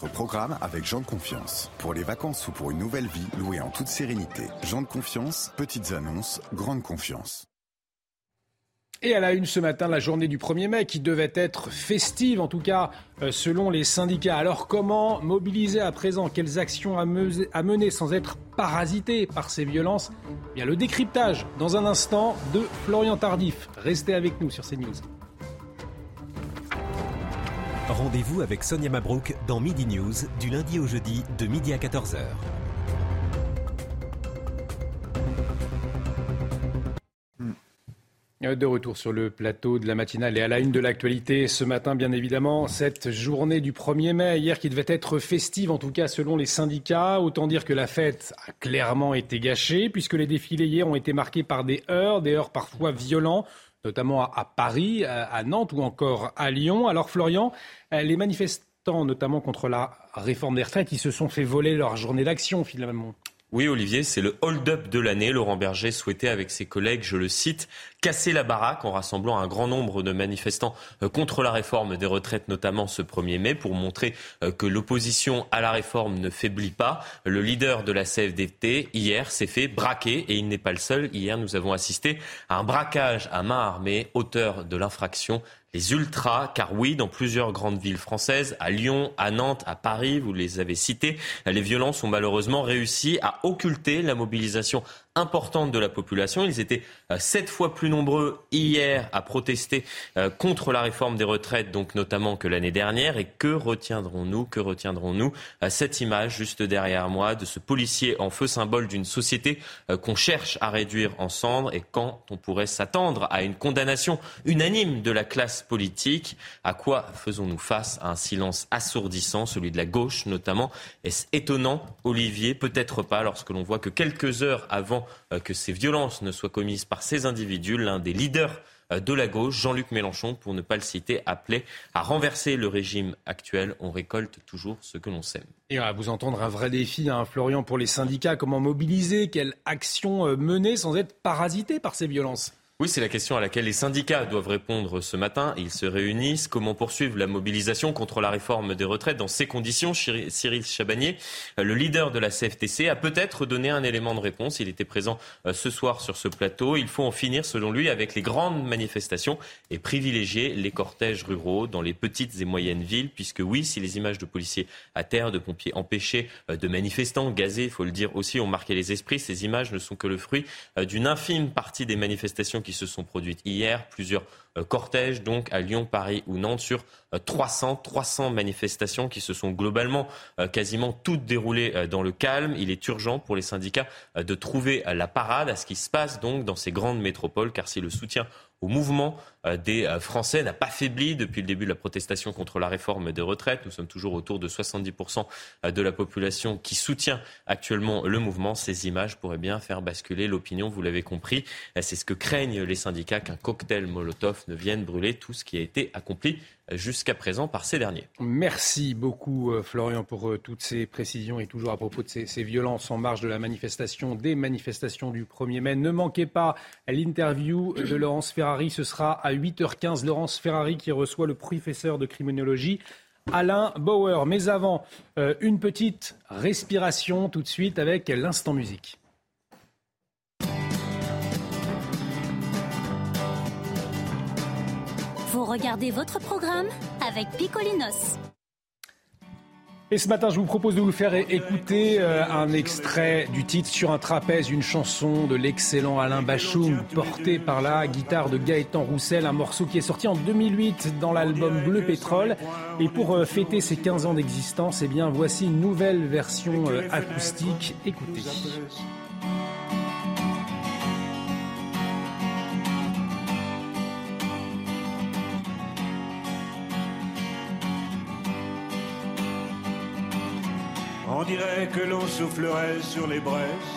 Votre programme avec Jean de Confiance. Pour les vacances ou pour une nouvelle vie, louée en toute sérénité. Jean de Confiance, petites annonces, grande confiance. Et à la une ce matin, la journée du 1er mai qui devait être festive, en tout cas euh, selon les syndicats. Alors comment mobiliser à présent? Quelles actions à, mener sans être parasité par ces violences? Eh Bien le décryptage dans un instant de Florian Tardif. Restez avec nous sur CNews. Rendez-vous avec Sonia Mabrouk dans Midi News du lundi au jeudi de midi à 14h. De retour sur le plateau de la matinale et à la une de l'actualité ce matin, bien évidemment, cette journée du 1er mai, hier qui devait être festive, en tout cas selon les syndicats. Autant dire que la fête a clairement été gâchée, puisque les défilés hier ont été marqués par des heurts, des heurts parfois violents, notamment à Paris, à Nantes ou encore à Lyon. Alors Florian, les manifestants, notamment contre la réforme des retraites, ils se sont fait voler leur journée d'action finalement. Oui, Olivier, c'est le hold-up de l'année. Laurent Berger souhaitait, avec ses collègues, je le cite, casser la baraque en rassemblant un grand nombre de manifestants euh, contre la réforme des retraites, notamment ce 1er mai, pour montrer euh, que l'opposition à la réforme ne faiblit pas. Le leader de la CFDT, hier, s'est fait braquer et il n'est pas le seul. Hier, nous avons assisté à un braquage à main armée, auteur de l'infraction les ultras, car oui, dans plusieurs grandes villes françaises, à Lyon, à Nantes, à Paris, vous les avez cités, les violences ont malheureusement réussi à occulter la mobilisation importante de la population. Ils étaient euh, sept fois plus nombreux hier à protester euh, contre la réforme des retraites, donc notamment que l'année dernière. Et que retiendrons-nous Que retiendrons-nous euh, Cette image juste derrière moi de ce policier en feu symbole d'une société qu'on cherche à réduire en cendres et quand on pourrait s'attendre à une condamnation unanime de la classe politique? À quoi faisons-nous face à un silence assourdissant, celui de la gauche notamment? Est-ce étonnant, Olivier? Peut-être pas, lorsque l'on voit que quelques heures avant euh, que ces violences ne soient commises par ces individus. L'un des leaders euh, de la gauche, Jean-Luc Mélenchon, pour ne pas le citer, appelait à renverser le régime actuel. On récolte toujours ce que l'on sème. Et à vous entendre, un vrai défi, hein, Florian, pour les syndicats. Comment mobiliser? Quelle action euh, mener sans être parasité par ces violences? Oui, c'est la question à laquelle les syndicats doivent répondre ce matin. Ils se réunissent. Comment poursuivre la mobilisation contre la réforme des retraites dans ces conditions Cyril Chabagnier, le leader de la CFTC, a peut-être donné un élément de réponse. Il était présent euh, ce soir sur ce plateau. Il faut en finir, selon lui, avec les grandes manifestations et privilégier les cortèges ruraux dans les petites et moyennes villes, puisque oui, si les images de policiers à terre, de pompiers empêchés, euh, de manifestants gazés, il faut le dire aussi, ont marqué les esprits, ces images ne sont que le fruit euh, d'une infime partie des manifestations qui se sont produites hier, plusieurs euh, cortèges donc à Lyon, Paris ou Nantes sur 300, euh, 300 manifestations qui se sont globalement euh, quasiment toutes déroulées dans le calme. Il est urgent pour les syndicats de trouver la parade à ce qui se passe donc dans ces grandes métropoles car si le soutien au mouvement euh, des euh, Français n'a pas faibli depuis le début de la protestation contre la réforme des retraites. Nous sommes toujours autour de 70% euh, de la population qui soutient actuellement le mouvement. Ces images pourraient bien faire basculer l'opinion, vous l'avez compris. C'est ce que craignent les syndicats qu'un cocktail Molotov ne vienne brûler tout ce qui a été accompli jusqu'à présent par ces derniers. Merci beaucoup Florian pour toutes ces précisions et toujours à propos de ces, violences en marge de la manifestation, des manifestations du 1er mai. Ne manquez pas l'interview de Laurence Ferrari, ce sera à 8h15. Laurence Ferrari qui reçoit le professeur de criminologie Alain Bauer. Mais avant, euh, une petite respiration tout de suite avec l'instant musique. Regardez votre programme avec Picolinos. Et ce matin, je vous propose de vous faire écouter euh, un extrait du titre Sur un trapèze, une chanson de l'excellent Alain Bachoum, porté par la guitare de Gaëtan Roussel, un morceau qui est sorti en 2008 dans l'album Bleu Pétrole. Et pour euh, fêter ses 15 ans d'existence, eh bien, voici une nouvelle version euh, acoustique. Écoutez. On dirait que l'on soufflerait sur les braises.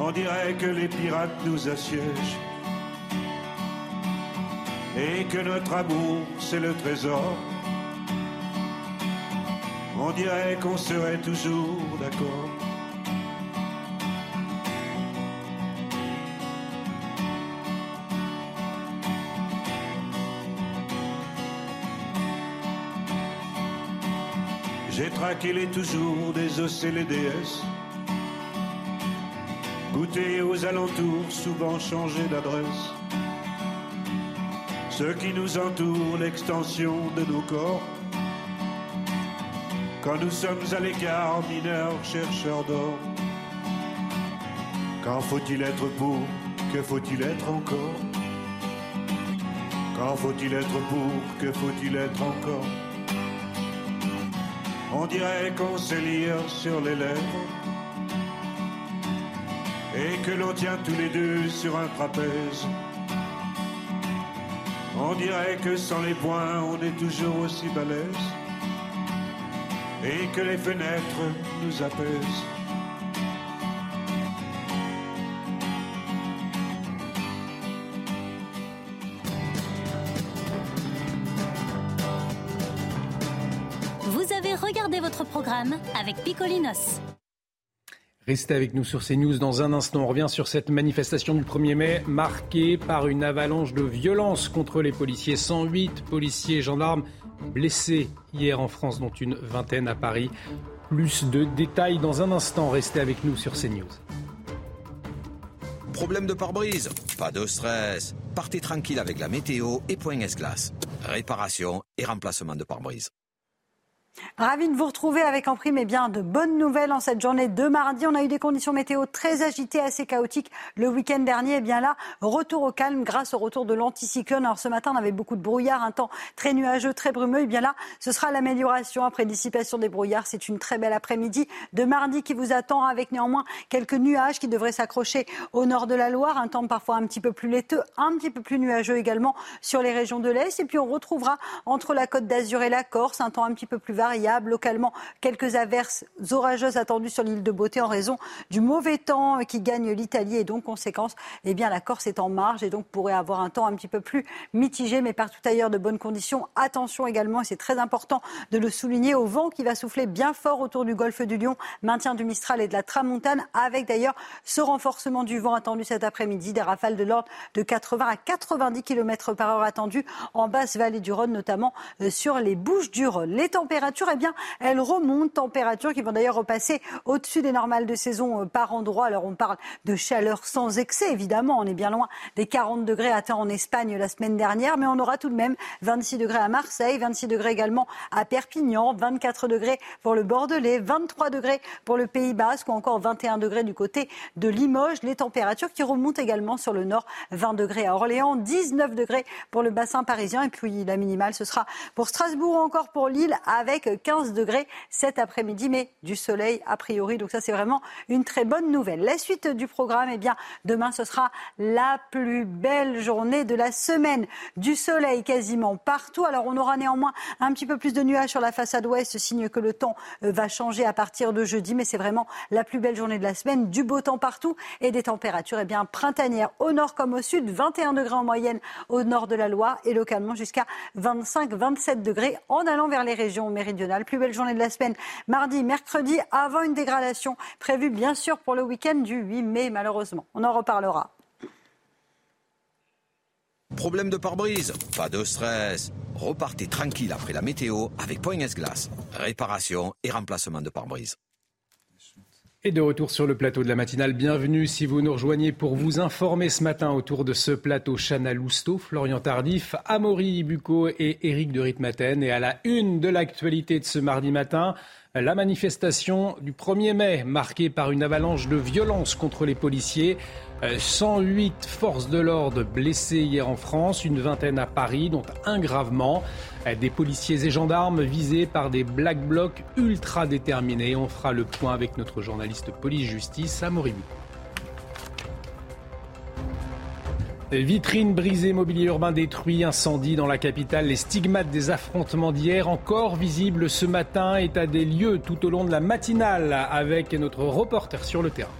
On dirait que les pirates nous assiègent. Et que notre amour, c'est le trésor. On dirait qu'on serait toujours d'accord. Traqué les toujours des les déesses. Goûté aux alentours, souvent changé d'adresse. Ce qui nous entoure, l'extension de nos corps. Quand nous sommes à l'écart, mineurs, chercheurs d'or. Quand faut-il être pour Que faut-il être encore? Quand faut-il être pour Que faut-il être encore? On dirait qu'on sait lire sur les lèvres. et que l'on tient tous les deux sur un trapèze. On dirait que sans les poings, on est toujours aussi balèze et que les fenêtres nous apaisent. Votre programme avec Picolinos. Restez avec nous sur CNews dans un instant. On revient sur cette manifestation du 1er mai marquée par une avalanche de violence contre les policiers. 108 policiers et gendarmes blessés hier en France, dont une vingtaine à Paris. Plus de détails dans un instant. Restez avec nous sur CNews. Problème de pare-brise? Pas de stress. Partez tranquille avec la météo et Point S-Glace. Réparation et remplacement de pare-brise. Ravi de vous retrouver avec en prime eh bien, de bonnes nouvelles en cette journée de mardi. On a eu des conditions météo très agitées, assez chaotiques le week-end dernier. Et eh bien là, retour au calme grâce au retour de l'anticyclone. Alors ce matin, on avait beaucoup de brouillard, un temps très nuageux, très brumeux. Et eh bien là, ce sera l'amélioration après dissipation des brouillards. C'est une très belle après-midi de mardi qui vous attend avec néanmoins quelques nuages qui devraient s'accrocher au nord de la Loire. Un temps parfois un petit peu plus laiteux, un petit peu plus nuageux également sur les régions de l'Est. Et puis on retrouvera entre la côte d'Azur et la Corse un temps un petit peu plus variable. Localement, quelques averses orageuses attendues sur l'île de Beauté en raison du mauvais temps qui gagne l'Italie et donc conséquence, eh bien la Corse est en marge et donc pourrait avoir un temps un petit peu plus mitigé, mais partout ailleurs de bonnes conditions. Attention également, et c'est très important de le souligner, au vent qui va souffler bien fort autour du golfe du Lion, maintien du Mistral et de la Tramontane, avec d'ailleurs ce renforcement du vent attendu cet après-midi, des rafales de l'ordre de 80 à 90 km par heure attendues en basse vallée du Rhône, notamment euh, sur les Bouches du Rhône. Les températures, eh bien, elles remontent, températures qui vont d'ailleurs repasser au-dessus des normales de saison euh, par endroit. Alors on parle de chaleur sans excès, évidemment, on est bien loin des 40 degrés atteints en Espagne la semaine dernière, mais on aura tout de même 26 degrés à Marseille, 26 degrés également à Perpignan, 24 degrés pour le Bordelais, 23 degrés pour le Pays Basque ou encore 21 degrés du côté de Limoges. Les températures qui remontent également sur le nord, 20 degrés à Orléans, 19 degrés pour le bassin parisien et puis la minimale ce sera pour Strasbourg ou encore pour Lille avec 15 degrés cet après-midi, mais du soleil a priori. Donc ça, c'est vraiment une très bonne nouvelle. La suite du programme, eh bien, demain, ce sera la plus belle journée de la semaine. Du soleil quasiment partout. Alors on aura néanmoins un petit peu plus de nuages sur la façade ouest, signe que le temps euh, va changer à partir de jeudi, mais c'est vraiment la plus belle journée de la semaine. Du beau temps partout et des températures eh bien, printanières au nord comme au sud. 21 degrés en moyenne au nord de la Loire et localement jusqu'à 25-27 degrés en allant vers les régions méridionales. Plus belle journée de la semaine, mardi, mercredi, avant une dégradation prévue bien sûr pour le week-end du 8 mai, malheureusement. On en reparlera. Problème de pare-brise? Pas de stress. Repartez tranquille après la météo avec Point S-Glace. Réparation et remplacement de pare-brise. Et de retour sur le plateau de la matinale, bienvenue si vous nous rejoignez pour vous informer ce matin autour de ce plateau Chana Lousteau, Florian Tardif, Amaury Bucco et Éric de Ritmaten. Et à la une de l'actualité de ce mardi matin, la manifestation du 1er mai, marquée par une avalanche de violence contre les policiers. 108 euh, forces de l'ordre blessées hier en France, une vingtaine à Paris, dont un gravement. Euh, des policiers et gendarmes visés par des black blocs ultra déterminés. On fera le point avec notre journaliste police-justice, Amoribu. Vitrines brisées, mobilier urbain détruit, incendie dans la capitale. Les stigmates des affrontements d'hier, encore visibles ce matin, à des lieux tout au long de la matinale avec notre reporter sur le terrain.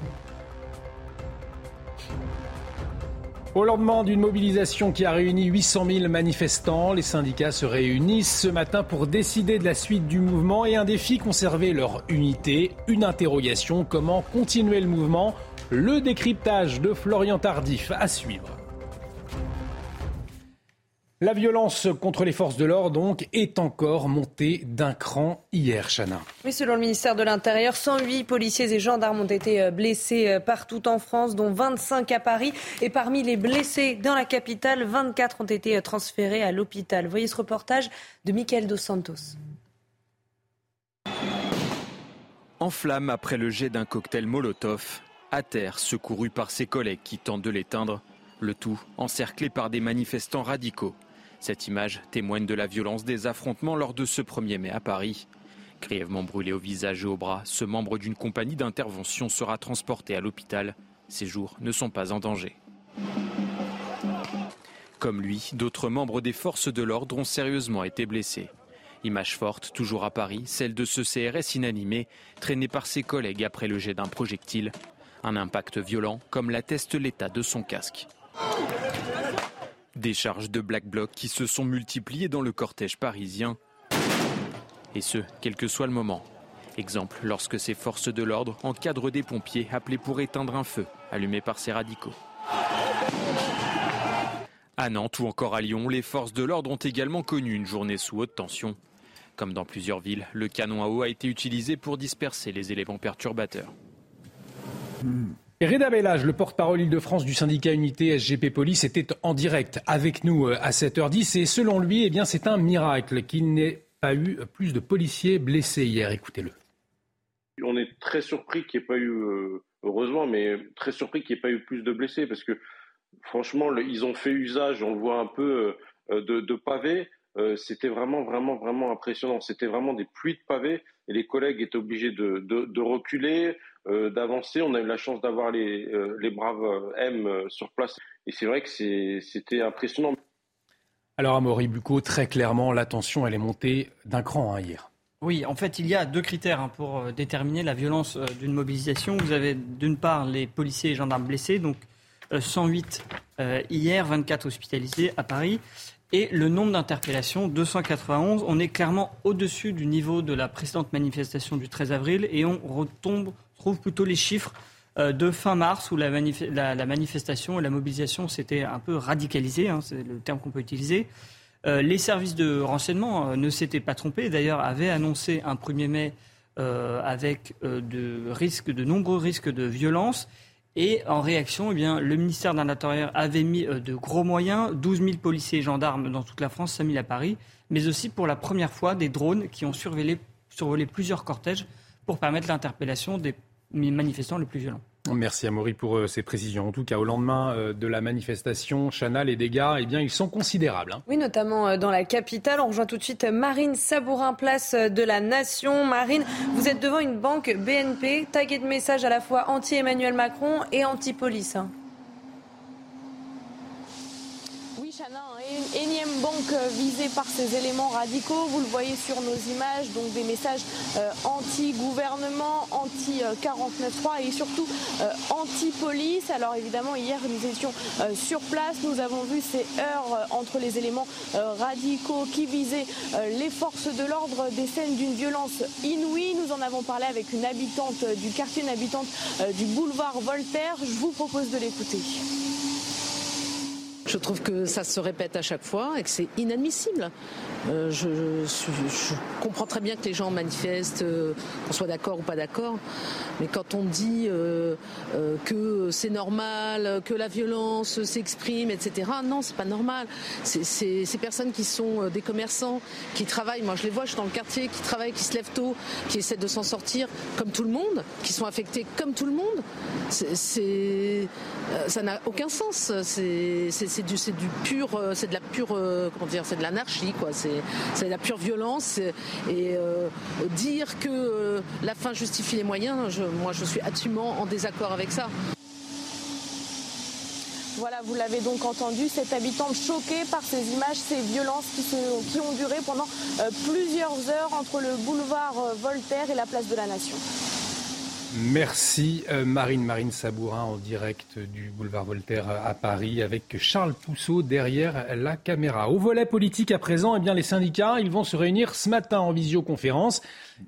Au lendemain d'une mobilisation qui a réuni 800 000 manifestants, les syndicats se réunissent ce matin pour décider de la suite du mouvement et un défi, conserver leur unité. Une interrogation, comment continuer le mouvement? Le décryptage de Florian Tardif à suivre. La violence contre les forces de l'ordre, donc, est encore montée d'un cran hier, Chana. Oui, selon le ministère de l'Intérieur, 108 policiers et gendarmes ont été euh, blessés euh, partout en France, dont 25 à Paris. Et parmi les blessés dans la capitale, 24 ont été euh, transférés à l'hôpital. Voyez ce reportage de Michael Dos Santos. En flamme après le jet d'un cocktail Molotov, à terre, secouru par ses collègues qui tentent de l'éteindre, le tout encerclé par des manifestants radicaux. Cette image témoigne de la violence des affrontements lors de ce 1er mai à Paris. Grièvement brûlé au visage et au bras, ce membre d'une compagnie d'intervention sera transporté à l'hôpital Ses jours ne sont pas en danger. Comme lui, d'autres membres des forces de l'ordre ont sérieusement été blessés. Image forte, toujours à Paris, celle de ce CRS inanimé, traîné par ses collègues après le jet d'un projectile. Un impact violent, comme l'atteste l'état de son casque. Des charges de Black Bloc qui se sont multipliées dans le cortège parisien. Et ce, quel que soit le moment. Exemple lorsque ces forces de l'ordre encadrent des pompiers appelés pour éteindre un feu allumé par ces radicaux. À Nantes ou encore à Lyon, les forces de l'ordre ont également connu une journée sous haute tension. Comme dans plusieurs villes, le canon à eau a été utilisé pour disperser les éléments perturbateurs. Reda Bellage, le porte-parole Île-de-France du syndicat Unité SGP Police, était en direct avec nous euh, à 7h10 et selon lui, eh c'est un miracle qu'il n'ait pas eu plus de policiers blessés hier. Écoutez-le. On est très surpris qu'il n'y ait pas eu, euh, heureusement, mais très surpris qu'il n'y ait pas eu plus de blessés parce que franchement, ils ont fait usage, on le voit un peu, euh, de, pavés. C'était vraiment, vraiment, vraiment impressionnant. C'était vraiment des pluies de pavés et les collègues étaient obligés de reculer, euh, d'avancer. On a eu la chance d'avoir les, euh, les braves euh, M sur place. Et c'est vrai que c'était impressionnant. Alors, Amaury Bucco, très clairement, la tension, elle est montée d'un cran hein, hier. Oui, en fait, il y a deux critères hein, pour déterminer la violence d'une mobilisation. Vous avez d'une part les policiers et gendarmes blessés, donc 108 hier, 24 hospitalisés à Paris, et le nombre d'interpellations, 291. On est clairement au-dessus du niveau de la précédente manifestation du 13 avril et on retombe trouve plutôt les chiffres euh, de fin mars où la, manifestation et la mobilisation s'étaient un peu radicalisées, hein, c'est le terme qu'on peut utiliser. Euh, les services de renseignement euh, ne s'étaient pas trompés, d'ailleurs avaient annoncé un 1er mai avec de, de nombreux risques de violence. Et en réaction, eh le ministère de l'Intérieur avait mis de gros moyens, 12 000 policiers et gendarmes dans toute la France, 5 000 à Paris, mais aussi pour la première fois des drones qui ont survolé plusieurs cortèges pour permettre l'interpellation des manifestants les plus violents. Merci Amaury pour euh, ces précisions. En tout cas, au lendemain euh, de la manifestation, Chana, les dégâts, eh bien, ils sont considérables. Hein. Oui, notamment euh, dans la capitale. On rejoint tout de suite Marine Sabourin, place de la Nation. Marine, vous êtes devant une banque BNP, taguée de messages à la fois anti-Emmanuel Macron et anti-police. Hein. une énième banque euh, visée par ces éléments radicaux. Vous le voyez sur nos images, donc des messages euh, anti-gouvernement, anti-49.3 et surtout euh, anti-police. Alors évidemment, hier, nous étions sur place. Nous avons vu ces heures entre les éléments radicaux qui visaient les forces de l'ordre, des scènes d'une violence inouïe. Nous en avons parlé avec une habitante du quartier, une habitante du boulevard Voltaire. Je vous propose de l'écouter. Je trouve que ça se répète à chaque fois et que c'est inadmissible. Euh, je, comprends très bien que les gens manifestent, euh, qu'on soit d'accord ou pas d'accord, mais quand on dit euh, que c'est normal, que la violence s'exprime, etc., non, c'est pas normal. C'est ces personnes qui sont des commerçants, qui travaillent, moi je les vois, je suis dans le quartier, qui travaillent, qui se lèvent tôt, qui essaient de s'en sortir comme tout le monde, qui sont affectés comme tout le monde. Ça n'a aucun sens. Euh, c'est de la pure, euh, l'anarchie. C'est, de la pure violence. Et, euh, dire que la fin justifie les moyens, moi, je suis absolument en désaccord avec ça. Voilà, vous l'avez donc entendu, cette habitante choquée par ces images, ces violences qui ont duré pendant plusieurs heures entre le boulevard Voltaire et la place de la Nation. Merci euh, Marine, Marine Sabourin en direct du boulevard Voltaire à Paris avec Charles Pousseau derrière la caméra. Au volet politique à présent, eh bien, les syndicats ils vont se réunir ce matin en visioconférence.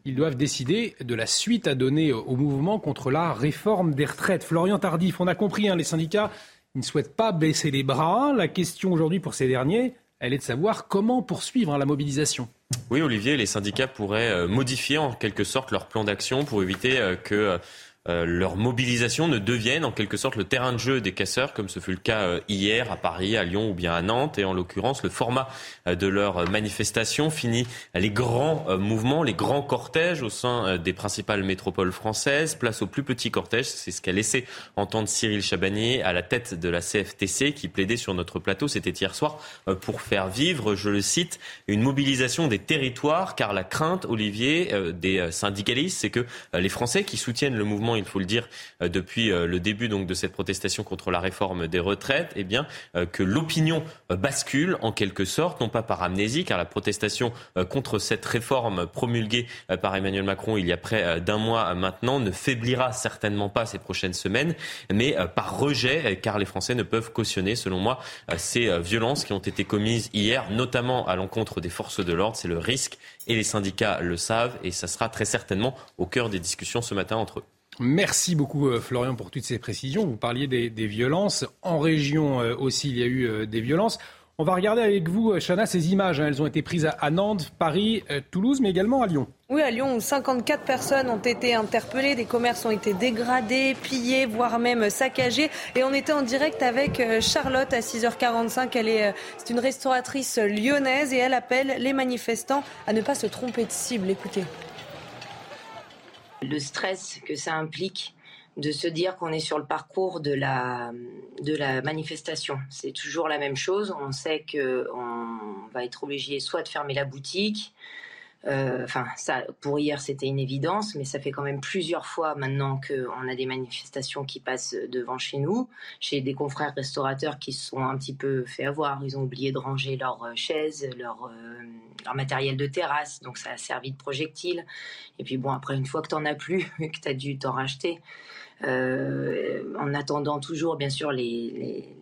Ils doivent décider de la suite à donner au mouvement contre la réforme des retraites. Florian Tardif, on a compris, hein, les syndicats ne souhaitent pas baisser les bras. La question aujourd'hui pour ces derniers, elle est de savoir comment poursuivre hein, la mobilisation. Oui, Olivier, les syndicats pourraient euh, modifier en quelque sorte leur plan d'action pour éviter euh, que euh, leur mobilisation ne devienne en quelque sorte le terrain de jeu des casseurs, comme ce fut le cas euh, hier à Paris, à Lyon ou bien à Nantes. Et en l'occurrence, le format euh, de leur manifestation finit les grands mouvements, les grands cortèges au sein des principales métropoles françaises. Place au plus petit cortège, c'est ce qu'a laissé entendre Cyril Chabanier à la tête de la CFTC qui plaidait sur notre plateau, c'était hier soir, pour faire vivre, je le cite, une mobilisation des territoires, car la crainte, Olivier, des syndicalistes, c'est que les Français qui soutiennent le mouvement il faut le dire, depuis le début donc de cette protestation contre la réforme des retraites, eh bien que l'opinion bascule en quelque sorte, non pas par amnésie, car la protestation contre cette réforme promulguée par Emmanuel Macron il y a près d'un mois maintenant ne faiblira certainement pas ces prochaines semaines, mais par rejet, car les Français ne peuvent cautionner, selon moi, ces violences qui ont été commises hier, notamment à l'encontre des forces de l'ordre. C'est le risque et les syndicats le savent et ça sera très certainement au cœur des discussions ce matin entre eux. Merci beaucoup euh, Florian pour toutes ces précisions. Vous parliez des, violences. En région euh, aussi, il y a eu euh, des violences. On va regarder avec vous, Chana, ces images. Hein. Elles ont été prises à Nantes, Paris, Toulouse, mais également à Lyon. Oui, à Lyon, où 54 personnes ont été interpellées, des commerces ont été dégradés, pillés, voire même saccagés. Et on était en direct avec Charlotte à 6h45. Elle est, c'est une restauratrice lyonnaise et elle appelle les manifestants à ne pas se tromper de cible. Écoutez le stress que ça implique de se dire qu'on est sur le parcours de la, de la manifestation. C'est toujours la même chose. On sait qu'on va être obligé soit de fermer la boutique, enfin, ça, pour hier, c'était une évidence, mais ça fait quand même plusieurs fois maintenant qu'on a des manifestations qui passent devant chez nous, chez des confrères restaurateurs qui se sont un petit peu fait avoir. Ils ont oublié de ranger leurs euh, chaises, leur, euh, leur matériel de terrasse, donc ça a servi de projectile. Et puis bon, après, une fois que tu n'en as plus, que tu as dû t'en racheter, en attendant toujours, bien sûr, les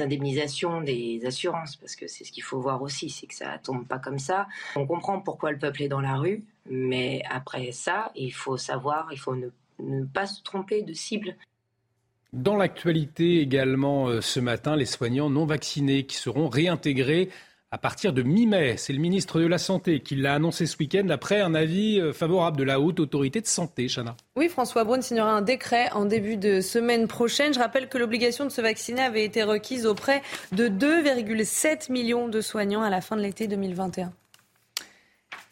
indemnisations des assurances, parce que c'est ce qu'il faut voir aussi, c'est que ça tombe pas comme ça. On comprend pourquoi le peuple est dans la rue, mais après ça, il faut savoir, il faut ne, pas se tromper de cible. Dans l'actualité également euh, ce matin, les soignants non vaccinés qui seront réintégrés à partir de mi-mai. C'est le ministre de la Santé qui l'a annoncé ce week-end après un avis euh, favorable de la Haute Autorité de Santé, Chana. Oui, François Braun signera un décret en début de semaine prochaine. Je rappelle que l'obligation de se vacciner avait été requise auprès de 2,7 millions de soignants à la fin de l'été 2021.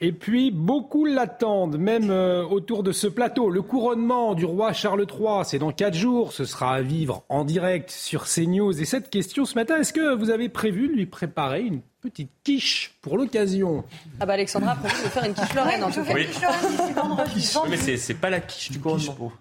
Et puis, beaucoup l'attendent, même euh, autour de ce plateau. Le couronnement du roi Charles III, c'est dans quatre jours. Ce sera à vivre en direct sur CNews. Et cette question ce matin, est-ce que vous avez prévu de lui préparer une petite quiche pour l'occasion. Ah bah Alexandra a prévu de faire une quiche Lorraine en tout cas. Oui. Mais c'est pas la quiche du couronnement.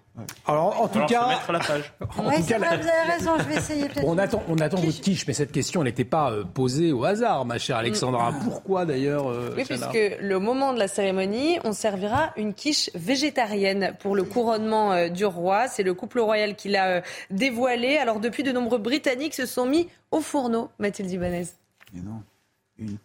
Alors en tout cas, mettre la page. En tout cas, vous avez raison, je vais essayer peut-être. On attend, on attend votre quiche, mais cette question n'était pas euh, posée au hasard, ma chère Alexandra. Mm. Pourquoi d'ailleurs euh, Oui, puisque le moment de la cérémonie, on servira une quiche végétarienne pour le couronnement euh, du roi. C'est le couple royal qui l'a dévoilé. Alors depuis, de nombreux Britanniques se sont mis au fourneau, Mathilde Ibanez. Mais non. Une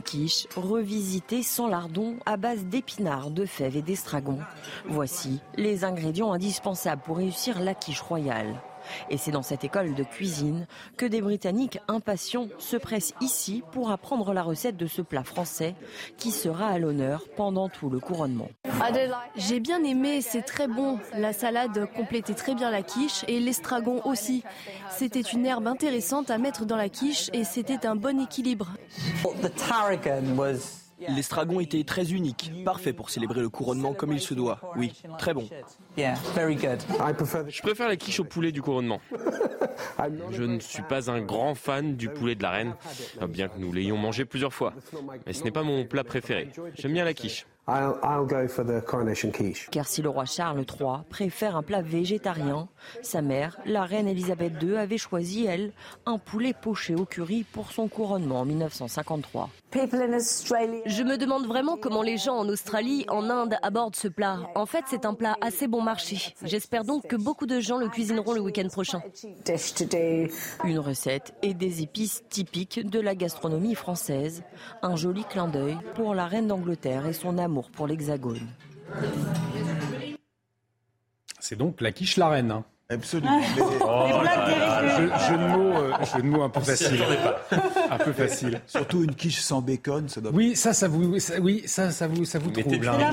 quiche. Revisitée sans lardon à base d'épinards, de fèves et d'estragon. Voici les ingrédients indispensables pour réussir la quiche royale. Et c'est dans cette école de cuisine que des Britanniques impatients se pressent ici pour apprendre la recette de ce plat français qui sera à l'honneur pendant tout le couronnement. J'ai bien aimé, c'est très bon. La salade complétait très bien la quiche et l'estragon aussi. C'était une herbe intéressante à mettre dans la quiche et c'était un bon équilibre. L'estragon était très unique, parfait pour célébrer le couronnement comme il se doit. Oui, très bon. Je préfère la quiche au poulet du couronnement. Je ne suis pas un grand fan du poulet de la reine, bien que nous l'ayons mangé plusieurs fois. Mais ce n'est pas mon plat préféré. J'aime bien la quiche. Car si le roi Charles III préfère un plat végétarien, sa mère, la reine Elisabeth II, avait choisi, elle, un poulet poché au curry pour son couronnement en 1953. Je me demande vraiment comment les gens en Australie, en Inde abordent ce plat. En fait, c'est un plat assez bon marché. J'espère donc que beaucoup de gens le cuisineront le week-end prochain. Une recette et des épices typiques de la gastronomie française. Un joli clin d'œil pour la reine d'Angleterre et son amour pour l'Hexagone. C'est donc la quiche la reine. Absolument. Oh jeu, de mots, euh, jeu de mots un peu facile. un peu facile. Surtout une quiche sans bacon, ça doit. Oui, ça, ça vous, oui, ça, ça vous, ça vous trouble. Hein,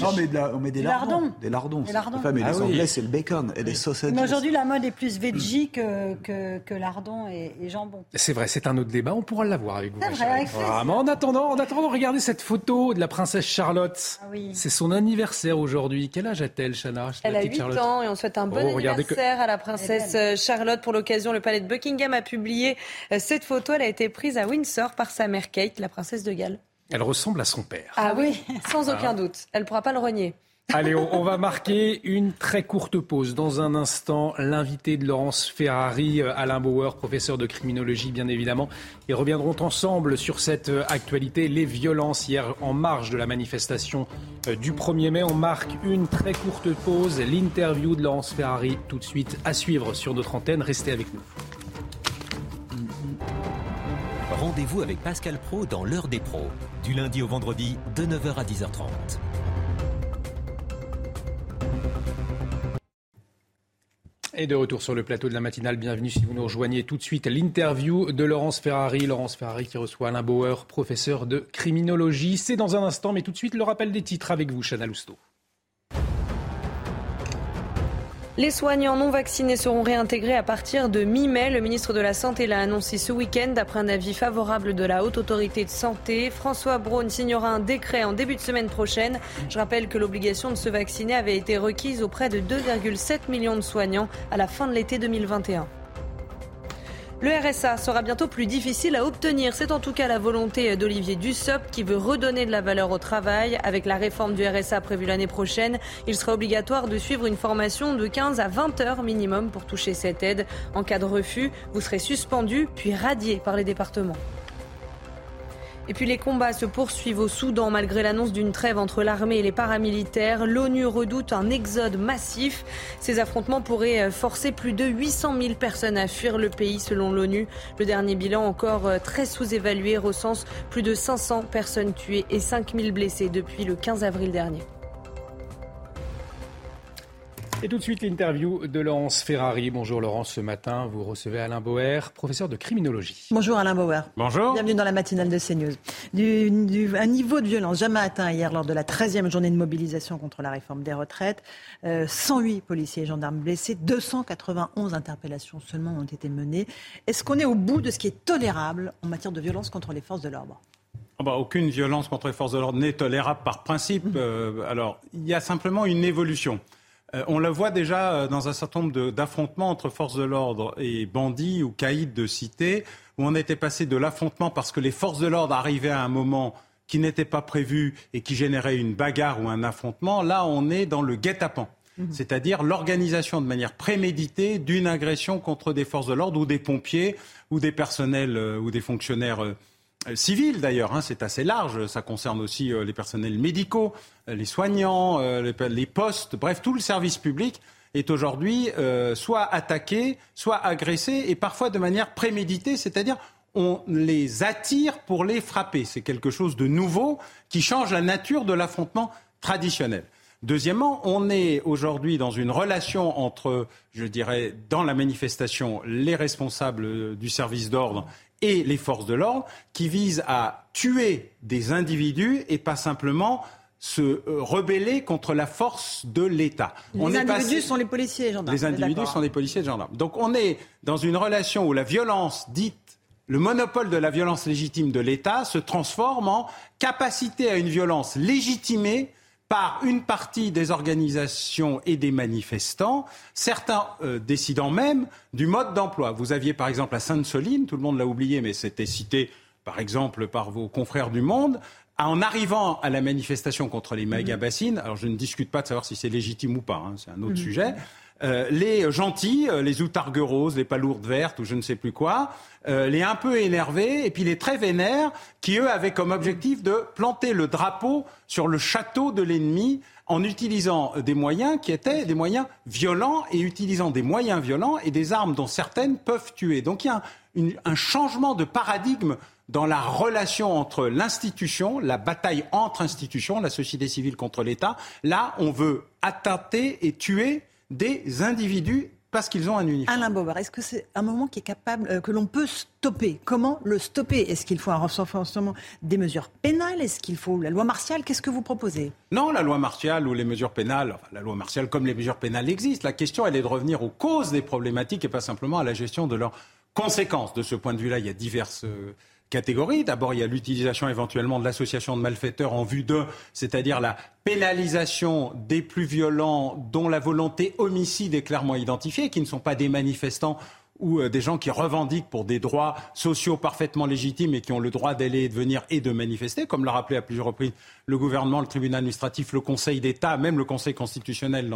non, mais on met des lardons. Des lardons. Des lardons. mais ah les Anglais, c'est le bacon et les saucisses. Mais aujourd'hui, la mode est plus veggie que, que, que lardons et, jambon. C'est vrai, c'est un autre débat. On pourra l'avoir avec vous. Vrai, avec en attendant, en attendant, regardez cette photo de la princesse Charlotte. Ah c'est son anniversaire aujourd'hui. Quel âge a-t-elle, Chana? Elle a 8 ans et on souhaite un bon oh, anniversaire à la princesse euh, Charlotte. Pour l'occasion, le palais de Buckingham a publié euh, cette photo. Elle a été prise à Windsor par sa mère Kate, la princesse de Galles. Elle ressemble à son père. Ah oui, sans aucun doute. Elle ne pourra pas le renier. Allez, on, va marquer une très courte pause. Dans un instant, l'invité de Laurence Ferrari, euh, Alain Bauer, professeur de criminologie bien évidemment, et reviendront ensemble sur cette euh, actualité, les violences hier en marge de la manifestation euh, du 1er mai. On marque une très courte pause. L'interview de Laurence Ferrari tout de suite à suivre sur notre antenne. Restez avec nous. Rendez-vous avec Pascal Pro dans l'heure des pros, du lundi au vendredi de 9h à 10h30. Et de retour sur le plateau de la matinale, bienvenue si vous nous rejoignez tout de suite. L'interview de Laurence Ferrari. Laurence Ferrari qui reçoit Alain Bauer, professeur de criminologie. C'est dans un instant, mais tout de suite le rappel des titres avec vous, Chana Lousteau. Les soignants non vaccinés seront réintégrés à partir de mi-mai. Le ministre de la Santé l'a annoncé ce week-end après un avis favorable de la Haute Autorité de Santé. François Braun signera un décret en début de semaine prochaine. Je rappelle que l'obligation de se vacciner avait été requise auprès de 2,7 millions de soignants à la fin de l'été 2021. Le RSA sera bientôt plus difficile à obtenir. C'est en tout cas la volonté d'Olivier Dussopt qui veut redonner de la valeur au travail. Avec la réforme du RSA prévue l'année prochaine, il sera obligatoire de suivre une formation de 15 à 20 heures minimum pour toucher cette aide. En cas de refus, vous serez suspendu puis radié par les départements. Et puis les combats se poursuivent au Soudan malgré l'annonce d'une trêve entre l'armée et les paramilitaires. L'ONU redoute un exode massif. Ces affrontements pourraient forcer plus de 800 000 personnes à fuir le pays selon l'ONU. Le dernier bilan encore très sous-évalué recense plus de 500 personnes tuées et 5 000 blessées depuis le 15 avril dernier. Et tout de suite l'interview de Laurence Ferrari. Bonjour Laurence, ce matin vous recevez Alain Bauer, professeur de criminologie. Bonjour Alain Bauer. Bonjour. Bienvenue dans la matinale de CNews. Du, un niveau de violence jamais atteint hier lors de la 13e journée de mobilisation contre la réforme des retraites. 108 policiers et gendarmes blessés, 291 interpellations seulement ont été menées. Est-ce qu'on est au bout de ce qui est tolérable en matière de violence contre les forces de l'ordre? Ah bah, aucune violence contre les forces de l'ordre n'est tolérable par principe. Euh, alors, il y a simplement une évolution. Euh, on le voit déjà euh, dans un certain nombre d'affrontements entre forces de l'ordre et bandits ou caïds de cité, où on était passé de l'affrontement parce que les forces de l'ordre arrivaient à un moment qui n'était pas prévu et qui générait une bagarre ou un affrontement. Là, on est dans le guet-apens. Mhm. C'est-à-dire l'organisation de manière préméditée d'une agression contre des forces de l'ordre ou des pompiers ou des personnels euh, ou des fonctionnaires euh, civil d'ailleurs, hein, c'est assez large, ça concerne aussi euh, les personnels médicaux, euh, les soignants, les, postes, bref, tout le service public est aujourd'hui soit attaqué, soit agressé, et parfois de manière préméditée, c'est-à-dire on les attire pour les frapper. C'est quelque chose de nouveau qui change la nature de l'affrontement traditionnel. Deuxièmement, on est aujourd'hui dans une relation entre, je dirais, dans la manifestation, les responsables du service d'ordre et les forces de l'ordre qui visent à tuer des individus et pas simplement se euh, rebeller contre la force de l'État. Les individus sont les policiers et gendarmes. Les individus sont les policiers et gendarmes. Donc on est dans une relation où la violence dite le monopole de la violence légitime de l'État se transforme en capacité à une violence légitimée par une partie des organisations et des manifestants, certains euh, décidant même du mode d'emploi. Vous aviez par exemple à Sainte-Soline, tout le monde l'a oublié, mais c'était cité par exemple par vos confrères du Monde, en arrivant à la manifestation contre les méga-bassines, alors je ne discute pas de savoir si c'est légitime ou pas, hein, c'est un autre mhm. sujet, les gentils, euh, les outargues roses, les palourdes vertes ou je ne sais plus quoi, euh, les un peu énervés et puis les très vénères qui, eux, avaient comme objectif de planter le drapeau sur le château de l'ennemi en utilisant des moyens qui étaient des moyens violents et utilisant des moyens violents et des armes dont certaines peuvent tuer. Donc il y a un changement de paradigme dans la relation entre l'institution, la bataille entre institutions, la société civile contre l'État. Là, on veut attenter et tuer des individus parce qu'ils ont un uniforme. Alain Bauer, est-ce que c'est un moment qui est capable, euh, que l'on peut stopper? Comment le stopper? Est-ce qu'il faut un renforcement des mesures pénales? Est-ce qu'il faut la loi martiale? Qu'est-ce que vous proposez? Non, la loi martiale ou les mesures pénales, enfin, la loi martiale comme les mesures pénales existent. La question, elle est de revenir aux causes des problématiques et pas simplement à la gestion de leurs conséquences. De ce point de vue-là, il y a diverses... Euh, catégories. D'abord, il y a l'utilisation éventuellement de l'association de malfaiteurs en vue de, c'est-à-dire la pénalisation des plus violents dont la volonté homicide est clairement identifiée, qui ne sont pas des manifestants ou euh, des gens qui revendiquent pour des droits sociaux parfaitement légitimes et qui ont le droit d'aller et de venir et de manifester, comme l'a rappelé à plusieurs reprises le gouvernement, le tribunal administratif, le Conseil d'État, même le Conseil constitutionnel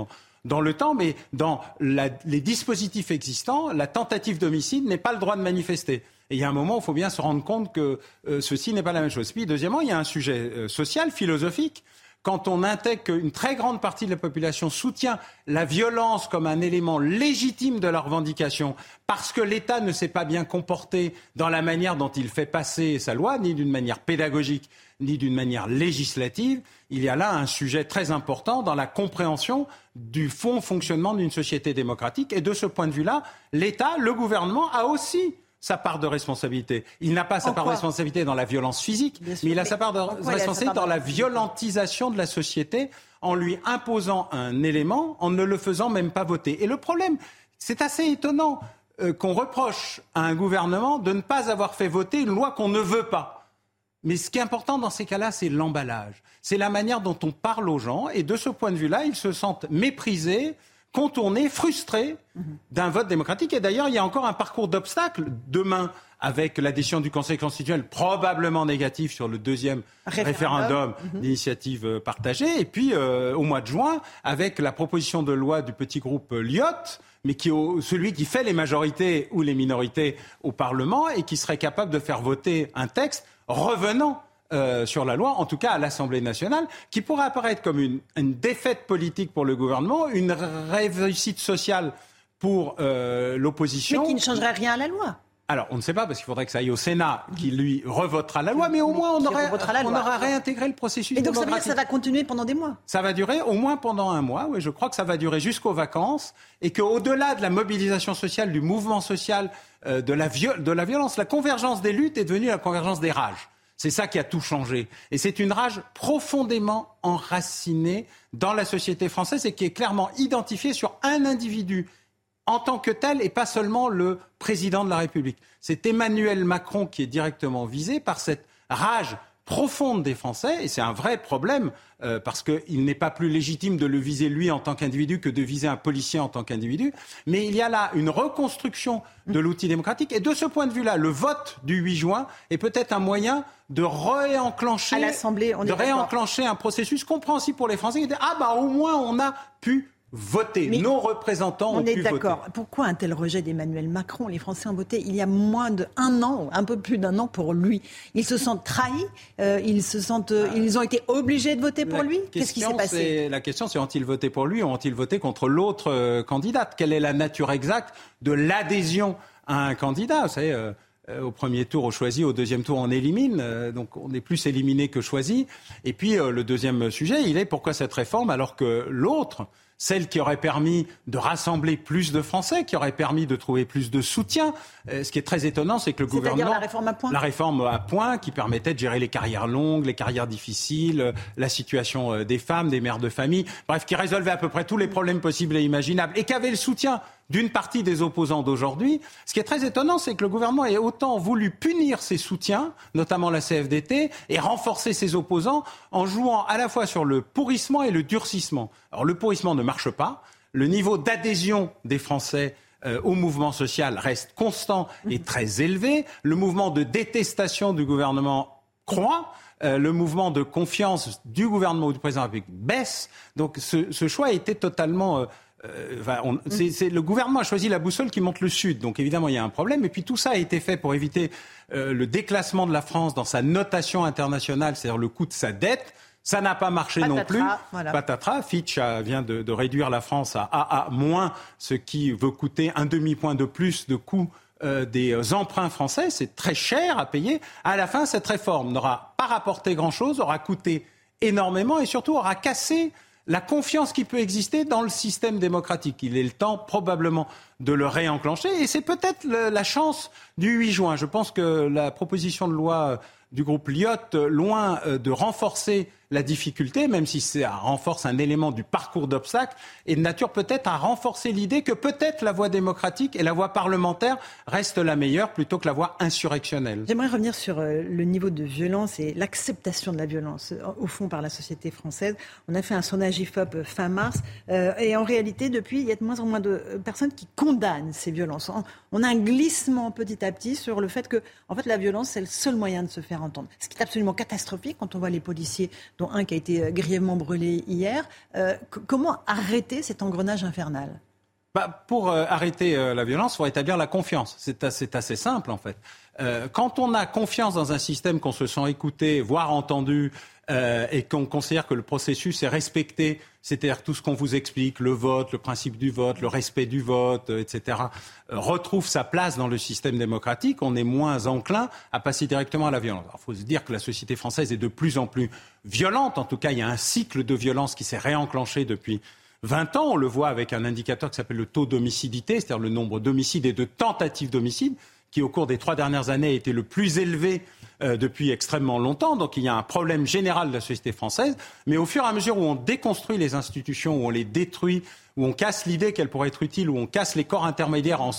dans le temps, mais dans la, les dispositifs existants, la tentative d'homicide n'est pas le droit de manifester. Et il y a un moment où il faut bien se rendre compte que euh, ceci n'est pas la même chose. Puis, deuxièmement, il y a un sujet euh, social, philosophique quand on intègre qu'une très grande partie de la population soutient la violence comme un élément légitime de la revendication, parce que l'État ne s'est pas bien comporté dans la manière dont il fait passer sa loi, ni d'une manière pédagogique, ni d'une manière législative, il y a là un sujet très important dans la compréhension du fond fonctionnement d'une société démocratique. Et de ce point de vue-là, l'État, le gouvernement a aussi sa part de responsabilité. Il n'a pas sa part de responsabilité dans la violence physique, mais il a sa part de responsabilité dans la violentisation de la société en lui imposant un élément, en ne le faisant même pas voter. Et le problème, c'est assez étonnant euh, qu'on reproche à un gouvernement de ne pas avoir fait voter une loi qu'on ne veut pas. Mais ce qui est important dans ces cas-là, c'est l'emballage. C'est la manière dont on parle aux gens. Et de ce point de vue-là, ils se sentent méprisés, contourné, frustré d'un vote démocratique. Et d'ailleurs, il y a encore un parcours d'obstacles demain avec la décision du Conseil constitutionnel probablement négative sur le deuxième référendum, mhm. d'initiative euh, partagée. Et puis, euh, au mois de juin, avec la proposition de loi du petit groupe Lyotte, mais qui est celui qui fait les majorités ou les minorités au Parlement et qui serait capable de faire voter un texte revenant euh, sur la loi, en tout cas à l'Assemblée nationale, qui pourrait apparaître comme une, défaite politique pour le gouvernement, une réussite sociale pour euh, l'opposition. Mais qui ne changerait rien à la loi. Alors, on ne sait pas, parce qu'il faudrait que ça aille au Sénat, qui lui revotera la loi, mais au moins on, aurait, on aura réintégré le processus Et donc ça veut dire que ça va continuer pendant des mois Ça va durer au moins pendant un mois, oui, je crois que ça va durer jusqu'aux vacances, et qu'au-delà de la mobilisation sociale, du mouvement social, de, la de la violence, la convergence des luttes est devenue la convergence des rages. C'est ça qui a tout changé. Et c'est une rage profondément enracinée dans la société française et qui est clairement identifiée sur un individu en tant que tel et pas seulement le président de la République. C'est Emmanuel Macron qui est directement visé par cette rage profonde des Français, et c'est un vrai problème, euh, parce qu'il n'est pas plus légitime de le viser lui en tant qu'individu que de viser un policier en tant qu'individu, mais il y a là une reconstruction de l'outil démocratique, et de ce point de vue-là, le vote du 8 juin est peut-être un moyen de réenclencher, de réenclencher un processus compréhensible pour les Français, qui ah bah au moins on a pu voter. Nos représentants on est d'accord. Pourquoi un tel rejet d'Emmanuel Macron? Les Français ont voté il y a moins d'un an, un peu plus d'un an pour lui. Ils se sentent trahis. Euh, ils se sentent, euh, ils ont été obligés de voter pour lui? Qu'est-ce qui s'est passé? La question, c'est ont-ils voté pour lui ou ont-ils voté contre l'autre euh, candidate? Quelle est la nature exacte de l'adhésion à un candidat? Vous savez. au premier tour, on choisit, au deuxième tour, on élimine. donc, on est plus éliminé que choisi. Et puis, le deuxième sujet, il est pourquoi cette réforme alors que l'autre, celle qui aurait permis de rassembler plus de Français, qui aurait permis de trouver plus de soutien. Euh, ce qui est très étonnant, c'est que le gouvernement... la réforme à point La réforme à point qui permettait de gérer les carrières longues, les carrières difficiles, euh, la situation euh, des femmes, des mères de famille, bref, qui résolvait à peu près tous les problèmes possibles et imaginables et qui avait le soutien d'une partie des opposants d'aujourd'hui. Ce qui est très étonnant, c'est que le gouvernement ait autant voulu punir ses soutiens, notamment la CFDT, et renforcer ses opposants en jouant à la fois sur le pourrissement et le durcissement. Alors le pourrissement ne marche pas. Le niveau d'adhésion des Français euh, au mouvement social reste constant et très élevé. Le mouvement de détestation du gouvernement croît. Euh, le mouvement de confiance du gouvernement ou du président de la République baisse. Donc ce, choix a été totalement euh, euh, c'est, le gouvernement a choisi la boussole qui montre le sud, donc évidemment il y a un problème. Et puis tout ça a été fait pour éviter euh, le déclassement de la France dans sa notation internationale, c'est-à-dire le coût de sa dette. Ça n'a pas marché non plus. Patatras. Fitch vient de, réduire la France à AA moins, ce qui veut coûter un demi-point de plus de coût euh, des emprunts français. C'est très cher à payer. À la fin, cette réforme n'aura pas rapporté grand-chose, aura coûté énormément et surtout aura cassé la confiance qui peut exister dans le système démocratique. Il est le temps probablement de le réenclencher et c'est peut-être la chance du 8 juin. Je pense que la proposition de loi du groupe Lyotte, loin euh, de renforcer la difficulté, même si ça renforce un élément du parcours d'obstacles, est de nature peut-être à renforcer l'idée que peut-être la voie démocratique et la voie parlementaire restent la meilleure plutôt que la voie insurrectionnelle. J'aimerais revenir sur euh, le niveau de violence et l'acceptation de la violence, euh, au fond, par la société française. On a fait un sondage IFOP fin mars, et en réalité, depuis, il y a de moins en moins de personnes qui condamne ces violences. On a un glissement petit à petit sur le fait que, en fait, la violence, c'est le seul moyen de se faire entendre. Ce qui est absolument catastrophique quand on voit les policiers, un qui a été euh, grièvement brûlé hier. Euh, comment arrêter cet engrenage infernal? Bah, pour euh, arrêter la violence, il faut établir la confiance. C'est assez, simple, en fait. quand on a confiance dans un système, qu'on se sent écouté, voire entendu, et qu'on considère que le processus est respecté, c'est-à-dire tout ce qu'on vous explique, le vote, le principe du vote, le respect du vote, euh, etc., euh, retrouve sa place dans le système démocratique, on est moins enclin à passer directement à la violence. Il faut se dire que la société française est de plus en plus violente. En tout cas, il y a un cycle de violence qui s'est réenclenché depuis 20 ans. On le voit avec un indicateur qui s'appelle le taux d'homicidité, c'est-à-dire le nombre d'homicides et de tentatives d'homicide, qui au cours des trois dernières années a été le plus élevé euh, depuis extrêmement longtemps. Donc il y a un problème général de la société française. Mais au fur et à mesure où on déconstruit les institutions, où on les détruit, où on casse l'idée qu'elles pourraient être utiles, où on casse les corps intermédiaires en,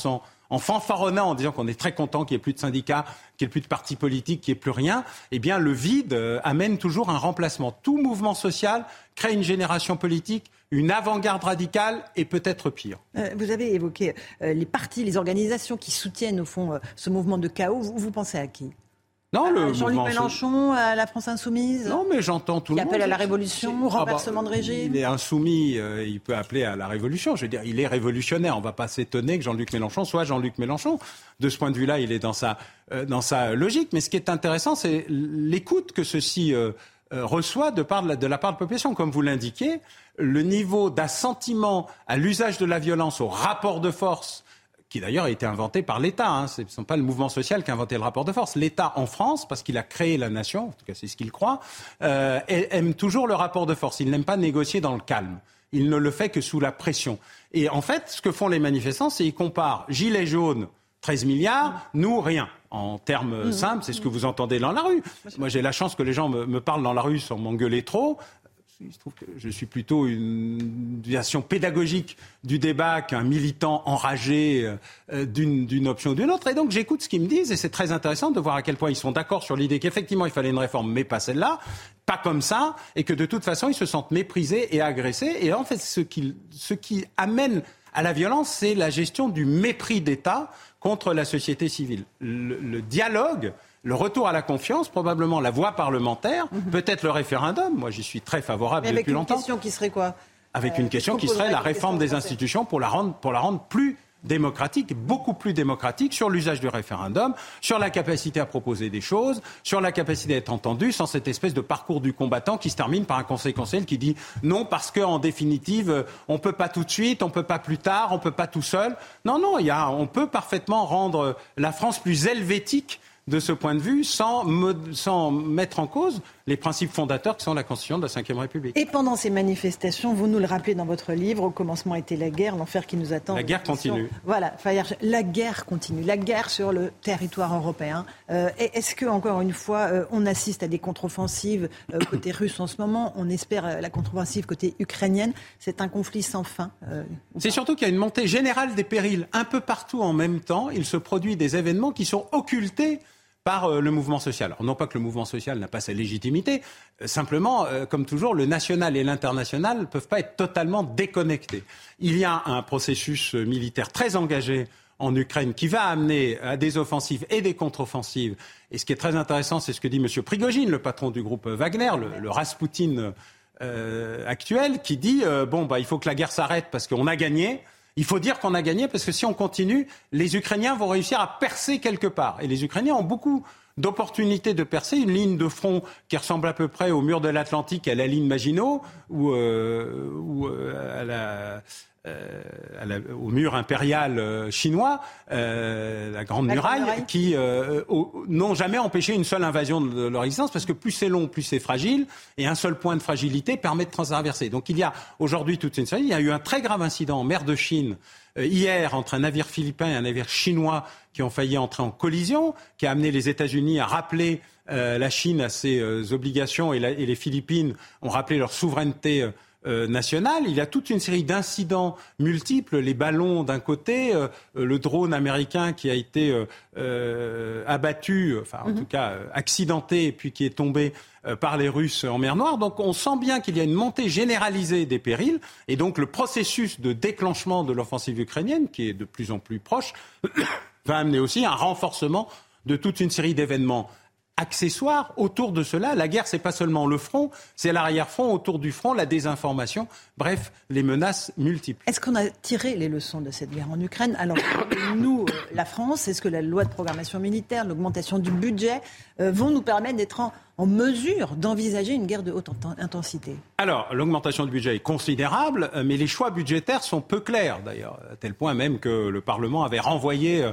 en fanfaronnant, en disant qu'on est très content qu'il n'y ait plus de syndicats, qu'il n'y ait plus de partis politiques, qu'il n'y ait plus rien, eh bien le vide euh, amène toujours un remplacement. Tout mouvement social crée une génération politique, une avant-garde radicale et peut-être pire. Euh, vous avez évoqué les partis, les organisations qui soutiennent au fond ce mouvement de chaos. vous pensez à qui? Non, le Jean-Luc Mélenchon, à la France insoumise? Non, mais j'entends tout le monde. Qui appelle à la révolution, ah bah, renversement de régime? Il est insoumis, euh, il peut appeler à la révolution. Je veux dire, il est révolutionnaire. On ne va pas s'étonner que Jean-Luc Mélenchon soit Jean-Luc Mélenchon. De ce point de vue-là, il est dans sa, euh, dans sa logique. Mais ce qui est intéressant, c'est l'écoute que ceci euh, reçoit de, part de, la, de la part de la population. Comme vous l'indiquez, le niveau d'assentiment à l'usage de la violence, au rapport de force qui d'ailleurs a été inventé par l'État. Hein. Ce ne sont pas le mouvement social qui a inventé le rapport de force. L'État en France, parce qu'il a créé la nation, en tout cas c'est ce qu'il croit, euh, aime toujours le rapport de force. Il n'aime pas négocier dans le calme. Il ne le fait que sous la pression. Et en fait, ce que font les manifestants, c'est qu'ils comparent gilets jaunes, 13 milliards, nous, rien. En termes mmh. simples, c'est ce que vous entendez dans la rue. Moi, j'ai la chance que les gens me, me parlent dans la rue sans m'engueuler trop il se trouve que je suis plutôt une version pédagogique du débat qu'un militant enragé euh, d'une option ou d'une autre. Et donc j'écoute ce qu'ils me disent et c'est très intéressant de voir à quel point ils sont d'accord sur l'idée qu'effectivement il fallait une réforme, mais pas celle-là, pas comme ça, et que de toute façon ils se sentent méprisés et agressés. Et en fait, ce qui, ce qui amène à la violence, c'est la gestion du mépris d'État contre la société civile. le dialogue le retour à la confiance, probablement la voie parlementaire, mhm. peut-être le référendum. Moi, j'y suis très favorable depuis longtemps. Avec une question qui serait quoi? Avec une euh, question qui serait la réforme des institutions pour la rendre, pour la rendre plus démocratique, beaucoup plus démocratique sur l'usage du référendum, sur la capacité à proposer des choses, sur la capacité d'être entendu, sans cette espèce de parcours du combattant qui se termine par un conseil conseil qui dit non parce qu'en définitive on peut pas tout de suite, on peut pas plus tard, on peut pas tout seul. Non non, il y a, on peut parfaitement rendre la France plus helvétique de ce point de vue sans, mettre en cause les principes fondateurs qui sont la Constitution de la Ve République. Et pendant ces manifestations, vous nous le rappelez dans votre livre, au commencement était la guerre, l'enfer qui nous attend. La guerre continue. Voilà, la guerre continue, la guerre sur le territoire européen. Euh, est-ce que, encore une fois, euh, on assiste à des contre-offensives euh, côté russe en ce moment? On espère la contre-offensive côté ukrainienne. C'est un conflit sans fin. C'est surtout qu'il y a une montée générale des périls. Un peu partout en même temps, il se produit des événements qui sont occultés par euh, le mouvement social. Non pas que le mouvement social n'a pas sa légitimité, euh, simplement, euh, comme toujours, le national et l'international ne peuvent pas être totalement déconnectés. Il y a un processus militaire très engagé en Ukraine qui va amener à des offensives et des contre-offensives. Et ce qui est très intéressant, c'est ce que dit M. Prigogine, le patron du groupe Wagner, le, le Rasputin actuel, qui dit bon, bah, il faut que la guerre s'arrête parce qu'on a gagné. Il faut dire qu'on a gagné parce que si on continue, les Ukrainiens vont réussir à percer quelque part. Et les Ukrainiens ont beaucoup d'opportunités de percer une ligne de front qui ressemble à peu près au mur de l'Atlantique, à la ligne Maginot, ou, euh, ou euh, à la euh, au mur impérial euh, chinois, euh, la Grande Muraille, qui n'ont jamais empêché une seule invasion de leur existence, parce que plus c'est long, plus c'est fragile, et un seul point de fragilité permet de traverser. Donc il y a aujourd'hui toute une série. Il y a eu un très grave incident en mer de Chine hier entre un navire philippin et un navire chinois qui ont failli entrer en collision, qui a amené les États-Unis à rappeler la Chine à ses obligations et, et, les Philippines ont rappelé leur souveraineté nationale. Il y a toute une série d'incidents multiples, les ballons d'un côté, le drone américain qui a été abattu, enfin en mhm. tout cas accidenté, puis qui est tombé par les Russes en mer Noire. Donc on sent bien qu'il y a une montée généralisée des périls et donc le processus de déclenchement de l'offensive ukrainienne, qui est de plus en plus proche, va amener aussi un renforcement de toute une série d'événements accessoires autour de cela. La guerre, c'est pas seulement le front, c'est l'arrière-front, autour du front, la désinformation, bref, les menaces multiples. Est-ce qu'on a tiré les leçons de cette guerre en Ukraine? Alors, nous, euh, la France, est-ce que la loi de programmation militaire, l'augmentation du budget euh, vont nous permettre d'être en, mesure d'envisager une guerre de haute intensité? Alors, l'augmentation du budget est considérable, euh, mais les choix budgétaires sont peu clairs, d'ailleurs, à tel point même que le Parlement avait renvoyé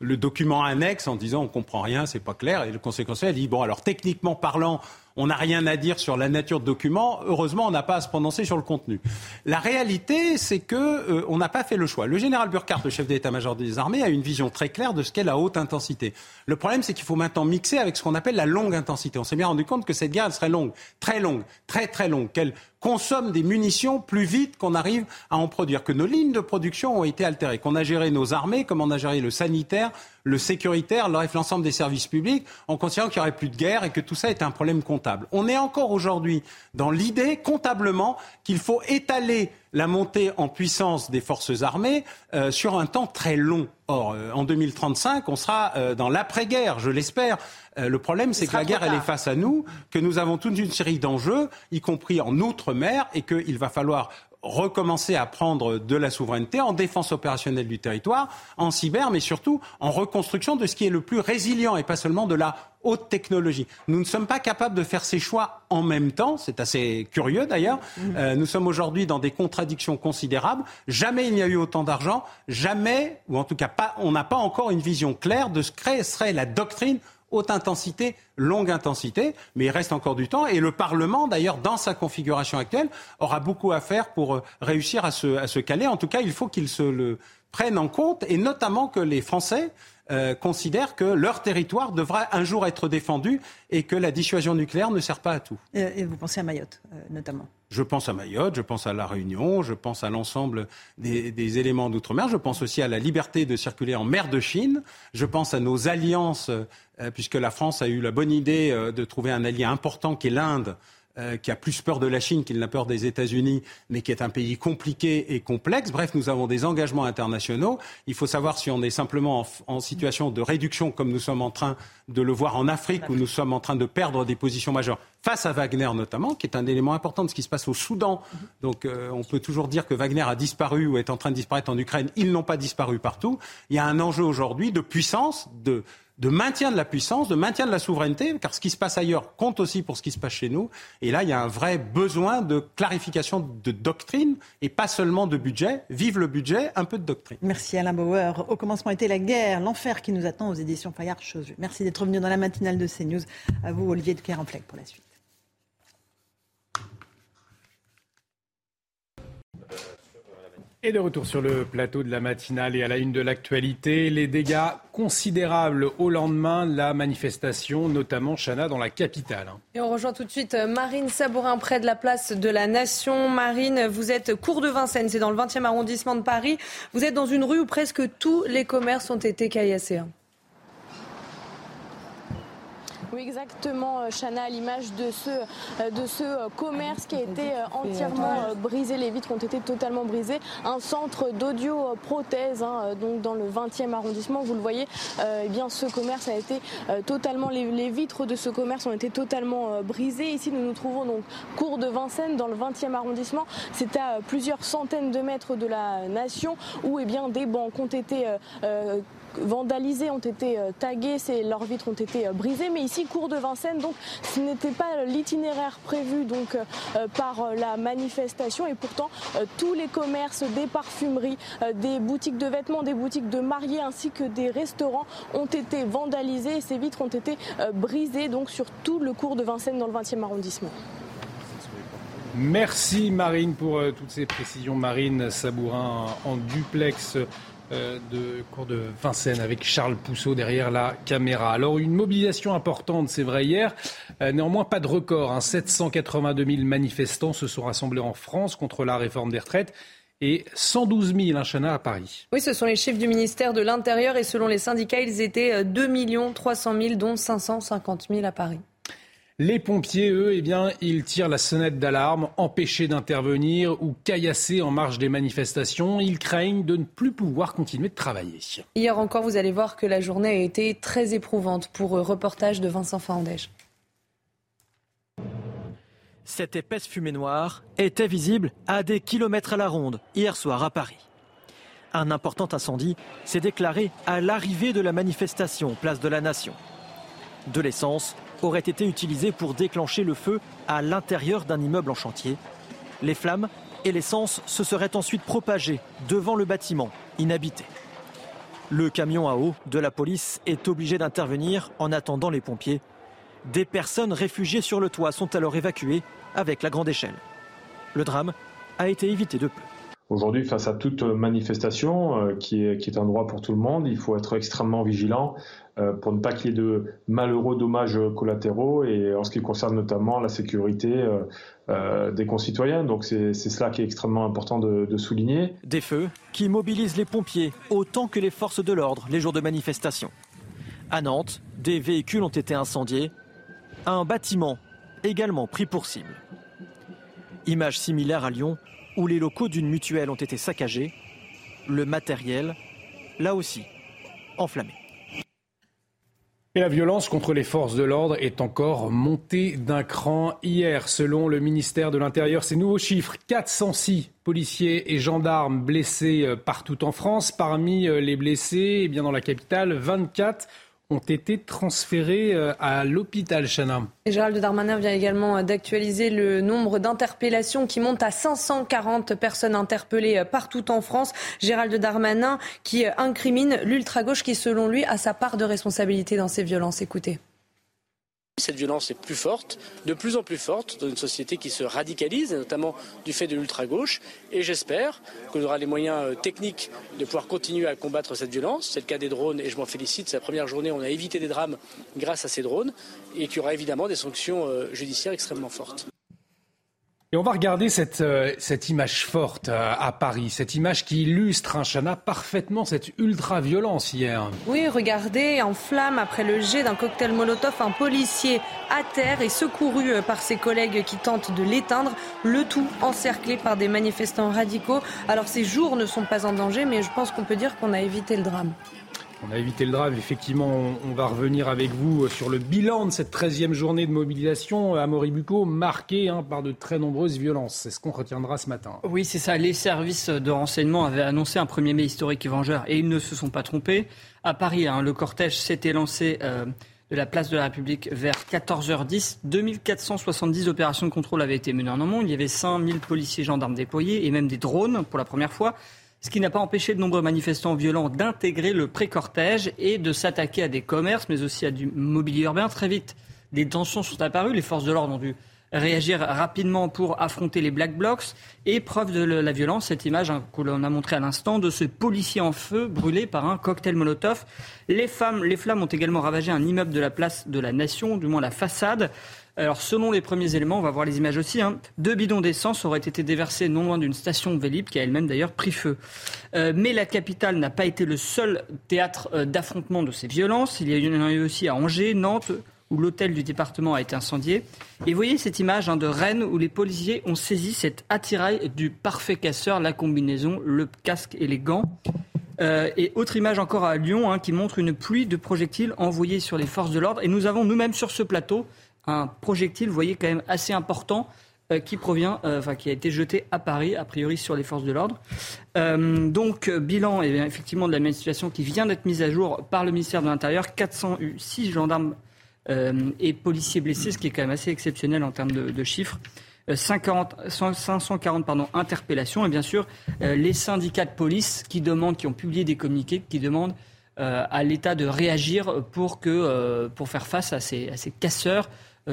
le document annexe en disant on comprend rien, c'est pas clair. Et le Conseil constitutionnel dit bon alors techniquement parlant, on n'a rien à dire sur la nature de document. Heureusement, on n'a pas à se prononcer sur le contenu. La réalité, c'est que euh, on n'a pas fait le choix. Le général Burkhardt, le chef d'état-major des armées, a une vision très claire de ce qu'est la haute intensité. Le problème, c'est qu'il faut maintenant mixer avec ce qu'on appelle la longue intensité. On s'est bien rendu compte que cette guerre elle serait longue, très longue, très très longue, consomme des munitions plus vite qu'on arrive à en produire, que nos lignes de production ont été altérées, qu'on a géré nos armées comme on a géré le sanitaire, le sécuritaire, l'ensemble des services publics, en considérant qu'il n'y aurait plus de guerre et que tout ça est un problème comptable. On est encore aujourd'hui dans l'idée, comptablement, qu'il faut étaler la montée en puissance des forces armées euh, sur un temps très long. Or, euh, en 2035, on sera euh, dans l'après-guerre, je l'espère. le problème, c'est que la guerre, elle est face à nous, que nous avons toute une série d'enjeux, y compris en outre-mer, et qu'il va falloir recommencer à prendre de la souveraineté en défense opérationnelle du territoire, en cyber, mais surtout en reconstruction de ce qui est le plus résilient et pas seulement de la haute technologie. Nous ne sommes pas capables de faire ces choix en même temps, c'est assez curieux d'ailleurs. Mm-hmm. Euh, nous sommes aujourd'hui dans des contradictions considérables. Jamais il n'y a eu autant d'argent, jamais, ou en tout cas pas, on n'a pas encore une vision claire de ce que serait la doctrine haute intensité, longue intensité, mais il reste encore du temps. Et le Parlement, d'ailleurs, dans sa configuration actuelle, aura beaucoup à faire pour euh, réussir à se, caler. En tout cas, il faut qu'il se le prenne en compte, et notamment que les Français euh, considèrent que leur territoire devra un jour être défendu et que la dissuasion nucléaire ne sert pas à tout. Et vous pensez à Mayotte, euh, notamment je pense à Mayotte, je pense à La Réunion, je pense à l'ensemble des, éléments d'outre-mer, je pense aussi à la liberté de circuler en mer de Chine, je pense à nos alliances, euh, puisque la France a eu la bonne idée de trouver un allié important qui est l'Inde euh, qui a plus peur de la Chine qu'il n'a peur des États-Unis, mais qui est un pays compliqué et complexe. Bref, nous avons des engagements internationaux. Il faut savoir si on est simplement en, situation de réduction, comme nous sommes en train de le voir en Afrique, où nous sommes en train de perdre des positions majeures face à Wagner notamment, qui est un élément important de ce qui se passe au Soudan. Donc euh, on peut toujours dire que Wagner a disparu ou est en train de disparaître en Ukraine. Ils n'ont pas disparu partout. Il y a un enjeu aujourd'hui de puissance, de de maintien de la puissance, de maintien de la souveraineté, car ce qui se passe ailleurs compte aussi pour ce qui se passe chez nous. Et là, il y a un vrai besoin de clarification de doctrine et pas seulement de budget. Vive le budget, un peu de doctrine. Merci Alain Bauer. Au commencement était la guerre, l'enfer qui nous attend aux éditions Fayard Chose. Merci d'être venu dans la matinale de CNews. À vous, Olivier de Kerenfleck, pour la suite. Et de retour sur le plateau de la matinale et à la une de l'actualité, les dégâts considérables au lendemain de la manifestation, notamment Chana dans la capitale. Et on rejoint tout de suite euh, Marine Sabourin près de la place de la Nation. Marine, vous êtes cours de Vincennes, c'est dans le 20e arrondissement de Paris. Vous êtes dans une rue où presque tous les commerces ont été caillassés. Oui, exactement, euh, Chana, à l'image de ce, euh, de ce euh, commerce qui a été entièrement brisé. Les vitres ont été totalement brisées. Un centre d'audio-prothèse, hein, donc dans le 20e arrondissement, vous le voyez, eh bien, ce commerce a été totalement. Les, vitres de ce commerce ont été totalement brisées. Ici, nous nous trouvons donc cours de Vincennes, dans le 20e arrondissement. C'est à plusieurs centaines de mètres de la nation où eh bien, des banques ont été vandalisés, ont été euh, tagués, leurs vitres ont été euh, brisées. Mais ici, cours de Vincennes, donc ce n'était pas l'itinéraire prévu donc euh, par la manifestation. Et pourtant, tous les commerces, des parfumeries, des boutiques de vêtements, des boutiques de mariés ainsi que des restaurants ont été vandalisés et ces vitres ont été brisées donc sur tout le cours de Vincennes dans le 20e arrondissement. Merci Marine pour toutes ces précisions. Marine Sabourin en duplex de cours de Vincennes avec Charles Pousseau derrière la caméra. Alors une mobilisation importante, c'est vrai hier. néanmoins, pas de record. 782 hein. 000 manifestants se sont rassemblés en France contre la réforme des retraites et 112 000 Chana à Paris. Oui, ce sont les chiffres du ministère de l'Intérieur et selon les syndicats, ils étaient 2 300 000, dont 550 000 à Paris. Les pompiers, eux, eh bien, ils tirent la sonnette d'alarme, empêchés d'intervenir ou caillassés en marge des manifestations. Ils craignent de ne plus pouvoir continuer de travailler. Hier encore, vous allez voir que la journée a été très éprouvante pour eux. Reportage de Vincent Fandège. Cette épaisse fumée noire était visible à des kilomètres à la ronde hier soir à Paris. Un important incendie s'est déclaré à l'arrivée de la manifestation place de la Nation. De l'essence aurait été utilisée pour déclencher le feu à l'intérieur d'un immeuble en chantier. Les flammes et l'essence se seraient ensuite propagées devant le bâtiment inhabité. Le camion à eau de la police est obligé d'intervenir en attendant les pompiers. Des personnes réfugiées sur le toit sont alors évacuées avec la grande échelle. Le drame a été évité de peu. Aujourd'hui, face à toute manifestation euh, qui, est, un droit pour tout le monde, il faut être extrêmement vigilant pour ne pas qu'il y ait de malheureux dommages collatéraux et en ce qui concerne notamment la sécurité euh, des concitoyens. Donc c'est cela qui est extrêmement important de, de souligner. Des feux qui mobilisent les pompiers autant que les forces de l'ordre les jours de manifestation. À Nantes, des véhicules ont été incendiés. Un bâtiment également pris pour cible. Image similaire à Lyon, où les locaux d'une mutuelle ont été saccagés, le matériel, là aussi, enflammé. Et la violence contre les forces de l'ordre est encore montée d'un cran. Hier, selon le ministère de l'Intérieur, ces nouveaux chiffres, 406 policiers et gendarmes blessés euh, partout en France. Parmi euh, les blessés, eh bien dans la capitale, 24 ont été transférés euh, à l'hôpital Chana. Gérald Darmanin vient également euh, d'actualiser le nombre d'interpellations qui monte à 540 personnes interpellées euh, partout en France. Gérald Darmanin qui incrimine l'ultra-gauche qui, selon lui, a sa part de responsabilité dans ces violences. Écoutez. Cette violence est plus forte, de plus en plus forte, dans une société qui se radicalise, notamment du fait de l'ultra-gauche. Et j'espère qu'on aura les moyens euh, techniques de pouvoir continuer à combattre cette violence. C'est le cas des drones et je m'en félicite. C'est la première journée, on a évité des drames grâce à ces drones et qu'il y aura évidemment des sanctions euh, judiciaires extrêmement fortes. Et on va regarder cette, euh, cette image forte euh, à Paris, cette image qui illustre, un hein, Chana, parfaitement cette ultra-violence hier. Oui, regardez, en flamme après le jet d'un cocktail Molotov, un policier à terre et secouru euh, par ses collègues qui tentent de l'éteindre, le tout encerclé par des manifestants radicaux. Alors ces jours ne sont pas en danger, mais je pense qu'on peut dire qu'on a évité le drame. On a évité le drame. Effectivement, on, va revenir avec vous sur le bilan de cette 13e journée de mobilisation à Moribuco, marquée hein, par de très nombreuses violences. C'est ce qu'on retiendra ce matin. Oui, c'est ça. Les services de renseignement avaient annoncé un 1er mai historique et vengeur et ils ne se sont pas trompés. À Paris, hein, le cortège s'était lancé euh, de la place de la République vers 14h10. 2470 opérations de contrôle avaient été menées en amont. Il y avait 5000 policiers gendarmes déployés et même des drones pour la première fois ce qui n'a pas empêché de nombreux manifestants violents d'intégrer le pré-cortège et de s'attaquer à des commerces, mais aussi à du mobilier urbain. Très vite, des tensions sont apparues. Les forces de l'ordre ont dû réagir rapidement pour affronter les Black Blocs. Et preuve de la violence, cette image hein, que l'on a montrée à l'instant de ce policier en feu brûlé par un cocktail Molotov. Les, flammes ont également ravagé un immeuble de la place de la Nation, du moins la façade. Alors, selon les premiers éléments, on va voir les images aussi, hein, deux bidons d'essence auraient été déversés non loin d'une station Vélib qui a elle-même d'ailleurs pris feu. Euh, mais la capitale n'a pas été le seul théâtre euh, d'affrontement de ces violences. Il y en a eu aussi à Angers, Nantes, où l'hôtel du département a été incendié. Et voyez cette image hein, de Rennes où les policiers ont saisi cet attirail du parfait casseur, la combinaison, le casque et les gants. Euh, et autre image encore à Lyon hein, qui montre une pluie de projectiles envoyés sur les forces de l'ordre. Et nous avons nous-mêmes sur ce plateau un projectile, vous voyez, quand même assez important euh, qui provient, euh, enfin, qui a été jeté à Paris, a priori sur les forces de l'ordre. Euh, donc, bilan et effectivement de la même situation qui vient d'être mise à jour par le ministère de l'Intérieur, 406 gendarmes et policiers blessés, ce qui est quand même assez exceptionnel en termes de, chiffres. 540, 540 pardon, interpellations et bien sûr les syndicats de police qui demandent, qui ont publié des communiqués, qui demandent à l'État de réagir pour, que, pour faire face à ces, casseurs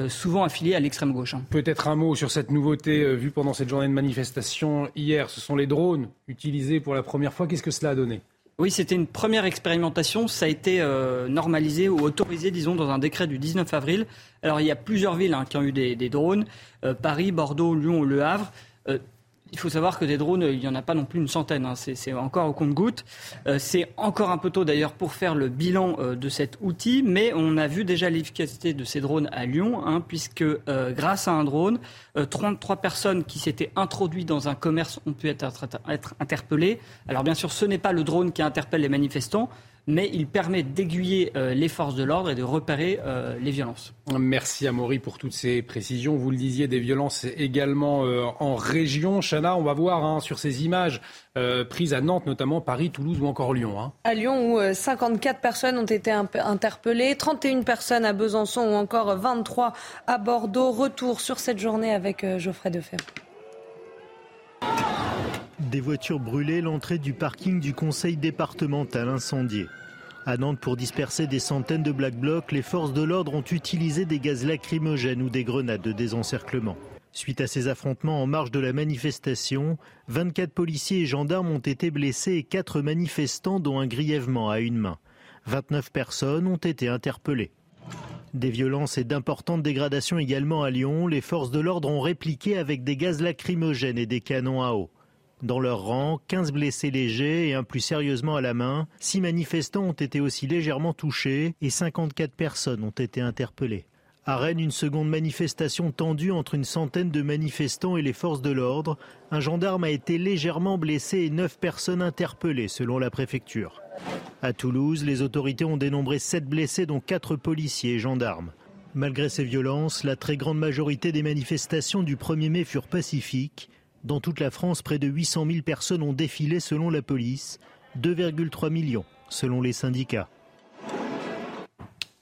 souvent affiliés à l'extrême gauche. Hein. Peut-être un mot sur cette nouveauté euh, vue pendant cette journée de manifestation hier. Ce sont les drones utilisés pour la première fois. Qu'est-ce que cela a donné? Oui, c'était une première expérimentation. Ça a été euh, normalisé ou autorisé, disons, dans un décret du 19 avril. Alors, il y a plusieurs villes hein, qui ont eu des, drones euh, Paris, Bordeaux, Lyon Le Havre. Euh, il faut savoir que des drones, il n'y en a pas non plus une centaine. Hein. C'est encore au compte-goutte. Euh, c'est encore un peu tôt d'ailleurs pour faire le bilan euh, de cet outil, mais on a vu déjà l'efficacité de ces drones à Lyon, hein, puisque euh, grâce à un drone, 33 personnes qui s'étaient introduites dans un commerce ont pu être, être interpellées. Alors bien sûr, ce n'est pas le drone qui interpelle les manifestants, mais il permet d'aiguiller euh, les forces de l'ordre et de repérer euh, les violences. Merci à Maury pour toutes ces précisions. Vous le disiez, des violences également euh, en région. Chana, on va voir hein, sur ces images prises à Nantes, notamment Paris, Toulouse ou encore Lyon. Hein. À Lyon, où 54 personnes ont été interpellées, 31 personnes à Besançon ou encore 23 à Bordeaux. Retour sur cette journée avec Geoffrey Defebvre. Des voitures brûlées, l'entrée du parking du conseil départemental incendié. À Nantes, pour disperser des centaines de black blocs, les forces de l'ordre ont utilisé des gaz lacrymogènes ou des grenades de désencerclement. Suite à ces affrontements en marge de la manifestation, 24 policiers et gendarmes ont été blessés et 4 manifestants, dont un grièvement à une main. 29 personnes ont été interpellées. Des violences et d'importantes dégradations également à Lyon. Les forces de l'ordre ont répliqué avec des gaz lacrymogènes et des canons à eau. Dans leur rang, 15 blessés légers et un plus sérieusement à la main. Six manifestants ont été aussi légèrement touchés et 54 personnes ont été interpellées. À Rennes, une seconde manifestation tendue entre une centaine de manifestants et les forces de l'ordre. Un gendarme a été légèrement blessé et neuf personnes interpellées selon la préfecture. À Toulouse, les autorités ont dénombré sept blessés dont quatre policiers et gendarmes. Malgré ces violences, la très grande majorité des manifestations du 1er mai furent pacifiques. Dans toute la France, près de 800 000 personnes ont défilé selon la police, 2,3 millions selon les syndicats.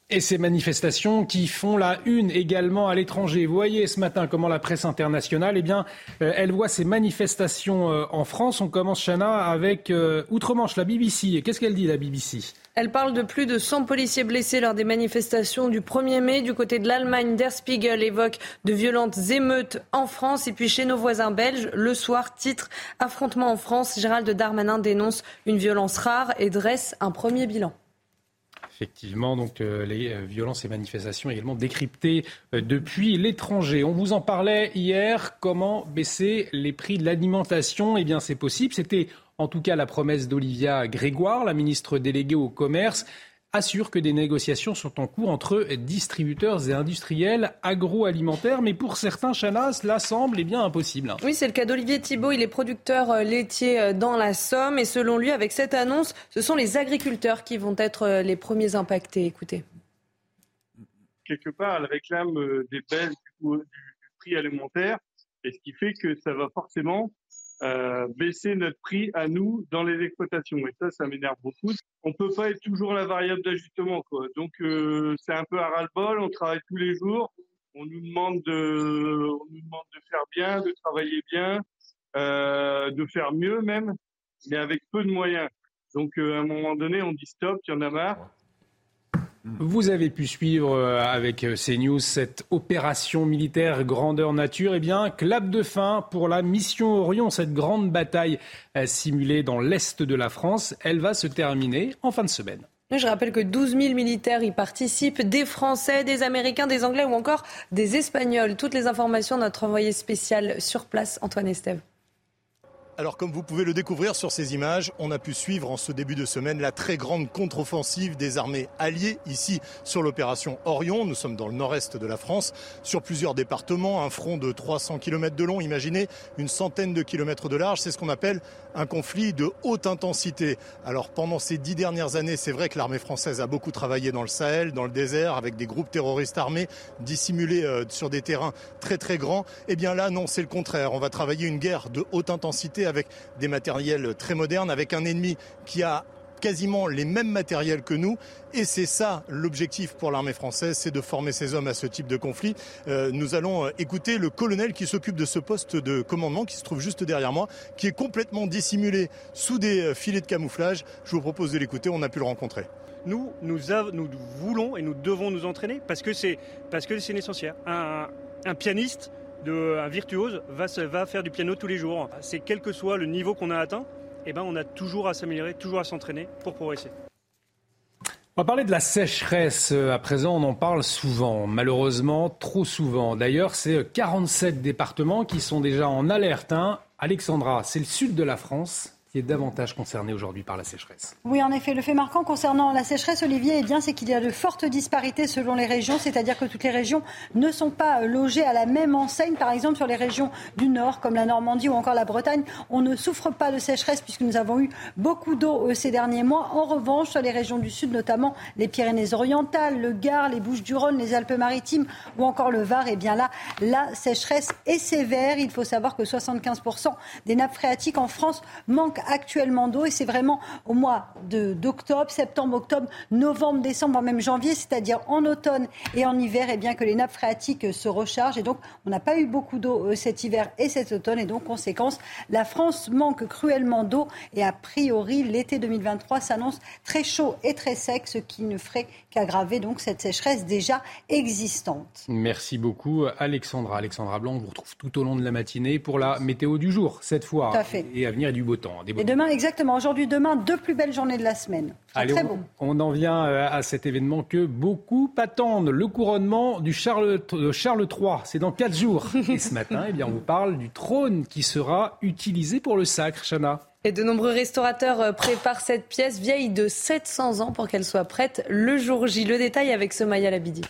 Et ces manifestations qui font la une également à l'étranger. Vous voyez ce matin comment la presse internationale, eh bien, euh, elle voit ces manifestations euh, en France. On commence, Chana, avec euh, Outre-Manche, la BBC. Qu'est-ce qu'elle dit, la BBC elle parle de plus de 100 policiers blessés lors des manifestations du 1er mai. Du côté de l'Allemagne, Der Spiegel évoque de violentes émeutes en France. Et puis chez nos voisins belges, le soir, titre Affrontement en France. Gérald Darmanin dénonce une violence rare et dresse un premier bilan. Effectivement, donc euh, les euh, violences et manifestations également décryptées euh, depuis l'étranger. On vous en parlait hier. Comment baisser les prix de l'alimentation Eh bien, c'est possible. C'était en tout cas la promesse d'Olivia Grégoire, la ministre déléguée au commerce assure que des négociations sont en cours entre distributeurs et industriels agroalimentaires. Mais pour certains, Chana, cela semble eh bien impossible. Oui, c'est le cas d'Olivier Thibault. Il est producteur euh, laitier euh, dans la Somme. Et selon lui, avec cette annonce, ce sont les agriculteurs qui vont être euh, les premiers impactés. Écoutez. Quelque part, elle réclame des baisses du, du prix alimentaire. Et ce qui fait que ça va forcément euh, baisser notre prix à nous dans les exploitations. Et ça, ça m'énerve beaucoup. On peut pas être toujours la variable d'ajustement. Quoi. Donc euh, c'est un peu à ras-le-bol. On travaille tous les jours. On nous demande de, on nous demande de faire bien, de travailler bien, euh, de faire mieux même, mais avec peu de moyens. Donc à un moment donné, on dit stop, il y en a marre. Vous avez pu suivre euh, avec euh, CNews cette opération militaire grandeur nature. Eh bien, clap de fin pour la mission Orion, cette grande bataille euh, simulée dans l'est de la France. Elle va se terminer en fin de semaine. Je rappelle que 12 000 militaires y participent, des Français, des Américains, des Anglais ou encore des Espagnols. Toutes les informations, notre envoyé spécial sur place, Antoine Estève. Alors comme vous pouvez le découvrir sur ces images, on a pu suivre en ce début de semaine la très grande contre-offensive des armées alliées ici sur l'opération Orion. Nous sommes dans le nord-est de la France, sur plusieurs départements, un front de 300 km de long, imaginez une centaine de kilomètres de large. C'est ce qu'on appelle un conflit de haute intensité. Alors pendant ces dix dernières années, c'est vrai que l'armée française a beaucoup travaillé dans le Sahel, dans le désert, avec des groupes terroristes armés dissimulés euh, sur des terrains très très grands. Eh bien là, non, c'est le contraire. On va travailler une guerre de haute intensité avec des matériels très modernes, avec un ennemi qui a quasiment les mêmes matériels que nous. Et c'est ça l'objectif pour l'armée française, c'est de former ces hommes à ce type de conflit. Euh, nous allons euh, écouter le colonel qui s'occupe de ce poste de commandement, qui se trouve juste derrière moi, qui est complètement dissimulé sous des euh, filets de camouflage. Je vous propose de l'écouter, on a pu le rencontrer. Nous, nous, voulons et nous devons nous entraîner parce que c'est parce que c'est nécessaire. Un pianiste de, un virtuose va, faire du piano tous les jours. C'est quel que soit le niveau qu'on a atteint, eh ben, on a toujours à s'améliorer, toujours à s'entraîner pour progresser. On va parler de la sécheresse. À présent, on en parle souvent, malheureusement trop souvent. D'ailleurs, c'est 47 départements qui sont déjà en alerte. Hein. Alexandra, c'est le sud de la France qui est davantage concerné aujourd'hui par la sécheresse. Oui, en effet. Le fait marquant concernant la sécheresse, Olivier, eh c'est qu'il y a de fortes disparités selon les régions, c'est-à-dire que toutes les régions ne sont pas logées à la même enseigne. Par exemple, sur les régions du Nord, comme la Normandie ou encore la Bretagne, on ne souffre pas de sécheresse puisque nous avons eu beaucoup d'eau euh, ces derniers mois. En revanche, sur les régions du Sud, notamment les Pyrénées-Orientales, le Gard, les Bouches-du-Rhône, les Alpes-Maritimes ou encore le Var, eh bien là, la sécheresse est sévère. Il faut savoir que 75% des nappes phréatiques en France manquent actuellement d'eau et c'est vraiment au mois d'octobre, septembre, octobre, novembre, décembre, même janvier, c'est-à-dire en automne et en hiver, et eh bien que les nappes phréatiques se rechargent et donc on n'a pas eu beaucoup d'eau euh, cet hiver et cet automne et donc conséquence, la France manque cruellement d'eau et a priori l'été 2023 s'annonce très chaud et très sec, ce qui ne ferait qu'aggraver donc cette sécheresse déjà existante. Merci beaucoup Alexandra. Alexandra Blanc, on vous retrouve tout au long de la matinée pour la météo du jour cette fois tout à fait. et à venir du beau temps. Et demain, exactement, aujourd'hui, demain, deux plus belles journées de la semaine. Allez, très on, on, en vient euh, à cet événement que beaucoup attendent, le couronnement du Charles, de Charles III. C'est dans quatre jours. Et ce matin, eh bien, on vous parle du trône qui sera utilisé pour le sacre, Chana. Et de nombreux restaurateurs euh, préparent cette pièce vieille de 700 ans pour qu'elle soit prête le jour J. Le détail avec ce Maya Labidi.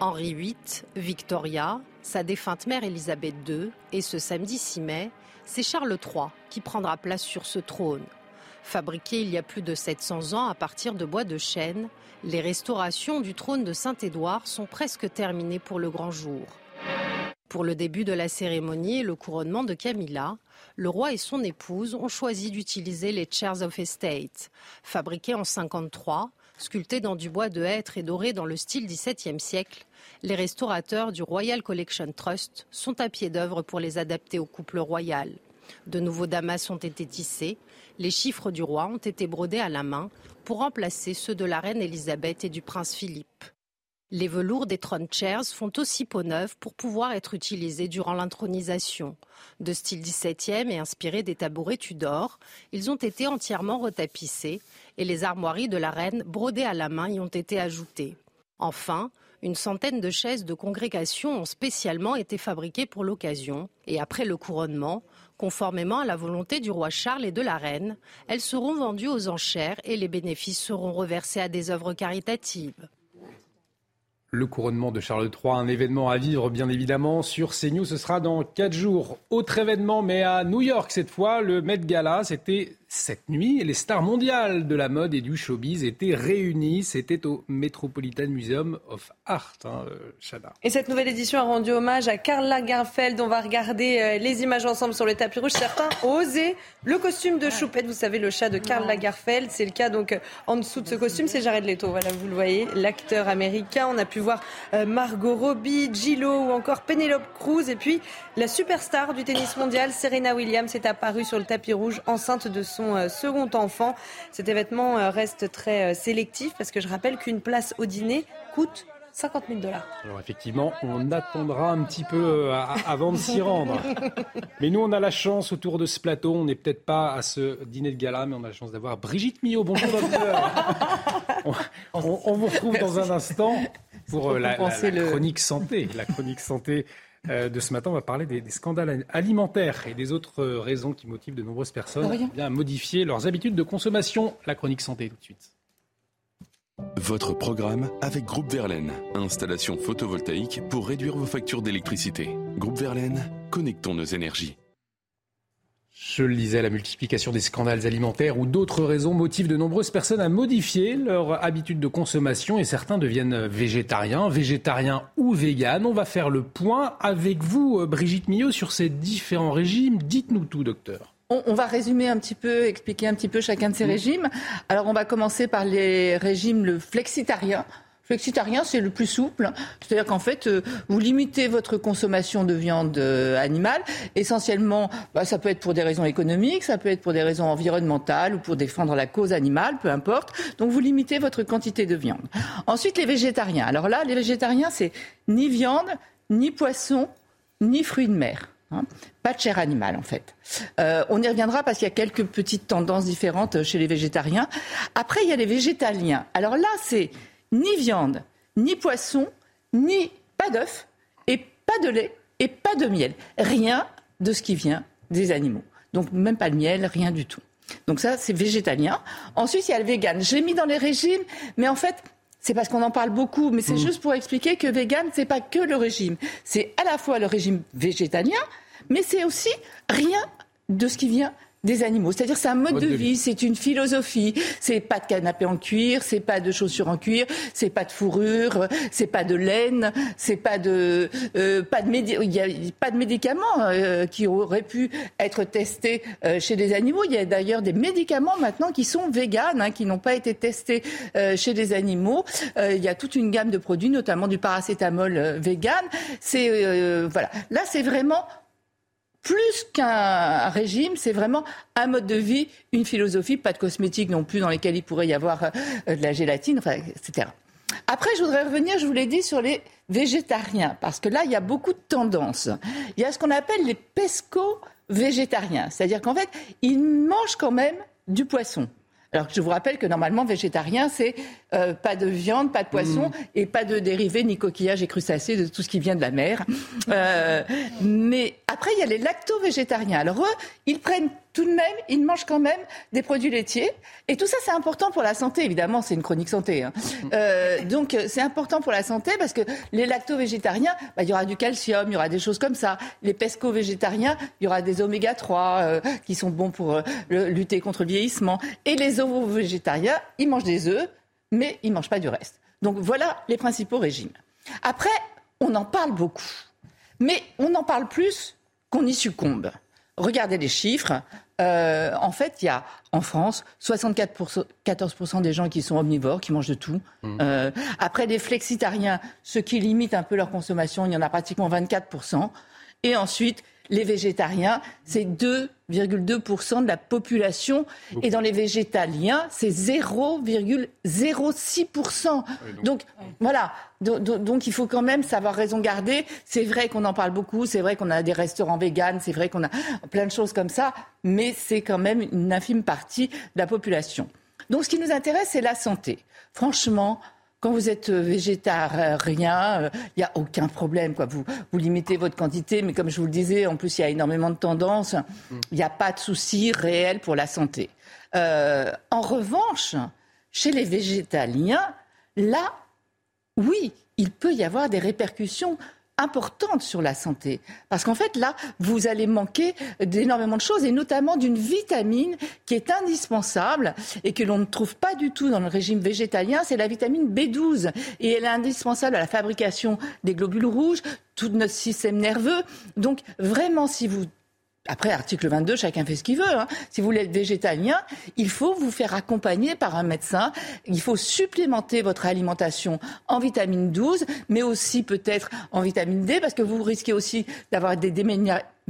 Henri VIII, Victoria, sa défunte mère Élisabeth II et ce samedi 6 mai, c'est Charles III qui prendra place sur ce trône. Fabriqué il y a plus de 700 ans à partir de bois de chêne, les restaurations du trône de Saint-Édouard sont presque terminées pour le grand jour. Pour le début de la cérémonie et le couronnement de Camilla, le roi et son épouse ont choisi d'utiliser les Chairs of Estate. Fabriqués en 53, sculptés dans du bois de hêtre et dorés dans le style XVIIe siècle, les restaurateurs du Royal Collection Trust sont à pied d'œuvre pour les adapter au couple royal. De nouveaux damas ont été tissés, les chiffres du roi ont été brodés à la main pour remplacer ceux de la reine Elisabeth et du prince Philippe. Les velours des throne chairs font aussi peau neuve pour pouvoir être utilisés durant l'intronisation. De style XVIIe et inspirés des tabourets Tudor, ils ont été entièrement retapissés et les armoiries de la reine brodées à la main y ont été ajoutées. Enfin, une centaine de chaises de congrégation ont spécialement été fabriquées pour l'occasion et après le couronnement, conformément à la volonté du roi Charles et de la reine, elles seront vendues aux enchères et les bénéfices seront reversés à des œuvres caritatives. Le couronnement de Charles III, un événement à vivre bien évidemment sur CNews. Ce sera dans quatre jours. Autre événement, mais à New York cette fois, le Met Gala. C'était cette nuit. Les stars mondiales de la mode et du showbiz étaient réunies. C'était au Metropolitan Museum of Art, hein, Chana. Et cette nouvelle édition a rendu hommage à Karl Lagerfeld. On va regarder euh, les images ensemble sur le tapis rouge. Certains ont osé le costume de Choupette. Vous savez, le chat de Karl Lagerfeld. C'est le cas donc en dessous de ce costume. C'est Jared Leto. Voilà, vous le voyez, l'acteur américain. On a pu voir euh, Margot Robbie, Gillo ou encore Penelope Cruz. Et puis la superstar du tennis mondial, Serena Williams, est apparue sur le tapis rouge enceinte de son euh, second enfant. Cet événement reste très sélectif parce que je rappelle qu'une place au dîner coûte 50 000 dollars. Alors effectivement, on attendra un petit peu avant de s'y rendre. Mais nous, on a la chance autour de ce plateau, on n'est peut-être pas à ce dîner de gala, mais on a la chance d'avoir Brigitte Millot. Bonjour docteur. on, on, on, vous retrouve dans un instant pour la, la, la chronique santé. La chronique santé de ce matin, on va parler des, des, scandales alimentaires et des autres raisons qui motivent de nombreuses personnes eh bien, à modifier leurs habitudes de consommation. La chronique santé tout de suite. Votre programme avec Groupe Verlaine. Installation photovoltaïque pour réduire vos factures d'électricité. Groupe Verlaine, connectons nos énergies. Je le disais, la multiplication des scandales alimentaires ou d'autres raisons motivent de nombreuses personnes à modifier leur habitude de consommation et certains deviennent végétariens, végétariens ou véganes. On va faire le point avec vous, Brigitte Millot, sur ces différents régimes. Dites-nous tout, docteur. On, va résumer un petit peu, expliquer un petit peu chacun de ces régimes. Alors, on va commencer par les régimes le flexitarien. Flexitarien, c'est le plus souple. C'est-à-dire qu'en fait, vous limitez votre consommation de viande animale. Essentiellement, bah, ça peut être pour des raisons économiques, ça peut être pour des raisons environnementales ou pour défendre la cause animale, peu importe. Donc, vous limitez votre quantité de viande. Ensuite, les végétariens. Alors là, les végétariens, c'est ni viande, ni poisson, ni fruits de mer. Hein. pas de chair animale en fait. Euh, on y reviendra parce qu'il y a quelques petites tendances différentes chez les végétariens. Après, il y a les végétaliens. Alors là, c'est ni viande, ni poisson, ni pas d'œuf, et pas de lait, et pas de miel. Rien de ce qui vient des animaux. Donc même pas de miel, rien du tout. Donc ça, c'est végétalien. Ensuite, il y a le vegan. J'ai mis dans les régimes, mais en fait, c'est parce qu'on en parle beaucoup, mais c'est mm. juste pour expliquer que vegan, c'est pas que le régime. C'est à la fois le régime végétalien, mais c'est aussi rien de ce qui vient des animaux. C'est-à-dire c'est un mode, de, vie, c'est une philosophie. C'est pas de canapé en cuir, c'est pas de chaussures en cuir, c'est pas de fourrure, c'est pas de laine, c'est pas de euh, pas de il y a pas de médicaments euh, qui auraient pu être testés euh, chez des animaux. Il y a d'ailleurs des médicaments maintenant qui sont véganes, hein, qui n'ont pas été testés chez des animaux. il y a toute une gamme de produits, notamment du paracétamol vegan. C'est voilà. Là, c'est vraiment plus qu'un régime, c'est vraiment un mode de vie, une philosophie, pas de cosmétiques non plus dans lesquels il pourrait y avoir euh, de la gélatine, etc. Après, je voudrais revenir, je vous l'ai dit, sur les végétariens, parce que là, il y a beaucoup de tendances. Il y a ce qu'on appelle les pesco-végétariens, c'est-à-dire qu'en fait, ils mangent quand même du poisson. Alors je vous rappelle que normalement végétarien, c'est euh, pas de viande, pas de poisson mm. et pas de dérivés ni coquillages et crustacés de tout ce qui vient de la mer. Euh, mais après, il y a les lacto-végétariens. Alors eux, ils prennent tout de même, ils mangent quand même des produits laitiers. Et tout ça, c'est important pour la santé, évidemment, c'est une chronique santé. Hein. Euh, donc, c'est important pour la santé parce que les lacto-végétariens, bah, il y aura du calcium, il y aura des choses comme ça. Les pesco-végétariens, il y aura des oméga 3 euh, qui sont bons pour euh, lutter contre le vieillissement. Et les ovo-végétariens, ils mangent des œufs, mais ils ne mangent pas du reste. Donc, voilà les principaux régimes. Après, on en parle beaucoup. Mais on en parle plus qu'on y succombe. Regardez les chiffres. Euh, en fait, il y a en France 74% des gens qui sont omnivores, qui mangent de tout. Mmh. Euh, après, les flexitariens, ceux qui limitent un peu leur consommation, il y en a pratiquement 24%. Et ensuite, les végétariens, c'est 2,2% de la population. Et dans les végétaliens, c'est 0,06%. Ah donc, voilà. Donc, il faut quand même savoir raison garder. C'est vrai qu'on en parle beaucoup, c'est vrai qu'on a des restaurants véganes, c'est vrai qu'on a plein de choses comme ça, mais c'est quand même une infime partie de la population. Donc ce qui nous intéresse, c'est la santé. Franchement, quand vous êtes euh, végétarien, il euh, n'y a aucun problème. Quoi. Vous, vous limitez votre quantité, mais comme je vous le disais, en plus, il y a énormément de tendances. Il n'y a pas de souci réel pour la santé. Euh, en revanche, chez les végétaliens, là, oui, il peut y avoir des répercussions importante sur la santé. Parce qu'en fait, là, vous allez manquer d'énormément de choses, et notamment d'une vitamine qui est indispensable et que l'on ne trouve pas du tout dans le régime végétalien, c'est la vitamine B12. Et elle est indispensable à la fabrication des globules rouges, tout notre système nerveux. Donc, vraiment, si vous après, article 22, chacun fait ce qu'il veut. Hein. Si vous voulez être végétalien, il faut vous faire accompagner par un médecin. Il faut supplémenter votre alimentation en vitamine 12, mais aussi peut-être en vitamine D, parce que vous risquez aussi d'avoir des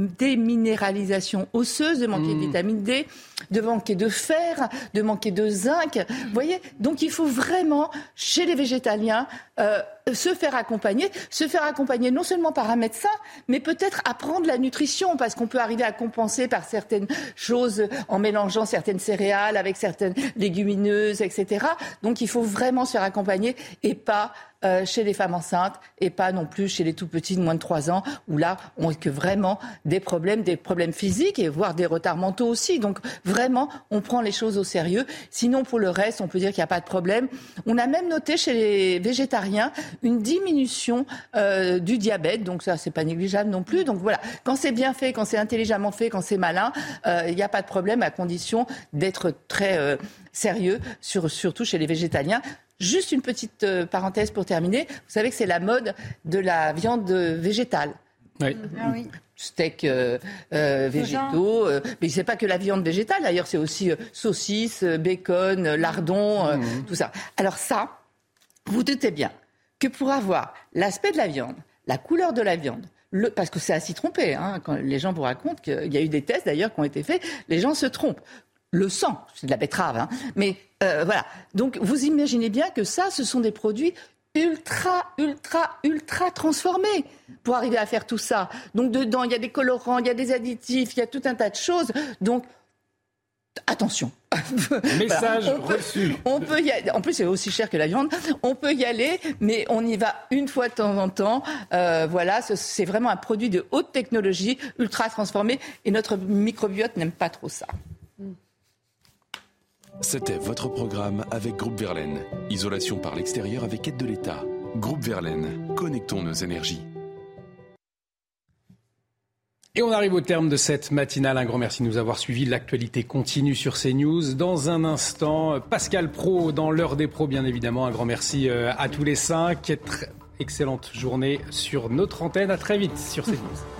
déminéralisation osseuse, de manquer de mmh. vitamine D, de manquer de fer, de manquer de zinc. Vous voyez Donc il faut vraiment, chez les végétaliens, euh, se faire accompagner, se faire accompagner non seulement par un médecin, mais peut-être apprendre la nutrition, parce qu'on peut arriver à compenser par certaines choses en mélangeant certaines céréales avec certaines légumineuses, etc. Donc il faut vraiment se faire accompagner et pas euh, chez les femmes enceintes et pas non plus chez les tout petits de moins de 3 ans, où là, on a que vraiment des problèmes, des problèmes physiques et voire des retards mentaux aussi. Donc vraiment, on prend les choses au sérieux. Sinon, pour le reste, on peut dire qu'il n'y a pas de problème. On a même noté chez les végétariens une diminution euh, du diabète, donc ça, c'est pas négligeable non plus. Donc voilà, quand c'est bien fait, quand c'est intelligemment fait, quand c'est malin, euh, il n'y a pas de problème à condition d'être très sérieux, surtout chez les végétaliens. Juste une petite euh, parenthèse pour terminer. Vous savez que c'est la mode de la viande végétale. Oui. Ah Steak euh, euh, végétaux, mais c'est pas que la viande végétale. D'ailleurs, c'est aussi saucisses, bacon, lardon, mmh. tout ça. Alors ça, vous doutez bien que pour avoir l'aspect de la viande, la couleur de la viande, le, parce que c'est à s'y tromper. Hein, quand les gens vous racontent qu'il y a eu des tests d'ailleurs qui ont été faits, les gens se trompent le sang, c'est de la betterave, hein. mais euh, voilà. Donc vous imaginez bien que ça, ce sont des produits ultra, ultra, ultra transformés pour arriver à faire tout ça. Donc dedans, il y a des colorants, il y a des additifs, il y a tout un tas de choses. Donc attention. Message reçu. On peut y aller. En plus, c'est aussi cher que la viande. On peut y aller, mais on y va une fois de temps en temps. Euh, voilà, c'est vraiment un produit de haute technologie, ultra transformé, et notre microbiote n'aime pas trop ça. C'était votre programme avec Groupe Verlaine. Isolation par l'extérieur avec aide de l'État. Groupe Verlaine, connectons nos énergies. Et on arrive au terme de cette matinale. Un grand merci de nous avoir suivis. L'actualité continue sur CNews. Dans un instant, Pascal Pro dans l'heure des pros, bien évidemment. Un grand merci euh, à tous les cinq. Excellente journée sur notre antenne. À très vite sur CNews.